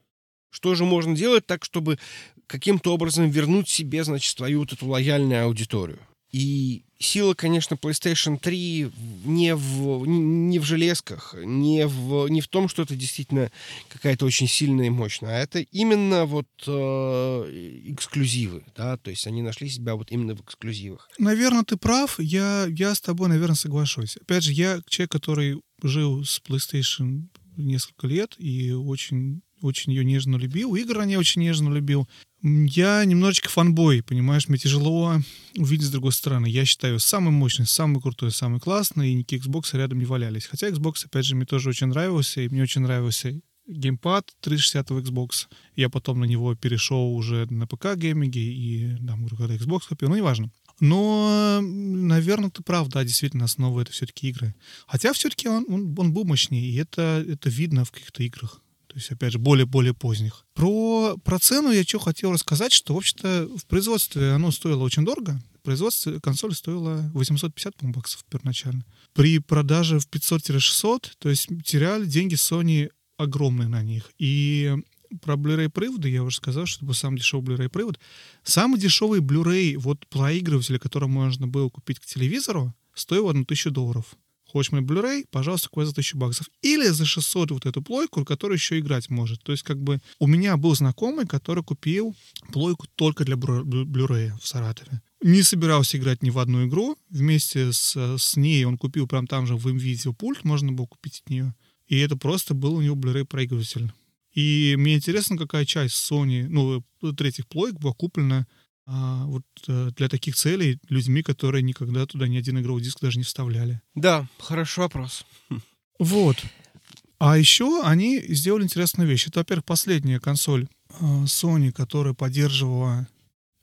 Что же можно делать так, чтобы каким-то образом вернуть себе, значит, свою вот эту лояльную аудиторию. И сила, конечно, PlayStation 3 не в, не в железках, не в, не в том, что это действительно какая-то очень сильная и мощная, а это именно вот э, эксклюзивы, да, то есть они нашли себя вот именно в эксклюзивах. Наверное, ты прав, я, я с тобой, наверное, соглашусь. Опять же, я человек, который жил с PlayStation несколько лет и очень очень ее нежно любил. Игры я очень нежно любил. Я немножечко фанбой, понимаешь, мне тяжело увидеть с другой стороны. Я считаю самый мощный, самый крутой, самый классный, и никакие Xbox рядом не валялись. Хотя Xbox, опять же, мне тоже очень нравился, и мне очень нравился геймпад 360 Xbox. Я потом на него перешел уже на ПК гейминге, и, да, говорю, когда Xbox купил, ну, неважно. Но, наверное, ты прав, да, действительно, основа это все-таки игры. Хотя все-таки он, он, он был мощнее, и это, это видно в каких-то играх. То есть, опять же, более-более поздних. Про, про цену я что хотел рассказать, что, в общем-то, в производстве оно стоило очень дорого. В производстве консоль стоила 850 баксов первоначально. При продаже в 500-600, то есть теряли деньги Sony огромные на них. И про Blu-ray приводы я уже сказал, что это был самый дешевый Blu-ray привод. Самый дешевый Blu-ray вот проигрыватель, который можно было купить к телевизору, стоил одну тысячу долларов. Хочешь мне Blu-ray, пожалуйста, купи за тысячу баксов. Или за 600 вот эту плойку, которая еще играть может. То есть как бы у меня был знакомый, который купил плойку только для Blu-ray в Саратове. Не собирался играть ни в одну игру. Вместе с, с ней он купил прям там же в NVIDIA пульт, можно было купить от нее. И это просто был у него Blu-ray проигрыватель. И мне интересно, какая часть Sony, ну, третьих плоек была куплена а, вот а, для таких целей людьми, которые никогда туда ни один игровой диск даже не вставляли. Да, хороший вопрос. Вот. А еще они сделали интересную вещь. Это, во-первых, последняя консоль а, Sony, которая поддерживала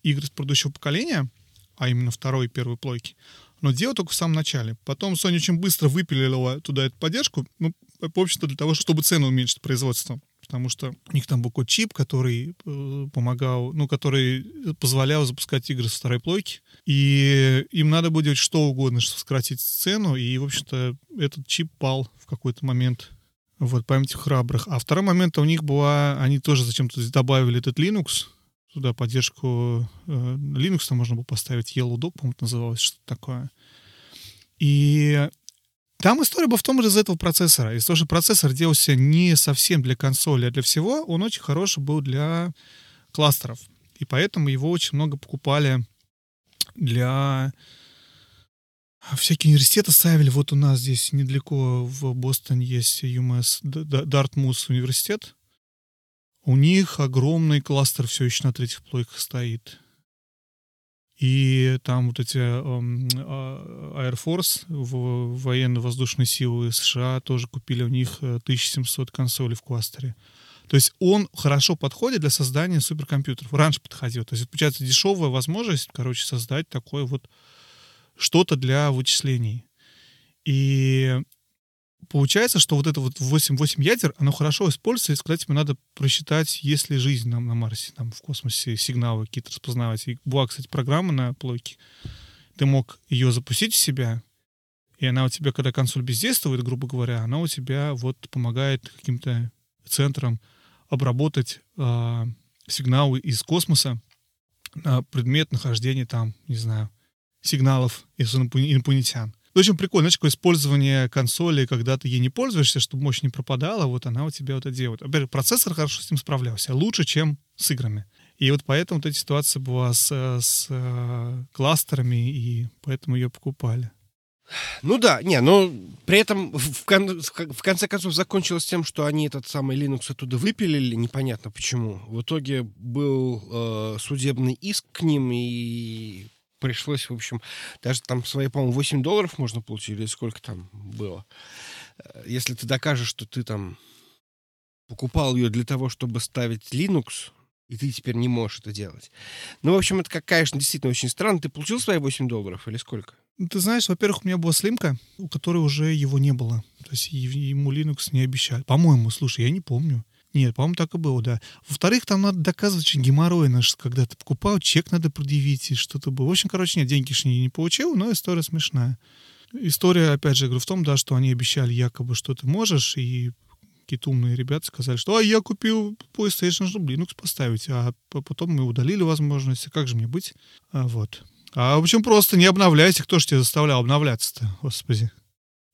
игры с предыдущего поколения, а именно второй и первой плойки. Но дело только в самом начале. Потом Sony очень быстро выпилила туда эту поддержку, ну, в общем-то, для того, чтобы цену уменьшить производство. Потому что у них там был какой чип, который э, помогал, ну, который позволял запускать игры со второй плойки. И им надо было делать что угодно, чтобы сократить цену. И, в общем-то, этот чип пал в какой-то момент. Вот, память храбрых. А второй момент у них была, они тоже зачем-то добавили этот Linux, туда поддержку э, Linux там можно было поставить, Yellow Dog, по-моему, называлось, что-то такое. И там история была в том же из этого процессора. Из того, что процессор делался не совсем для консоли, а для всего, он очень хороший был для кластеров. И поэтому его очень много покупали для всякие университеты ставили. Вот у нас здесь недалеко в Бостоне есть UMass, Дартмус университет. У них огромный кластер все еще на третьих плойках стоит. И там вот эти э, Air Force, военно-воздушные силы США, тоже купили у них 1700 э, консолей в кластере. То есть он хорошо подходит для создания суперкомпьютеров. Раньше подходил. То есть, получается, дешевая возможность, короче, создать такое вот что-то для вычислений. И получается, что вот это вот 8, 8 ядер, оно хорошо используется, сказать, тебе надо просчитать, есть ли жизнь нам на Марсе, там в космосе, сигналы какие-то распознавать. И была, кстати, программа на плойке. Ты мог ее запустить в себя, и она у тебя, когда консоль бездействует, грубо говоря, она у тебя вот помогает каким-то центрам обработать э, сигналы из космоса на предмет нахождения там, не знаю, сигналов из инопланетян. Очень прикольно, знаешь, такое использование консоли, когда ты ей не пользуешься, чтобы мощь не пропадала, вот она у тебя вот это делает. Во-первых, процессор хорошо с ним справлялся, лучше, чем с играми. И вот поэтому вот эта ситуация была с, с э, кластерами, и поэтому ее покупали. Ну да, не, но при этом в, кон, в конце концов закончилось тем, что они этот самый Linux оттуда выпилили, непонятно почему. В итоге был э, судебный иск к ним, и пришлось, в общем, даже там свои, по-моему, 8 долларов можно получить, или сколько там было. Э, если ты докажешь, что ты там покупал ее для того, чтобы ставить Linux, и ты теперь не можешь это делать. Ну, в общем, это, как, конечно, действительно очень странно. Ты получил свои 8 долларов или сколько? Ну, ты знаешь, во-первых, у меня была слимка, у которой уже его не было. То есть ему Linux не обещали. По-моему, слушай, я не помню. Нет, по-моему, так и было, да. Во-вторых, там надо доказывать очень геморройно, что когда ты покупал, чек надо предъявить, и что-то было. В общем, короче, нет, деньги не, не получил, но история смешная. История, опять же, говорю, в том, да, что они обещали якобы, что ты можешь, и какие-то умные ребята сказали, что а я купил PlayStation, чтобы Linux поставить, а потом мы удалили возможность, как же мне быть? А, вот. А в общем, просто не обновляйся, кто же тебя заставлял обновляться-то, господи.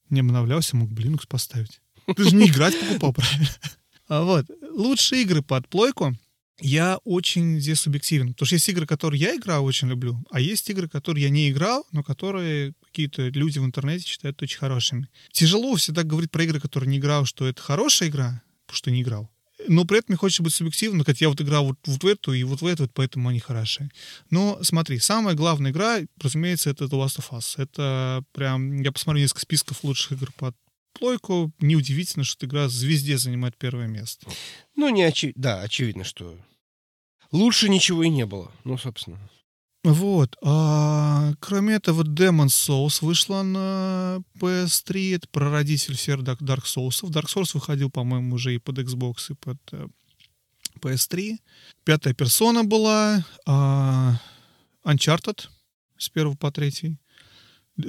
Не обновлялся, мог бы Linux поставить. Ты же не играть покупал, правильно? А вот. Лучшие игры под плойку я очень здесь субъективен. Потому что есть игры, которые я играл, очень люблю, а есть игры, которые я не играл, но которые какие-то люди в интернете считают очень хорошими. Тяжело всегда говорить про игры, которые не играл, что это хорошая игра, потому что не играл. Но при этом мне хочется быть субъективным, как я вот играл вот, вот в эту и вот в эту, поэтому они хорошие. Но смотри, самая главная игра, разумеется, это The Last of Us. Это прям, я посмотрел несколько списков лучших игр под плойку, неудивительно, что игра звезде занимает первое место. Ну, не очи... да, очевидно, что лучше ничего и не было. Ну, собственно. Вот. А, кроме этого, Demon's Souls вышла на PS3. Это прародитель всех Dark Souls. Dark Souls выходил, по-моему, уже и под Xbox, и под э, PS3. Пятая персона была. Uh, Uncharted с первого по третий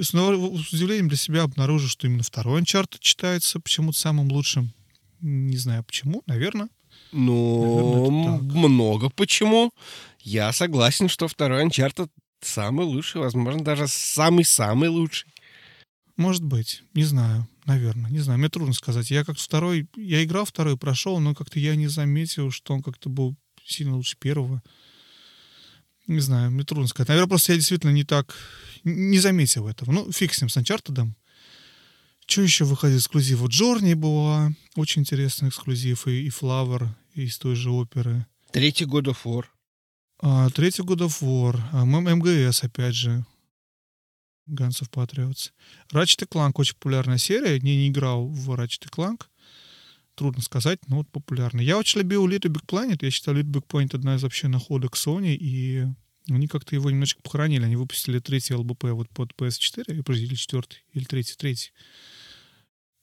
снова с удивлением для себя обнаружил, что именно второй Uncharted читается почему-то самым лучшим. Не знаю почему, наверное. Ну, Наверное, много почему. Я согласен, что второй Uncharted самый лучший, возможно, даже самый-самый лучший. Может быть, не знаю, наверное, не знаю, мне трудно сказать. Я как второй, я играл второй, прошел, но как-то я не заметил, что он как-то был сильно лучше первого. Не знаю, мне трудно сказать. Наверное, просто я действительно не так, не заметил этого. Ну, фиг с ним, с Uncharted. Что еще выходит эксклюзив? Вот Джорни была, очень интересный эксклюзив, и, и Flower из той же оперы. Третий God of War. А, третий God of War, а, МГС, опять же, Guns of Patriots. Ratchet Clank очень популярная серия. Не, не играл в Ratchet Clank. Трудно сказать, но вот популярный. Я очень любил Little Big Planet. Я считаю, Little Big Planet одна из вообще находок Sony, и они как-то его немножечко похоронили. Они выпустили третий ЛБП вот под PS4, или, подожди, или четвертый, или третий, третий.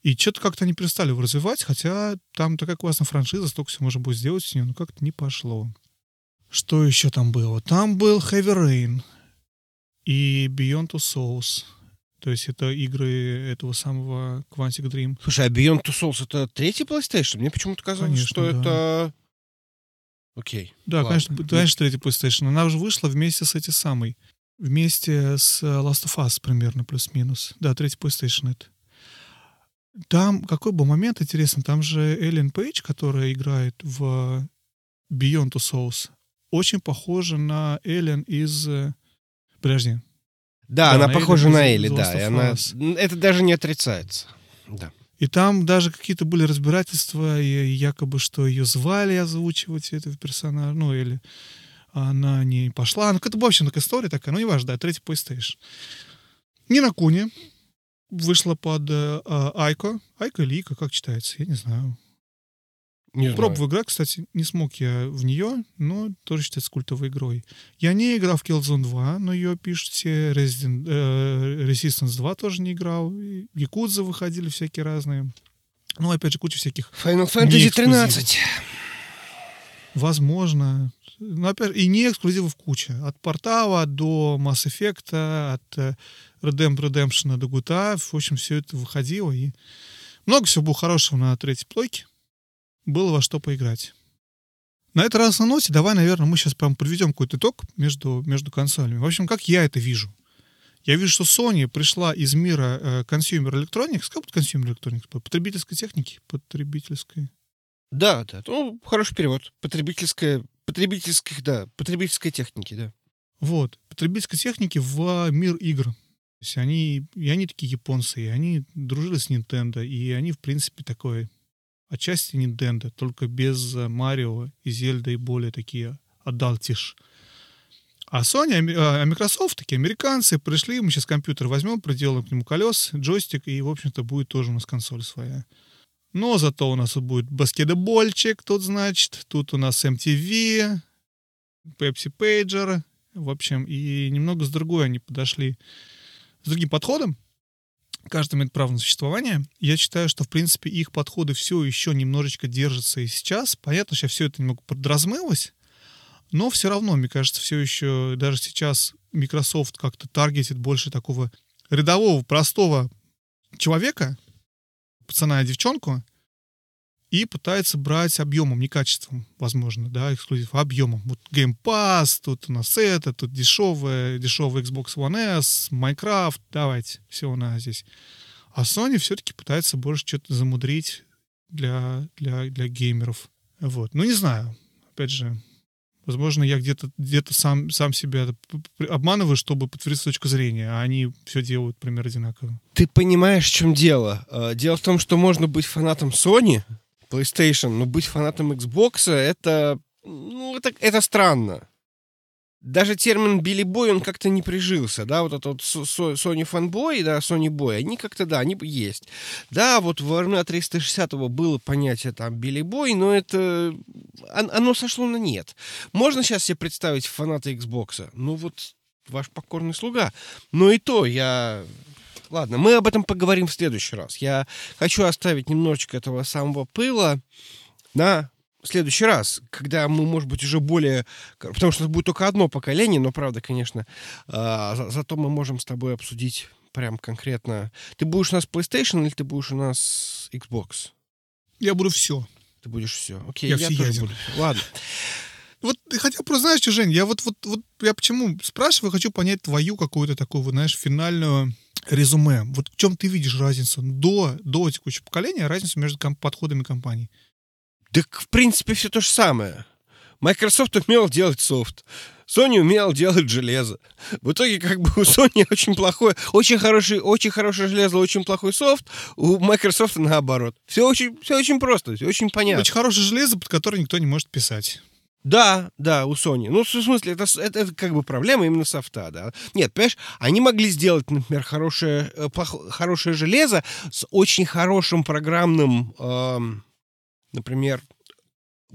И что-то как-то они перестали его развивать, хотя там такая классная франшиза, столько всего можно будет сделать с нее, но как-то не пошло. Что еще там было? Там был Heavy Rain и Beyond Two Souls. То есть это игры этого самого Quantic Dream. Слушай, а Beyond Two Souls это третий PlayStation? Мне почему-то казалось, Конечно, что да. это... Окей. Да, ладно. конечно, конечно, третий PlayStation. Она уже вышла вместе с этой самой. Вместе с Last of Us примерно, плюс-минус. Да, третий PlayStation это. Там какой был момент интересный. Там же Эллен Пейдж, которая играет в Beyond Two Souls, очень похожа на Эллен из... э, Подожди. Да, Да, она на похожа Элли на Элли, да. И она... Это даже не отрицается. Да. И там даже какие-то были разбирательства, и якобы, что ее звали озвучивать этого персонажа, ну, или она не пошла. Ну, это, в общем, такая история такая, ну, неважно, да, третий PlayStation. Нина Куни вышла под э, а, Айко. Айко или Ика, как читается, я не знаю. Не. Пробовал играть, кстати, не смог я в нее, но тоже считается культовой игрой. Я не играл в Killzone 2, но ее пишут все. Resident, э, Resistance 2 тоже не играл. Якудза выходили всякие разные. Ну, опять же, куча всяких. Final Fantasy эксклюзивы. 13. Возможно. Но опять и не эксклюзивов куча. От Портала до Mass Effect, от э, Redemp Redemption до GTA. В общем, все это выходило. И много всего было хорошего на третьей плойке. Было во что поиграть. На этот раз на ноте давай, наверное, мы сейчас прям подведем какой-то итог между, между консолями. В общем, как я это вижу? Я вижу, что Sony пришла из мира э, consumer electronics, как будет consumer electronics? Потребительской техники? Потребительской. Да, да. Ну, хороший перевод. Потребительская... Потребительских, да. Потребительской техники, да. Вот. Потребительской техники в мир игр. То есть они, и они такие японцы, и они дружили с Nintendo, и они, в принципе, такой отчасти Nintendo, только без э, Марио и Зельда и более такие адалтиш. А Sony, ами- а Microsoft, такие американцы, пришли, мы сейчас компьютер возьмем, приделаем к нему колес, джойстик, и, в общем-то, будет тоже у нас консоль своя. Но зато у нас будет баскетбольчик, тут, значит, тут у нас MTV, Pepsi Pager, в общем, и немного с другой они подошли, с другим подходом. Каждый имеет право на существование. Я считаю, что, в принципе, их подходы все еще немножечко держатся и сейчас. Понятно, что все это немного подразмылось, но все равно, мне кажется, все еще, даже сейчас Microsoft как-то таргетит больше такого рядового, простого человека, пацана и девчонку, и пытается брать объемом, не качеством, возможно, да, эксклюзив, а объемом. Вот Game Pass, тут у нас это, тут дешевая, дешевый Xbox One S, Minecraft, давайте, все у нас здесь. А Sony все-таки пытается больше что-то замудрить для, для, для геймеров. Вот. Ну, не знаю. Опять же, возможно, я где-то где сам, сам себя обманываю, чтобы подтвердить точку зрения, а они все делают примерно одинаково. Ты понимаешь, в чем дело? Э, Дело в том, что можно быть фанатом Sony, PlayStation, но быть фанатом Xbox это, ну, это, это странно. Даже термин Билли Бой, он как-то не прижился, да, вот этот вот Sony фанбой, да, Sony Boy, они как-то, да, они есть. Да, вот в RNA 360 было понятие там Билли Бой, но это, он- оно сошло на нет. Можно сейчас себе представить фаната Xbox? Ну вот, ваш покорный слуга. Но и то я Ладно, мы об этом поговорим в следующий раз. Я хочу оставить немножечко этого самого пыла на следующий раз, когда мы, может быть, уже более... Потому что это будет только одно поколение, но, правда, конечно, за- зато мы можем с тобой обсудить прям конкретно... Ты будешь у нас PlayStation или ты будешь у нас Xbox? Я буду все. Ты будешь все. Окей, Я я, всеяден. тоже буду. Ладно. Вот хотел просто, знаешь, Жень, я вот, вот, вот я почему спрашиваю, хочу понять твою какую-то такую, вот, знаешь, финальную резюме. Вот в чем ты видишь разницу до, до текущего поколения, разницу между ком- подходами компаний? Так, в принципе, все то же самое. Microsoft умел делать софт. Sony умел делать железо. В итоге, как бы у Sony очень плохое, очень хороший, очень хорошее железо, очень плохой софт. У Microsoft наоборот. Все очень, все очень просто, все очень понятно. Очень хорошее железо, под которое никто не может писать. Да, да, у Sony. Ну, в смысле, это, это, это как бы проблема именно софта, да. Нет, понимаешь, они могли сделать, например, хорошее, э, плохо- хорошее железо с очень хорошим программным, эм, например,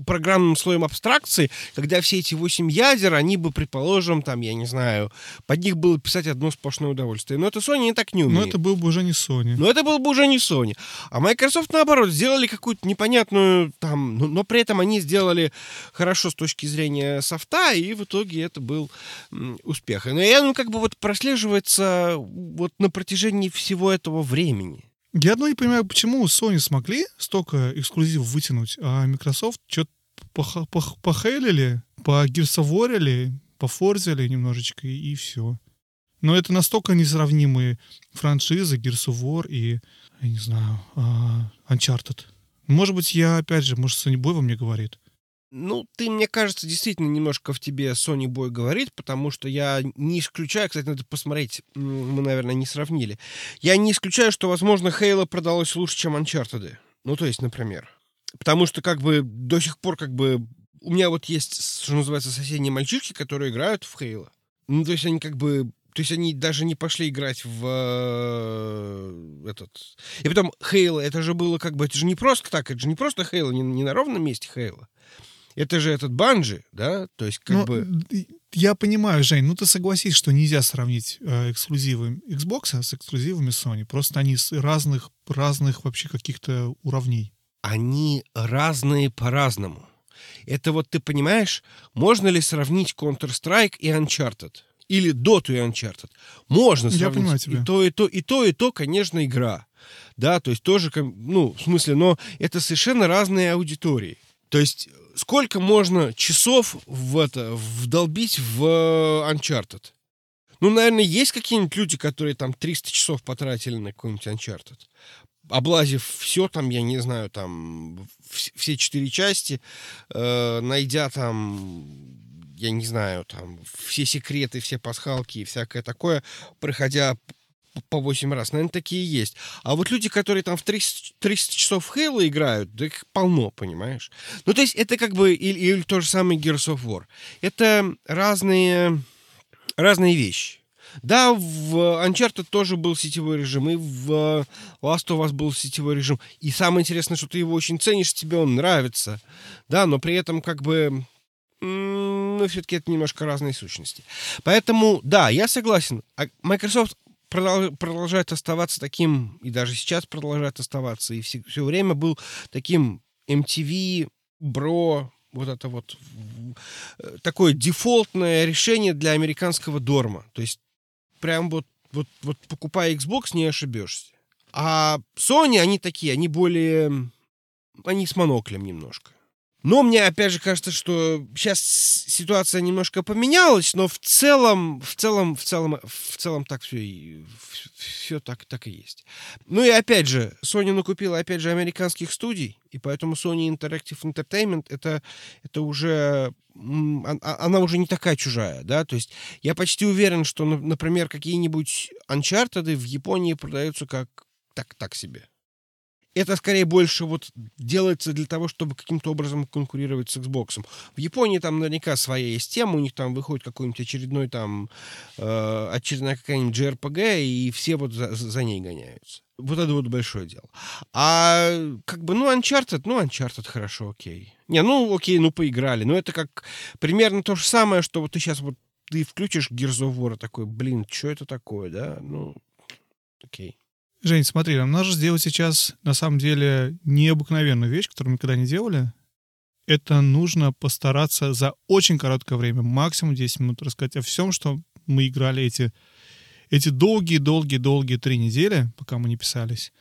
программным слоем абстракции, когда все эти восемь ядер, они бы, предположим, там, я не знаю, под них было писать одно сплошное удовольствие. Но это Sony не так не Но умеет. это был бы уже не Sony. Но это был бы уже не Sony. А Microsoft, наоборот, сделали какую-то непонятную там... Но, но при этом они сделали хорошо с точки зрения софта, и в итоге это был успех. Но я, ну, как бы вот прослеживается вот на протяжении всего этого времени. Я одно не понимаю, почему Sony смогли столько эксклюзивов вытянуть, а Microsoft что-то похейлили, погирсоворили, пофорзили немножечко, и, все. Но это настолько несравнимые франшизы Gears of War и, я не знаю, а, Uncharted. Может быть, я, опять же, может, Sony Boy во мне говорит. Ну, ты, мне кажется, действительно немножко в тебе Sony Boy говорит, потому что я не исключаю, кстати, надо посмотреть, мы, наверное, не сравнили. Я не исключаю, что, возможно, Хейла продалось лучше, чем Uncharted. Ну, то есть, например. Потому что, как бы, до сих пор, как бы, у меня вот есть, что называется, соседние мальчишки, которые играют в Хейла. Ну, то есть, они как бы то есть они даже не пошли играть в э, этот... И потом Хейла, это же было как бы... Это же не просто так, это же не просто Хейла, не, не на ровном месте Хейла. Это же этот Банжи, да? То есть как Ну, бы... Я понимаю, Жень, ну ты согласись, что нельзя сравнить э, эксклюзивы Xbox с эксклюзивами Sony. Просто они с разных, разных вообще каких-то уровней. Они разные по-разному. Это вот ты понимаешь, можно ли сравнить Counter-Strike и Uncharted? Или Dota и Uncharted? Можно Я сравнить. понимаю тебя. И то, и то, и то, и то, конечно, игра. Да, то есть тоже, ну, в смысле, но это совершенно разные аудитории. То есть сколько можно часов в это вдолбить в э, Uncharted? Ну, наверное, есть какие-нибудь люди, которые там 300 часов потратили на какой-нибудь Uncharted. Облазив все там, я не знаю, там вс- все четыре части, э, найдя там, я не знаю, там все секреты, все пасхалки и всякое такое, проходя по 8 раз. Наверное, такие есть. А вот люди, которые там в 300, 300 часов Halo играют, да их полно, понимаешь? Ну, то есть это как бы или, или то же самое Gears of War. Это разные, разные вещи. Да, в Uncharted тоже был сетевой режим, и в Last of Us был сетевой режим. И самое интересное, что ты его очень ценишь, тебе он нравится. Да, но при этом как бы... Ну, все-таки это немножко разные сущности. Поэтому, да, я согласен. А Microsoft продолжает оставаться таким, и даже сейчас продолжает оставаться, и все, время был таким MTV, бро, вот это вот э, такое дефолтное решение для американского дорма. То есть прям вот, вот, вот покупая Xbox, не ошибешься. А Sony, они такие, они более... Они с моноклем немножко. Но мне, опять же, кажется, что сейчас ситуация немножко поменялась, но в целом, в целом, в целом, в целом так все и все так, так и есть. Ну и опять же, Sony накупила, опять же, американских студий, и поэтому Sony Interactive Entertainment это, это уже а- она уже не такая чужая, да, то есть я почти уверен, что, на- например, какие-нибудь Uncharted в Японии продаются как так, так себе это скорее больше вот делается для того, чтобы каким-то образом конкурировать с Xbox. В Японии там наверняка своя есть тема, у них там выходит какой-нибудь очередной там э, очередная какая-нибудь JRPG, и все вот за, за ней гоняются. Вот это вот большое дело. А как бы, ну, Uncharted, ну, Uncharted хорошо, окей. Не, ну, окей, ну, поиграли. Но это как примерно то же самое, что вот ты сейчас вот ты включишь Gears такой, блин, что это такое, да? Ну, окей. Жень, смотри, нам нужно сделать сейчас, на самом деле, необыкновенную вещь, которую мы никогда не делали. Это нужно постараться за очень короткое время, максимум 10 минут, рассказать о всем, что мы играли эти, эти долгие-долгие-долгие три недели, пока мы не писались.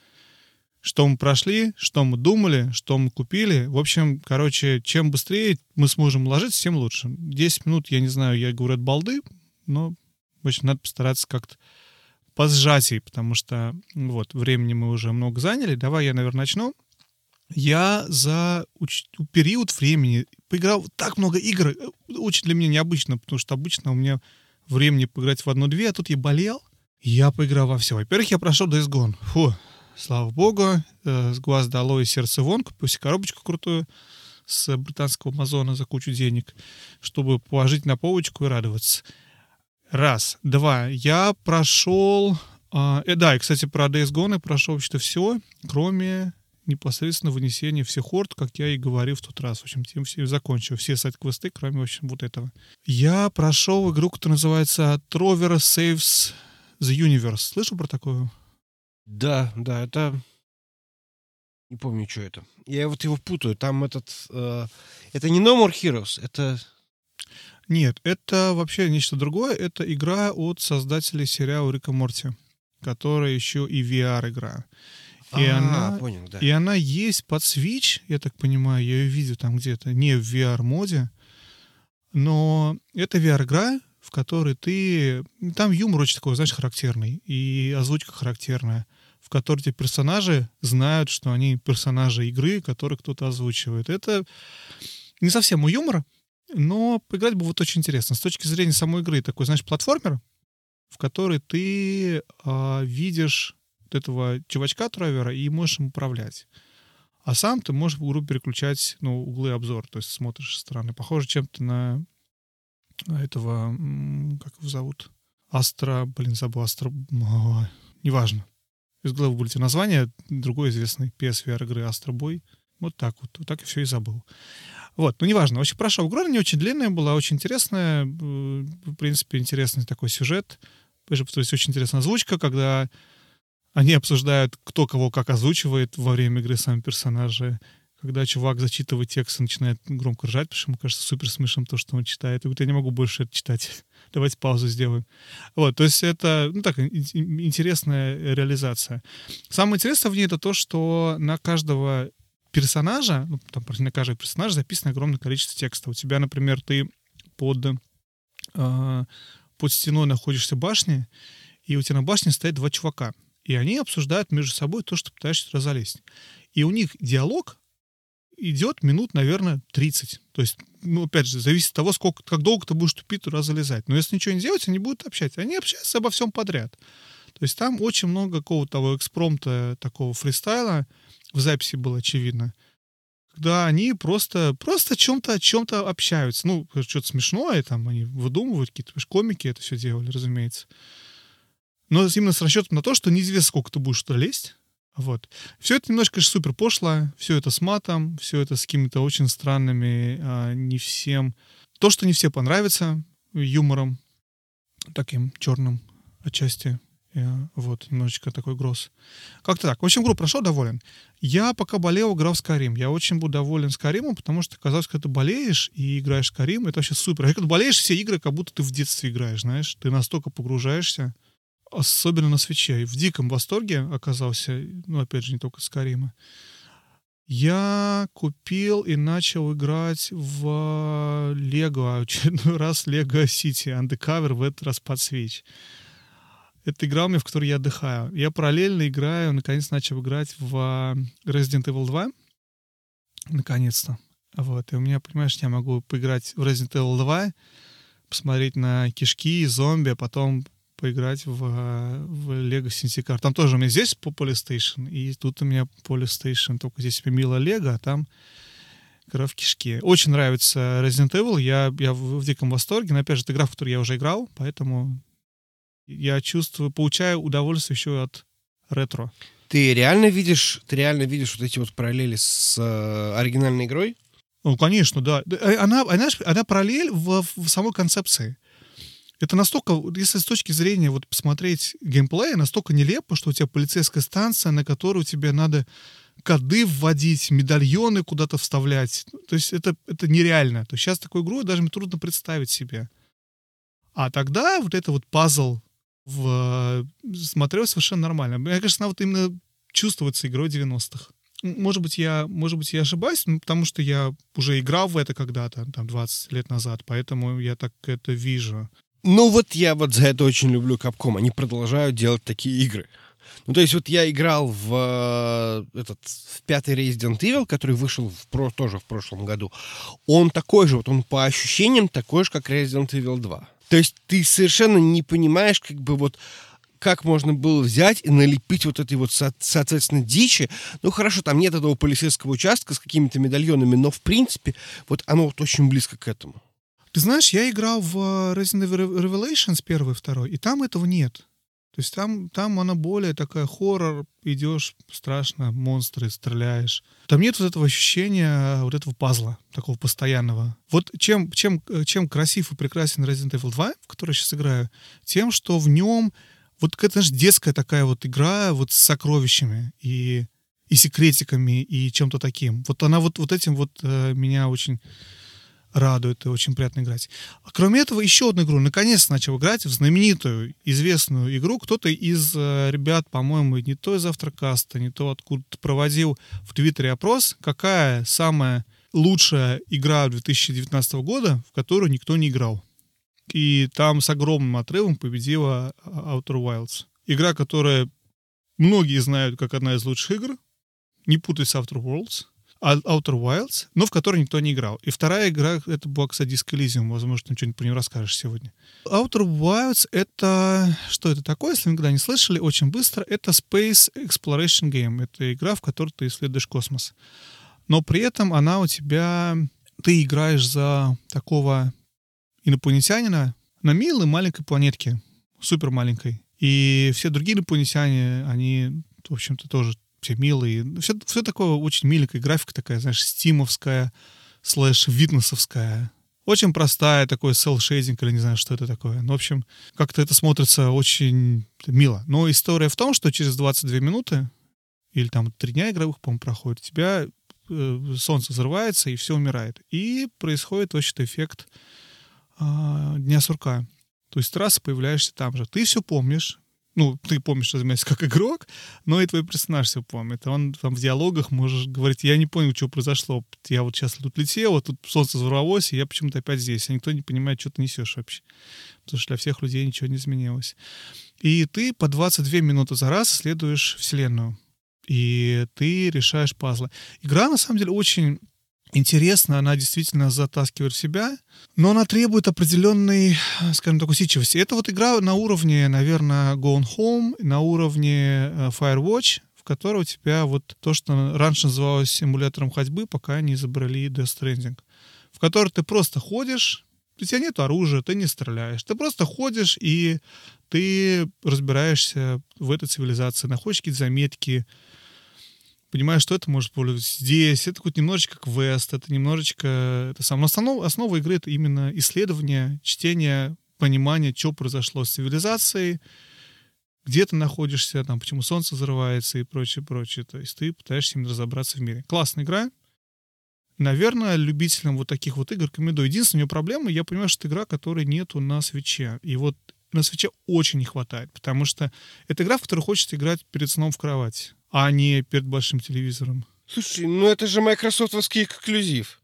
что мы прошли, что мы думали, что мы купили. В общем, короче, чем быстрее мы сможем ложиться, тем лучше. 10 минут, я не знаю, я говорю от балды, но, в общем, надо постараться как-то по сжатии, потому что вот, времени мы уже много заняли. Давай я, наверное, начну. Я за уч... период времени поиграл так много игр. Э, очень для меня необычно, потому что обычно у меня времени поиграть в одну-две, а тут я болел. Я поиграл во все. Во-первых, я прошел Days Gone. Фу, слава богу. Э, с глаз долой, сердце вон. Купил себе коробочку крутую с британского Амазона за кучу денег, чтобы положить на полочку и радоваться. Раз. Два. Я прошел... А, э, да, и, кстати, про Days Gone я прошел вообще-то все, кроме непосредственно вынесения всех орд, как я и говорил в тот раз. В общем, тем все закончил. Все сайт-квесты, кроме, в общем, вот этого. Я прошел игру, которая называется Trover Saves the Universe. Слышал про такую? Да, да, это... Не помню, что это. Я вот его путаю. Там этот... Э... Это не No More Heroes, это... Нет, это вообще нечто другое. Это игра от создателей сериала Рика Морти, которая еще и VR-игра. И, а, она, понял, да. и она есть под Switch, я так понимаю, я ее видел там где-то, не в VR-моде, но это VR-игра, в которой ты... Там юмор очень такой, знаешь, характерный, и озвучка характерная, в которой эти персонажи знают, что они персонажи игры, которые кто-то озвучивает. Это не совсем у юмора, но поиграть будет очень интересно. С точки зрения самой игры, такой, знаешь, платформер, в который ты э, видишь вот этого чувачка Тровера и можешь им управлять. А сам ты можешь в игру переключать ну, углы обзора, то есть смотришь со стороны. Похоже чем-то на этого, как его зовут? Астра, блин, забыл, Астра, неважно. Из головы вылетело название, другой известный PSVR игры Астра Бой. Вот так вот, вот так и все и забыл. Вот, ну неважно. Очень прошел игру, она не очень длинная была, очень интересная. В принципе, интересный такой сюжет. То есть очень интересная озвучка, когда они обсуждают, кто кого как озвучивает во время игры сами персонажи. Когда чувак зачитывает текст и начинает громко ржать, потому что ему кажется супер смешным то, что он читает. И говорит, я не могу больше это читать. Давайте паузу сделаем. Вот, то есть это, ну так, интересная реализация. Самое интересное в ней это то, что на каждого персонажа, ну, там, на каждого персонажа записано огромное количество текста. У тебя, например, ты под, э, под стеной находишься в башне, и у тебя на башне стоят два чувака — и они обсуждают между собой то, что пытаешься туда залезть. И у них диалог идет минут, наверное, 30. То есть, ну, опять же, зависит от того, сколько, как долго ты будешь тупить туда залезать. Но если ничего не делать, они будут общаться. Они общаются обо всем подряд. То есть там очень много какого-то того экспромта, такого фристайла в записи было очевидно. Когда они просто, просто чем-то, о чем-то общаются. Ну, что-то смешное, там они выдумывают, какие-то комики это все делали, разумеется. Но именно с расчетом на то, что неизвестно, сколько ты будешь туда лезть. Вот. Все это немножко, конечно, супер пошло, все это с матом, все это с какими-то очень странными, а, не всем... То, что не все понравится, юмором, таким черным отчасти. Я, вот, немножечко такой гроз. Как-то так. В общем, игру прошел, доволен. Я пока болел, играл в Скарим. Я очень был доволен Скаримом, потому что казалось, когда ты болеешь и играешь в Скарим, это вообще супер. А когда болеешь, все игры, как будто ты в детстве играешь, знаешь. Ты настолько погружаешься особенно на свече. В диком восторге оказался, ну, опять же, не только с Карима. Я купил и начал играть в Лего, очередной раз Лего Сити Undercover, в этот раз под свеч. Это игра у меня, в которой я отдыхаю. Я параллельно играю, наконец начал играть в Resident Evil 2. Наконец-то. Вот. И у меня, понимаешь, я могу поиграть в Resident Evil 2, посмотреть на кишки, зомби, а потом поиграть в, в Lego Syndicar. Там тоже у меня здесь по Polystation, и тут у меня Polystation, только здесь мило Лего, а там игра в кишке. Очень нравится Resident Evil, я, я в, в диком восторге, но опять же, это игра, в которую я уже играл, поэтому я чувствую, получаю удовольствие еще от ретро. Ты реально видишь, ты реально видишь вот эти вот параллели с э, оригинальной игрой? Ну, конечно, да. Э, она, она, она параллель в, в самой концепции это настолько, если с точки зрения вот посмотреть геймплей, настолько нелепо, что у тебя полицейская станция, на которую тебе надо коды вводить, медальоны куда-то вставлять. То есть это, это нереально. То есть сейчас такую игру даже мне трудно представить себе. А тогда вот это вот пазл в... смотрелось совершенно нормально. Мне кажется, она вот именно чувствоваться игрой 90-х. Может быть, я, может быть, я ошибаюсь, ну, потому что я уже играл в это когда-то, там, 20 лет назад, поэтому я так это вижу. Ну вот я вот за это очень люблю Capcom. Они продолжают делать такие игры. Ну, то есть вот я играл в э, этот в пятый Resident Evil, который вышел в про, тоже в прошлом году. Он такой же, вот он по ощущениям такой же, как Resident Evil 2. То есть ты совершенно не понимаешь, как бы вот как можно было взять и налепить вот этой вот, соответственно, дичи. Ну, хорошо, там нет этого полицейского участка с какими-то медальонами, но, в принципе, вот оно вот очень близко к этому. Ты знаешь, я играл в э, Resident Evil Revelations первый и второй, и там этого нет. То есть там, там она более такая хоррор, идешь, страшно, монстры, стреляешь. Там нет вот этого ощущения, вот этого пазла, такого постоянного. Вот чем, чем, чем красив и прекрасен Resident Evil 2, в который я сейчас играю, тем, что в нем вот это же детская такая вот игра вот с сокровищами и, и секретиками и чем-то таким. Вот она вот, вот этим вот э, меня очень радует и очень приятно играть. А кроме этого, еще одну игру. Наконец начал играть в знаменитую, известную игру. Кто-то из э, ребят, по-моему, не то из Авторкаста, не то откуда-то проводил в Твиттере опрос, какая самая лучшая игра 2019 года, в которую никто не играл. И там с огромным отрывом победила а, Outer Wilds. Игра, которая многие знают как одна из лучших игр. Не путай с Outer Worlds. Outer Wilds, но в которой никто не играл. И вторая игра, это была, кстати, Disco Elysium. Возможно, ты что-нибудь про нее расскажешь сегодня. Outer Wilds — это... Что это такое, если вы никогда не слышали? Очень быстро. Это Space Exploration Game. Это игра, в которой ты исследуешь космос. Но при этом она у тебя... Ты играешь за такого инопланетянина на милой маленькой планетке. Супер маленькой. И все другие инопланетяне, они, в общем-то, тоже все милые. Все, все такое очень миленькая графика такая, знаешь, стимовская, слэш витнесовская. Очень простая, такой селл-шейдинг, или не знаю, что это такое. Ну, в общем, как-то это смотрится очень мило. Но история в том, что через 22 минуты, или там 3 дня игровых, по-моему, проходит, тебя э, солнце взрывается, и все умирает. И происходит, в общем-то, эффект э, дня сурка. То есть раз появляешься там же. Ты все помнишь, ну, ты помнишь, разумеется, как игрок, но и твой персонаж все помнит. Он там в диалогах можешь говорить, я не понял, что произошло. Я вот сейчас тут летел, вот тут солнце взорвалось, и я почему-то опять здесь. А никто не понимает, что ты несешь вообще. Потому что для всех людей ничего не изменилось. И ты по 22 минуты за раз исследуешь Вселенную. И ты решаешь пазлы. Игра, на самом деле, очень интересно, она действительно затаскивает в себя, но она требует определенной, скажем так, усидчивости. Это вот игра на уровне, наверное, Gone Home, на уровне э, Firewatch, в которой у тебя вот то, что раньше называлось симулятором ходьбы, пока не изобрели Death Stranding, в которой ты просто ходишь, у тебя нет оружия, ты не стреляешь, ты просто ходишь и ты разбираешься в этой цивилизации, находишь какие-то заметки, понимаешь, что это может быть здесь, это хоть немножечко квест, это немножечко... Это сам. Но основа, основа игры — это именно исследование, чтение, понимание, что произошло с цивилизацией, где ты находишься, там, почему солнце взрывается и прочее, прочее. То есть ты пытаешься именно разобраться в мире. Классная игра. Наверное, любителям вот таких вот игр рекомендую. Единственная у нее проблема, я понимаю, что это игра, которой нету на свече. И вот на свече очень не хватает, потому что это игра, в которую хочется играть перед сном в кровати а не перед большим телевизором. Слушай, ну это же майкрософтовский эксклюзив.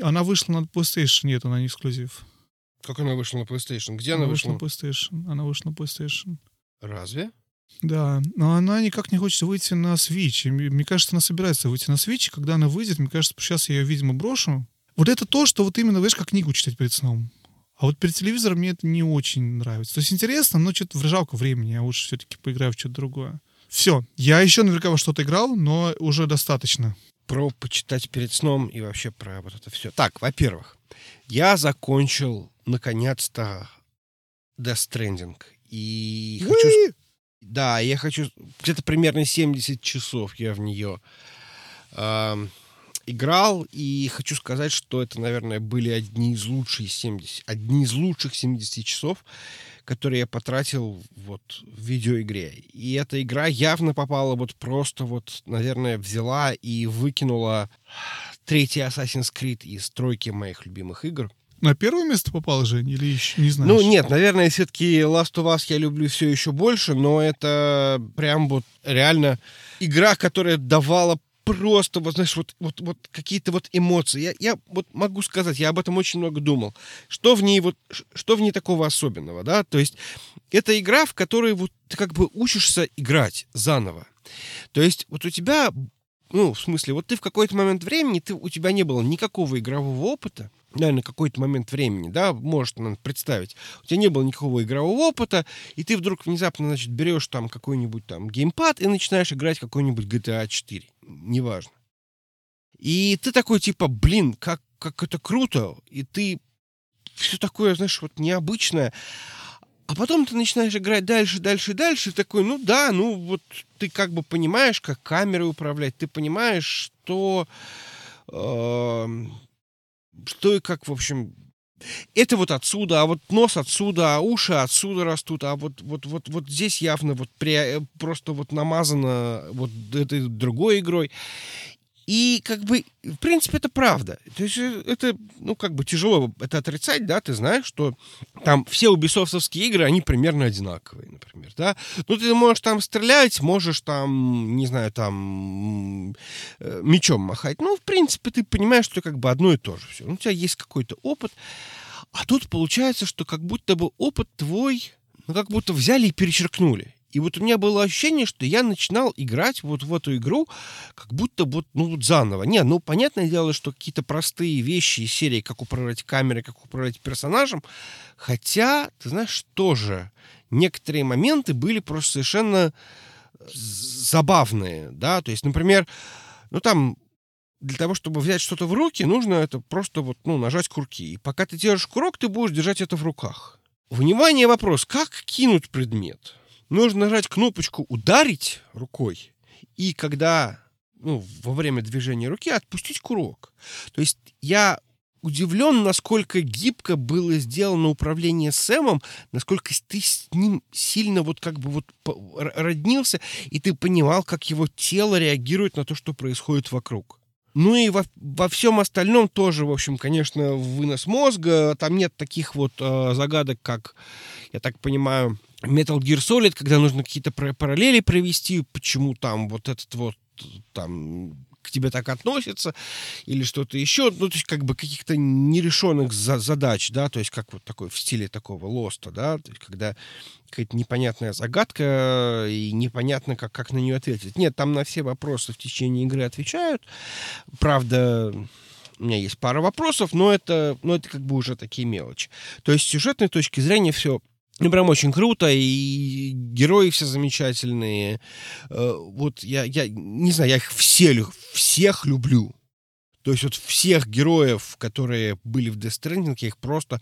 Она вышла на PlayStation, нет, она не эксклюзив. Как она вышла на PlayStation? Где она, она вышла? вышла на PlayStation. Она вышла на PlayStation. Разве? Да, но она никак не хочет выйти на Switch. И мне кажется, она собирается выйти на Switch, когда она выйдет, мне кажется, сейчас я ее, видимо, брошу. Вот это то, что вот именно, знаешь, как книгу читать перед сном. А вот перед телевизором мне это не очень нравится. То есть интересно, но что-то жалко времени, я лучше все-таки поиграю в что-то другое. Все. Я еще наверняка во что-то играл, но уже достаточно. Про почитать перед сном и вообще про вот это все. Так, во-первых, я закончил наконец-то Death Stranding. И хочу... Да, я хочу... Где-то примерно 70 часов я в нее э, играл. И хочу сказать, что это, наверное, были одни из лучших 70... Одни из лучших 70 часов которые я потратил вот в видеоигре. И эта игра явно попала вот просто вот, наверное, взяла и выкинула третий Assassin's Creed из тройки моих любимых игр. на первое место попал, Жень, или еще не знаешь? Ну, нет, наверное, все-таки Last of Us я люблю все еще больше, но это прям вот реально игра, которая давала просто, вот знаешь, вот, вот, вот какие-то вот эмоции. Я, я вот могу сказать, я об этом очень много думал. Что в ней вот, что в ней такого особенного, да? То есть это игра, в которой вот ты как бы учишься играть заново. То есть вот у тебя, ну, в смысле, вот ты в какой-то момент времени, ты, у тебя не было никакого игрового опыта, наверное, какой-то момент времени, да, может наверное, представить. У тебя не было никакого игрового опыта, и ты вдруг внезапно, значит, берешь там какой-нибудь там геймпад и начинаешь играть какой-нибудь GTA 4. Неважно. И ты такой, типа, блин, как, как это круто, и ты все такое, знаешь, вот необычное. А потом ты начинаешь играть дальше, дальше, дальше, и такой, ну да, ну вот ты как бы понимаешь, как камерой управлять, ты понимаешь, что э, что и как, в общем, это вот отсюда, а вот нос отсюда, а уши отсюда растут, а вот, вот, вот, вот здесь явно вот при, э, просто вот намазано вот этой другой игрой. И как бы, в принципе, это правда. То есть э, это, ну, как бы тяжело это отрицать, да, ты знаешь, что там все убисофтовские игры, они примерно одинаковые, например, да. Ну, ты можешь там стрелять, можешь там, не знаю, там э, мечом махать. Ну, в принципе, ты понимаешь, что как бы одно и то же все. Ну, у тебя есть какой-то опыт. А тут получается, что как будто бы опыт твой, ну, как будто взяли и перечеркнули. И вот у меня было ощущение, что я начинал играть вот в эту игру как будто вот, ну, вот заново. Не, ну, понятное дело, что какие-то простые вещи из серии, как управлять камерой, как управлять персонажем. Хотя, ты знаешь, тоже некоторые моменты были просто совершенно забавные, да, то есть, например, ну, там для того, чтобы взять что-то в руки, нужно это просто вот, ну, нажать курки. И пока ты держишь курок, ты будешь держать это в руках. Внимание, вопрос, как кинуть предмет? Нужно нажать кнопочку «Ударить» рукой, и когда, ну, во время движения руки отпустить курок. То есть я удивлен, насколько гибко было сделано управление Сэмом, насколько ты с ним сильно вот как бы вот роднился, и ты понимал, как его тело реагирует на то, что происходит вокруг. Ну и во, во всем остальном тоже, в общем, конечно, вынос мозга. Там нет таких вот э, загадок, как, я так понимаю, Metal Gear Solid, когда нужно какие-то параллели провести, почему там вот этот вот там к тебе так относятся, или что-то еще, ну, то есть как бы каких-то нерешенных за задач, да, то есть как вот такой в стиле такого лоста, да, то есть когда какая-то непонятная загадка, и непонятно, как, как на нее ответить. Нет, там на все вопросы в течение игры отвечают. Правда, у меня есть пара вопросов, но это, но это как бы уже такие мелочи. То есть с сюжетной точки зрения все ну, прям очень круто, и герои все замечательные. Э, вот я, я не знаю, я их все, всех люблю. То есть вот всех героев, которые были в Death Stranding, я их просто,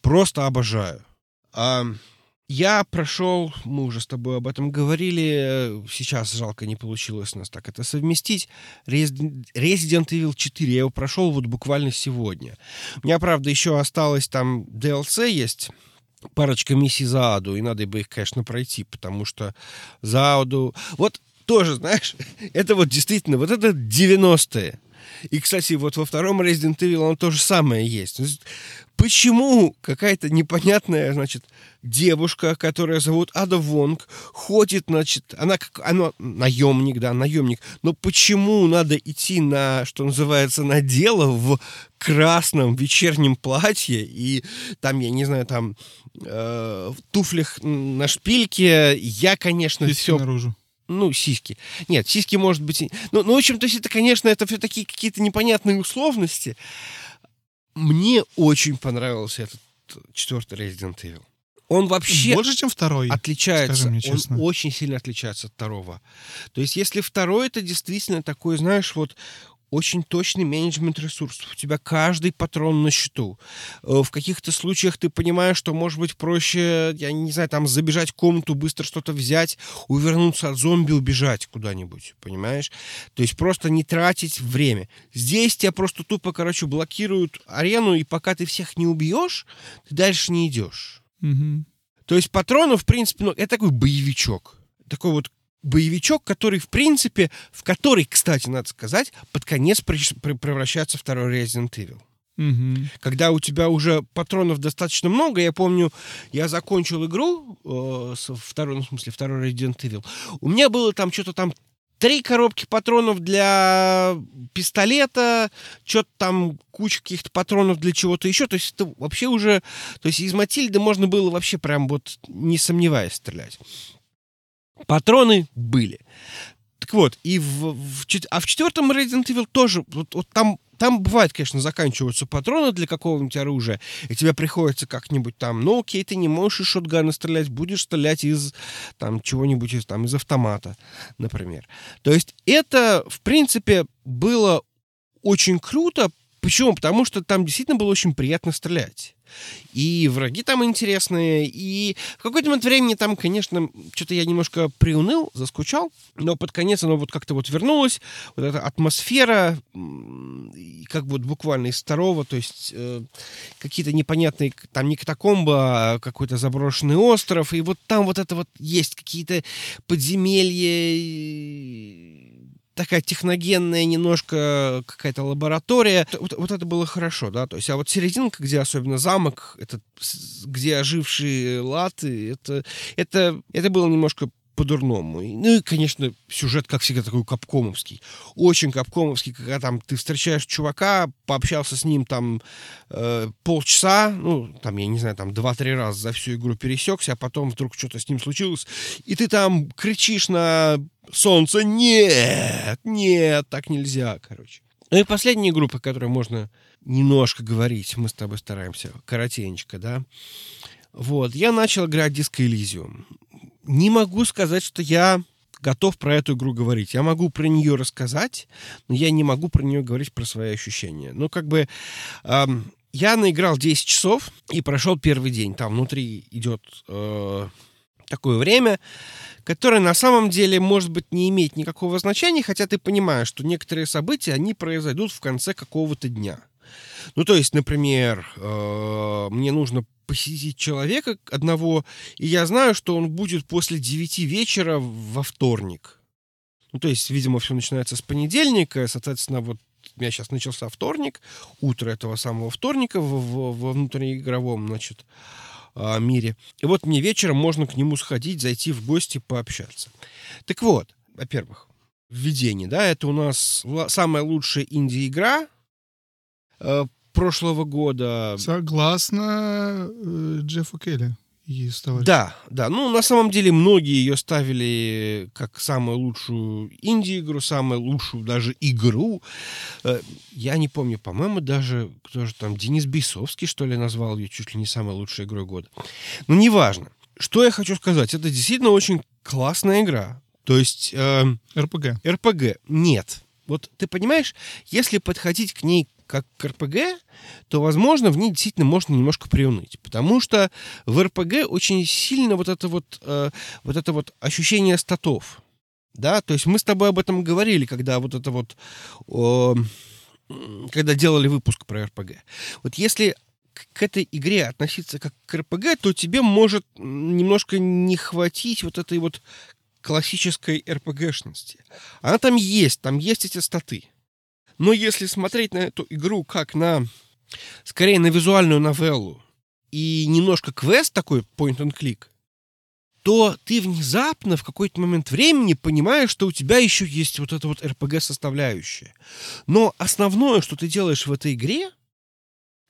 просто обожаю. А я прошел, мы уже с тобой об этом говорили, сейчас жалко не получилось у нас так это совместить, Resident Evil 4, я его прошел вот буквально сегодня. У меня, правда, еще осталось там DLC есть, парочка миссий за Аду, и надо бы их, конечно, пройти, потому что за Аду... Вот тоже, знаешь, это вот действительно, вот это 90-е. И, кстати, вот во втором Resident Evil он то же самое есть. Почему какая-то непонятная, значит, девушка, которая зовут Ада Вонг, ходит, значит, она как, она наемник, да, наемник, но почему надо идти на, что называется, на дело в красном вечернем платье и там, я не знаю, там э, в туфлях на шпильке, я, конечно, Сиськи все... наружу. Ну, сиськи. Нет, сиськи, может быть... Ну, ну, в общем, то есть это, конечно, это все такие какие-то непонятные условности. Мне очень понравился этот четвертый Resident Evil. Он вообще больше, чем второй. Отличается. мне честно. Он очень сильно отличается от второго. То есть, если второй это действительно такой, знаешь, вот очень точный менеджмент ресурсов. У тебя каждый патрон на счету. Э, в каких-то случаях ты понимаешь, что может быть проще, я не знаю, там забежать в комнату, быстро что-то взять, увернуться от зомби, убежать куда-нибудь, понимаешь? То есть просто не тратить время. Здесь тебя просто тупо, короче, блокируют арену, и пока ты всех не убьешь, ты дальше не идешь. Угу. То есть патронов, в принципе, ну, это такой боевичок. Такой вот боевичок, который, в принципе, в который, кстати, надо сказать, под конец превращается второй Resident Evil. Мгм. Когда у тебя уже патронов достаточно много, я помню, я закончил игру, э, со второй, ну, в смысле, второй Resident Evil. У меня было там что-то там три коробки патронов для пистолета, что-то там куча каких-то патронов для чего-то еще. То есть это вообще уже... То есть из Матильды можно было вообще прям вот не сомневаясь стрелять. Патроны были. Так вот, и в, в а в четвертом Resident Evil тоже, вот, вот там, там бывает, конечно, заканчиваются патроны для какого-нибудь оружия, и тебе приходится как-нибудь там, ну окей, ты не можешь из шотгана стрелять, будешь стрелять из там чего-нибудь, из, там, из автомата, например. То есть это, в принципе, было очень круто, Почему? Потому что там действительно было очень приятно стрелять. И враги там интересные, и в какой-то момент времени там, конечно, что-то я немножко приуныл, заскучал, но под конец оно вот как-то вот вернулось, вот эта атмосфера, как бы вот буквально из второго, то есть э, какие-то непонятные, там не катакомба, а какой-то заброшенный остров, и вот там вот это вот есть какие-то подземелья, такая техногенная немножко какая-то лаборатория. Вот, вот это было хорошо, да, то есть, а вот серединка, где особенно замок, этот, с- где ожившие латы, это, это, это было немножко по-дурному. Ну и, конечно, сюжет, как всегда, такой капкомовский. Очень капкомовский, когда там ты встречаешь чувака, пообщался с ним там э, полчаса, ну, там, я не знаю, там два-три раза за всю игру пересекся, а потом вдруг что-то с ним случилось, и ты там кричишь на солнце «Нет! Нет! Так нельзя!» Короче. Ну и последняя группа, о которой можно немножко говорить, мы с тобой стараемся, коротенечко, да. Вот, я начал играть Disco Elysium. Не могу сказать, что я готов про эту игру говорить. Я могу про нее рассказать, но я не могу про нее говорить про свои ощущения. Ну, как бы, эм, я наиграл 10 часов и прошел первый день. Там внутри идет э, такое время, которое на самом деле, может быть, не имеет никакого значения, хотя ты понимаешь, что некоторые события, они произойдут в конце какого-то дня. Ну, то есть, например, э, мне нужно посетить человека одного, и я знаю, что он будет после 9 вечера во вторник. Ну, то есть, видимо, все начинается с понедельника, соответственно, вот у меня сейчас начался вторник, утро этого самого вторника в- в- во внутриигровом, значит, а, мире. И вот мне вечером можно к нему сходить, зайти в гости, пообщаться. Так вот, во-первых, введение, да, это у нас самая лучшая инди-игра э, прошлого года. Согласно э, Джеффу Келли. Да, да. Ну, на самом деле, многие ее ставили как самую лучшую инди-игру, самую лучшую даже игру. Э, Я не помню, по-моему, даже кто же там, Денис Бейсовский, что ли, назвал ее чуть ли не самой лучшей игрой года. Ну, неважно. Что я хочу сказать? Это действительно очень классная игра. То есть... РПГ. РПГ нет. Вот ты понимаешь, если подходить к ней как к РПГ, то, возможно, в ней действительно можно немножко приуныть. Потому что в РПГ очень сильно вот это вот, э, вот это вот ощущение статов. Да, то есть мы с тобой об этом говорили, когда вот это вот, м, когда делали выпуск про РПГ. Вот если к этой игре относиться как к РПГ, то тебе может немножко не хватить вот этой вот классической РПГшности. Она там есть, там есть эти статы. Но если смотреть на эту игру как на, скорее, на визуальную новеллу и немножко квест такой, point and click, то ты внезапно в какой-то момент времени понимаешь, что у тебя еще есть вот эта вот РПГ-составляющая. Но основное, что ты делаешь в этой игре,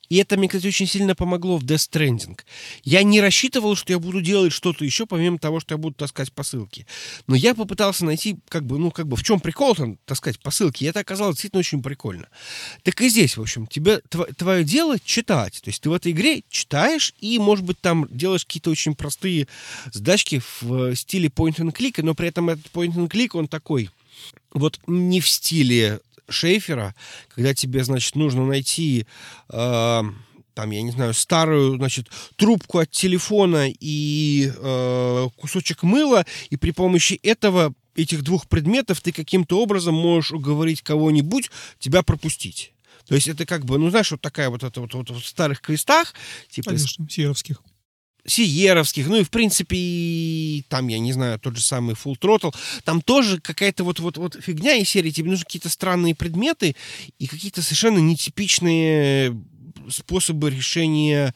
и это мне, кстати, очень сильно помогло в Death Stranding. Я не рассчитывал, что я буду делать что-то еще, помимо того, что я буду таскать посылки. Но я попытался найти, как бы, ну, как бы, в чем прикол там таскать посылки, и это оказалось действительно очень прикольно. Так и здесь, в общем, тебе, тво- твое дело читать. То есть ты в этой игре читаешь и, может быть, там делаешь какие-то очень простые сдачки в э, стиле point and click, но при этом этот point and click, он такой, вот не в стиле Шейфера, когда тебе, значит, нужно найти, э, там, я не знаю, старую, значит, трубку от телефона и э, кусочек мыла, и при помощи этого, этих двух предметов ты каким-то образом можешь уговорить кого-нибудь тебя пропустить. То есть это как бы, ну, знаешь, вот такая вот это вот, вот в старых квестах, типа Конечно, Сиеровских. Сиеровских, ну и в принципе и там, я не знаю, тот же самый Full Throttle, там тоже какая-то вот, вот, вот фигня из серии, тебе нужны какие-то странные предметы и какие-то совершенно нетипичные способы решения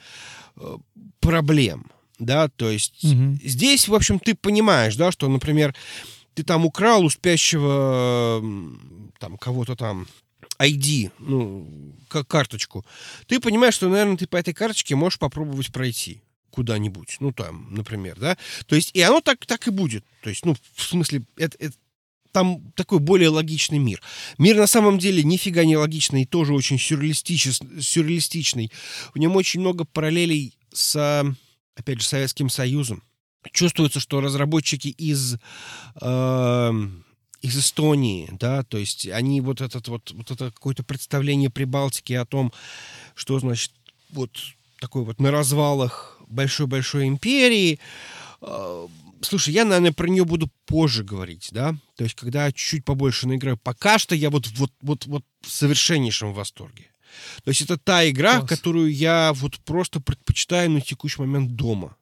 э, проблем, да, то есть Мгм. здесь, в общем, ты понимаешь, да, что, например, ты там украл у спящего там кого-то там ID, ну, как карточку, ты понимаешь, что, наверное, ты по этой карточке можешь попробовать пройти куда-нибудь, ну, там, например, да, то есть, и оно так, так и будет, то есть, ну, в смысле, это, это- там такой более логичный мир. Мир на самом деле нифига не логичный тоже очень сюрреалистичес- сюрреалистичный. В нем очень много параллелей с, опять же, Советским Союзом. Чувствуется, что разработчики из, эм, из Эстонии, да, то есть они вот этот вот, вот это какое-то представление Прибалтики о том, что значит вот такой вот на развалах большой-большой империи. Э, Слушай, я, наверное, про нее буду позже говорить, да? То есть, когда чуть побольше наиграю. Пока что я вот, вот, вот, вот в совершеннейшем восторге. То есть, это та игра, Класс. которую я вот просто предпочитаю на текущий момент дома.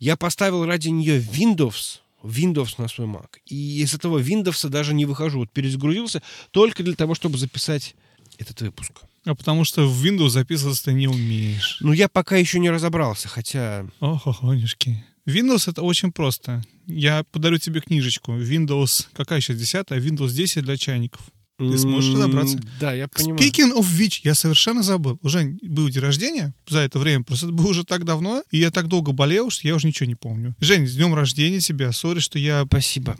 Я поставил ради нее Windows, Windows на свой Mac. И из этого Windows даже не выхожу. Вот перезагрузился только для того, чтобы записать этот выпуск. А потому что в Windows записываться ты не умеешь. Ну, я пока еще не разобрался, хотя... Ох, охонюшки. Windows это очень просто. Я подарю тебе книжечку. Windows, какая сейчас, 10 Windows 10 для чайников. Ты сможешь разобраться. Да, я понимаю. Speaking of which, я совершенно забыл. Уже был день рождения за это время. Просто это было уже так давно, и я так долго болел, что я уже ничего не помню. Жень, с днем рождения тебя. Сори, что я Спасибо.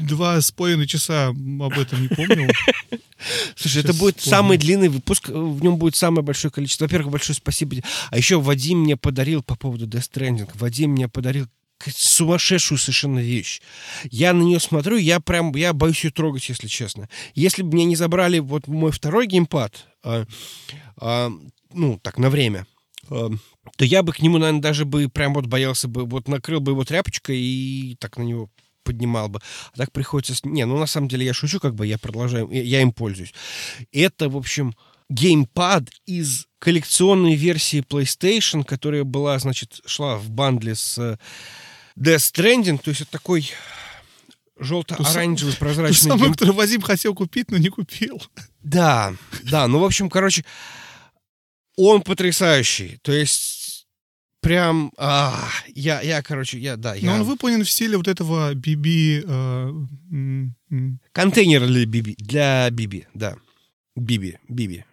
два с половиной часа об этом не помнил. Слушай, это Сейчас будет вспомню. самый длинный выпуск, в нем будет самое большое количество. Во-первых, большое спасибо. А еще Вадим мне подарил по поводу Death Stranding. Вадим мне подарил сумасшедшую совершенно вещь. Я на нее смотрю, я прям, я боюсь ее трогать, если честно. Если бы мне не забрали вот мой второй геймпад, а, а, ну, так, на время, а, то я бы к нему, наверное, даже бы прям вот боялся бы, вот накрыл бы его тряпочкой и так на него поднимал бы. А так приходится... Не, ну на самом деле я шучу, как бы я продолжаю, я- я им пользуюсь. Это, в общем, геймпад из коллекционной версии PlayStation, которая была, значит, шла в бандле с э, Death Stranding, то есть это такой желто-оранжевый полупрозрачный гейм- который Вадим хотел купить, но не купил. Да, да, ну, в общем, короче, он потрясающий. То есть, прям, а, я, я, короче, я, да, я... Но он выполнен в стиле вот этого BB... э, Контейнер для BB, для BB, да. BB, BB,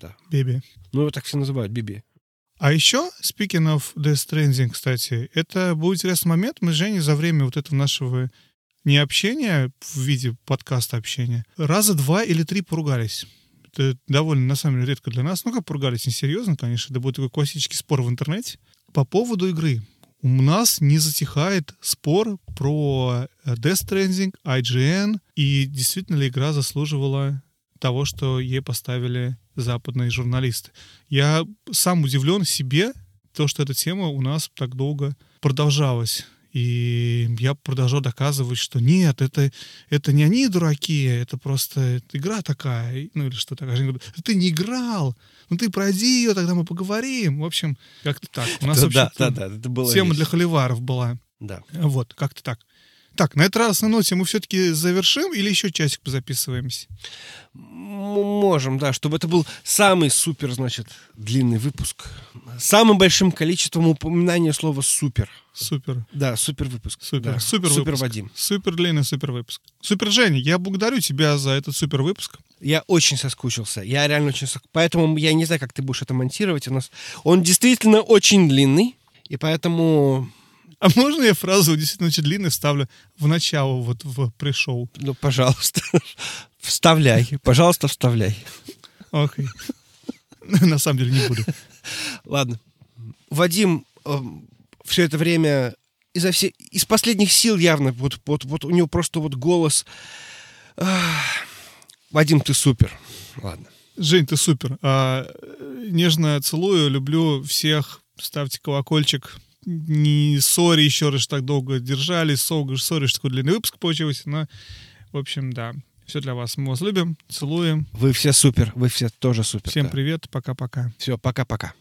да. BB. Ну, его так все называют, BB. А еще, speaking of Death Stranding, кстати, это был интересный момент. Мы с Женей за время вот этого нашего не общения в виде подкаста общения раза два или три поругались. Это довольно, на самом деле, редко для нас. Ну, как поругались, несерьезно, конечно. Это будет такой классический спор в интернете. По поводу игры. У нас не затихает спор про Death Stranding, IGN, и действительно ли игра заслуживала того, что ей поставили западные журналисты. Я сам удивлен себе, то, что эта тема у нас так долго продолжалась. И я продолжал доказывать, что нет, это, это не они дураки, это просто это игра такая. Ну или что такое. Они говорят, ты не играл, ну ты пройди ее, тогда мы поговорим. В общем, как-то так. У нас да, вообще да, да, было тема весело. для холиваров была. Да. Вот, как-то так. Так, на этой радостной ноте мы все-таки завершим или еще часик позаписываемся? Можем, да, чтобы это был самый супер, значит, длинный выпуск. Самым большим количеством упоминания слова «супер». Супер. Да, супер выпуск. Супер, Да, супер, супер выпуск. Вадим. Супер длинный супер выпуск. Супер Женя, я благодарю тебя за этот супер выпуск. Я очень соскучился. Я реально очень соскучился. Поэтому я не знаю, как ты будешь это монтировать. У нас он действительно очень длинный. И поэтому, А можно я фразу действительно очень длинную вставлю в начало, вот в пришел? ну, пожалуйста, вставляй. Пожалуйста, вставляй. Окей. На самом деле не буду. Ладно. Вадим все это время изо все, из последних сил явно, вот, вот, вот у него просто вот голос. Ах, Вадим, ты супер. Ладно. Жень, ты супер. А, э, нежно целую, люблю всех. Ставьте колокольчик. Не сори еще раз, так долго держали. Сори, что такой длинный выпуск получился. Но, в общем, да. Все для вас. Мы вас любим, целуем. Вы все супер. Вы все тоже супер. Всем привет. Пока-пока. Все, пока-пока.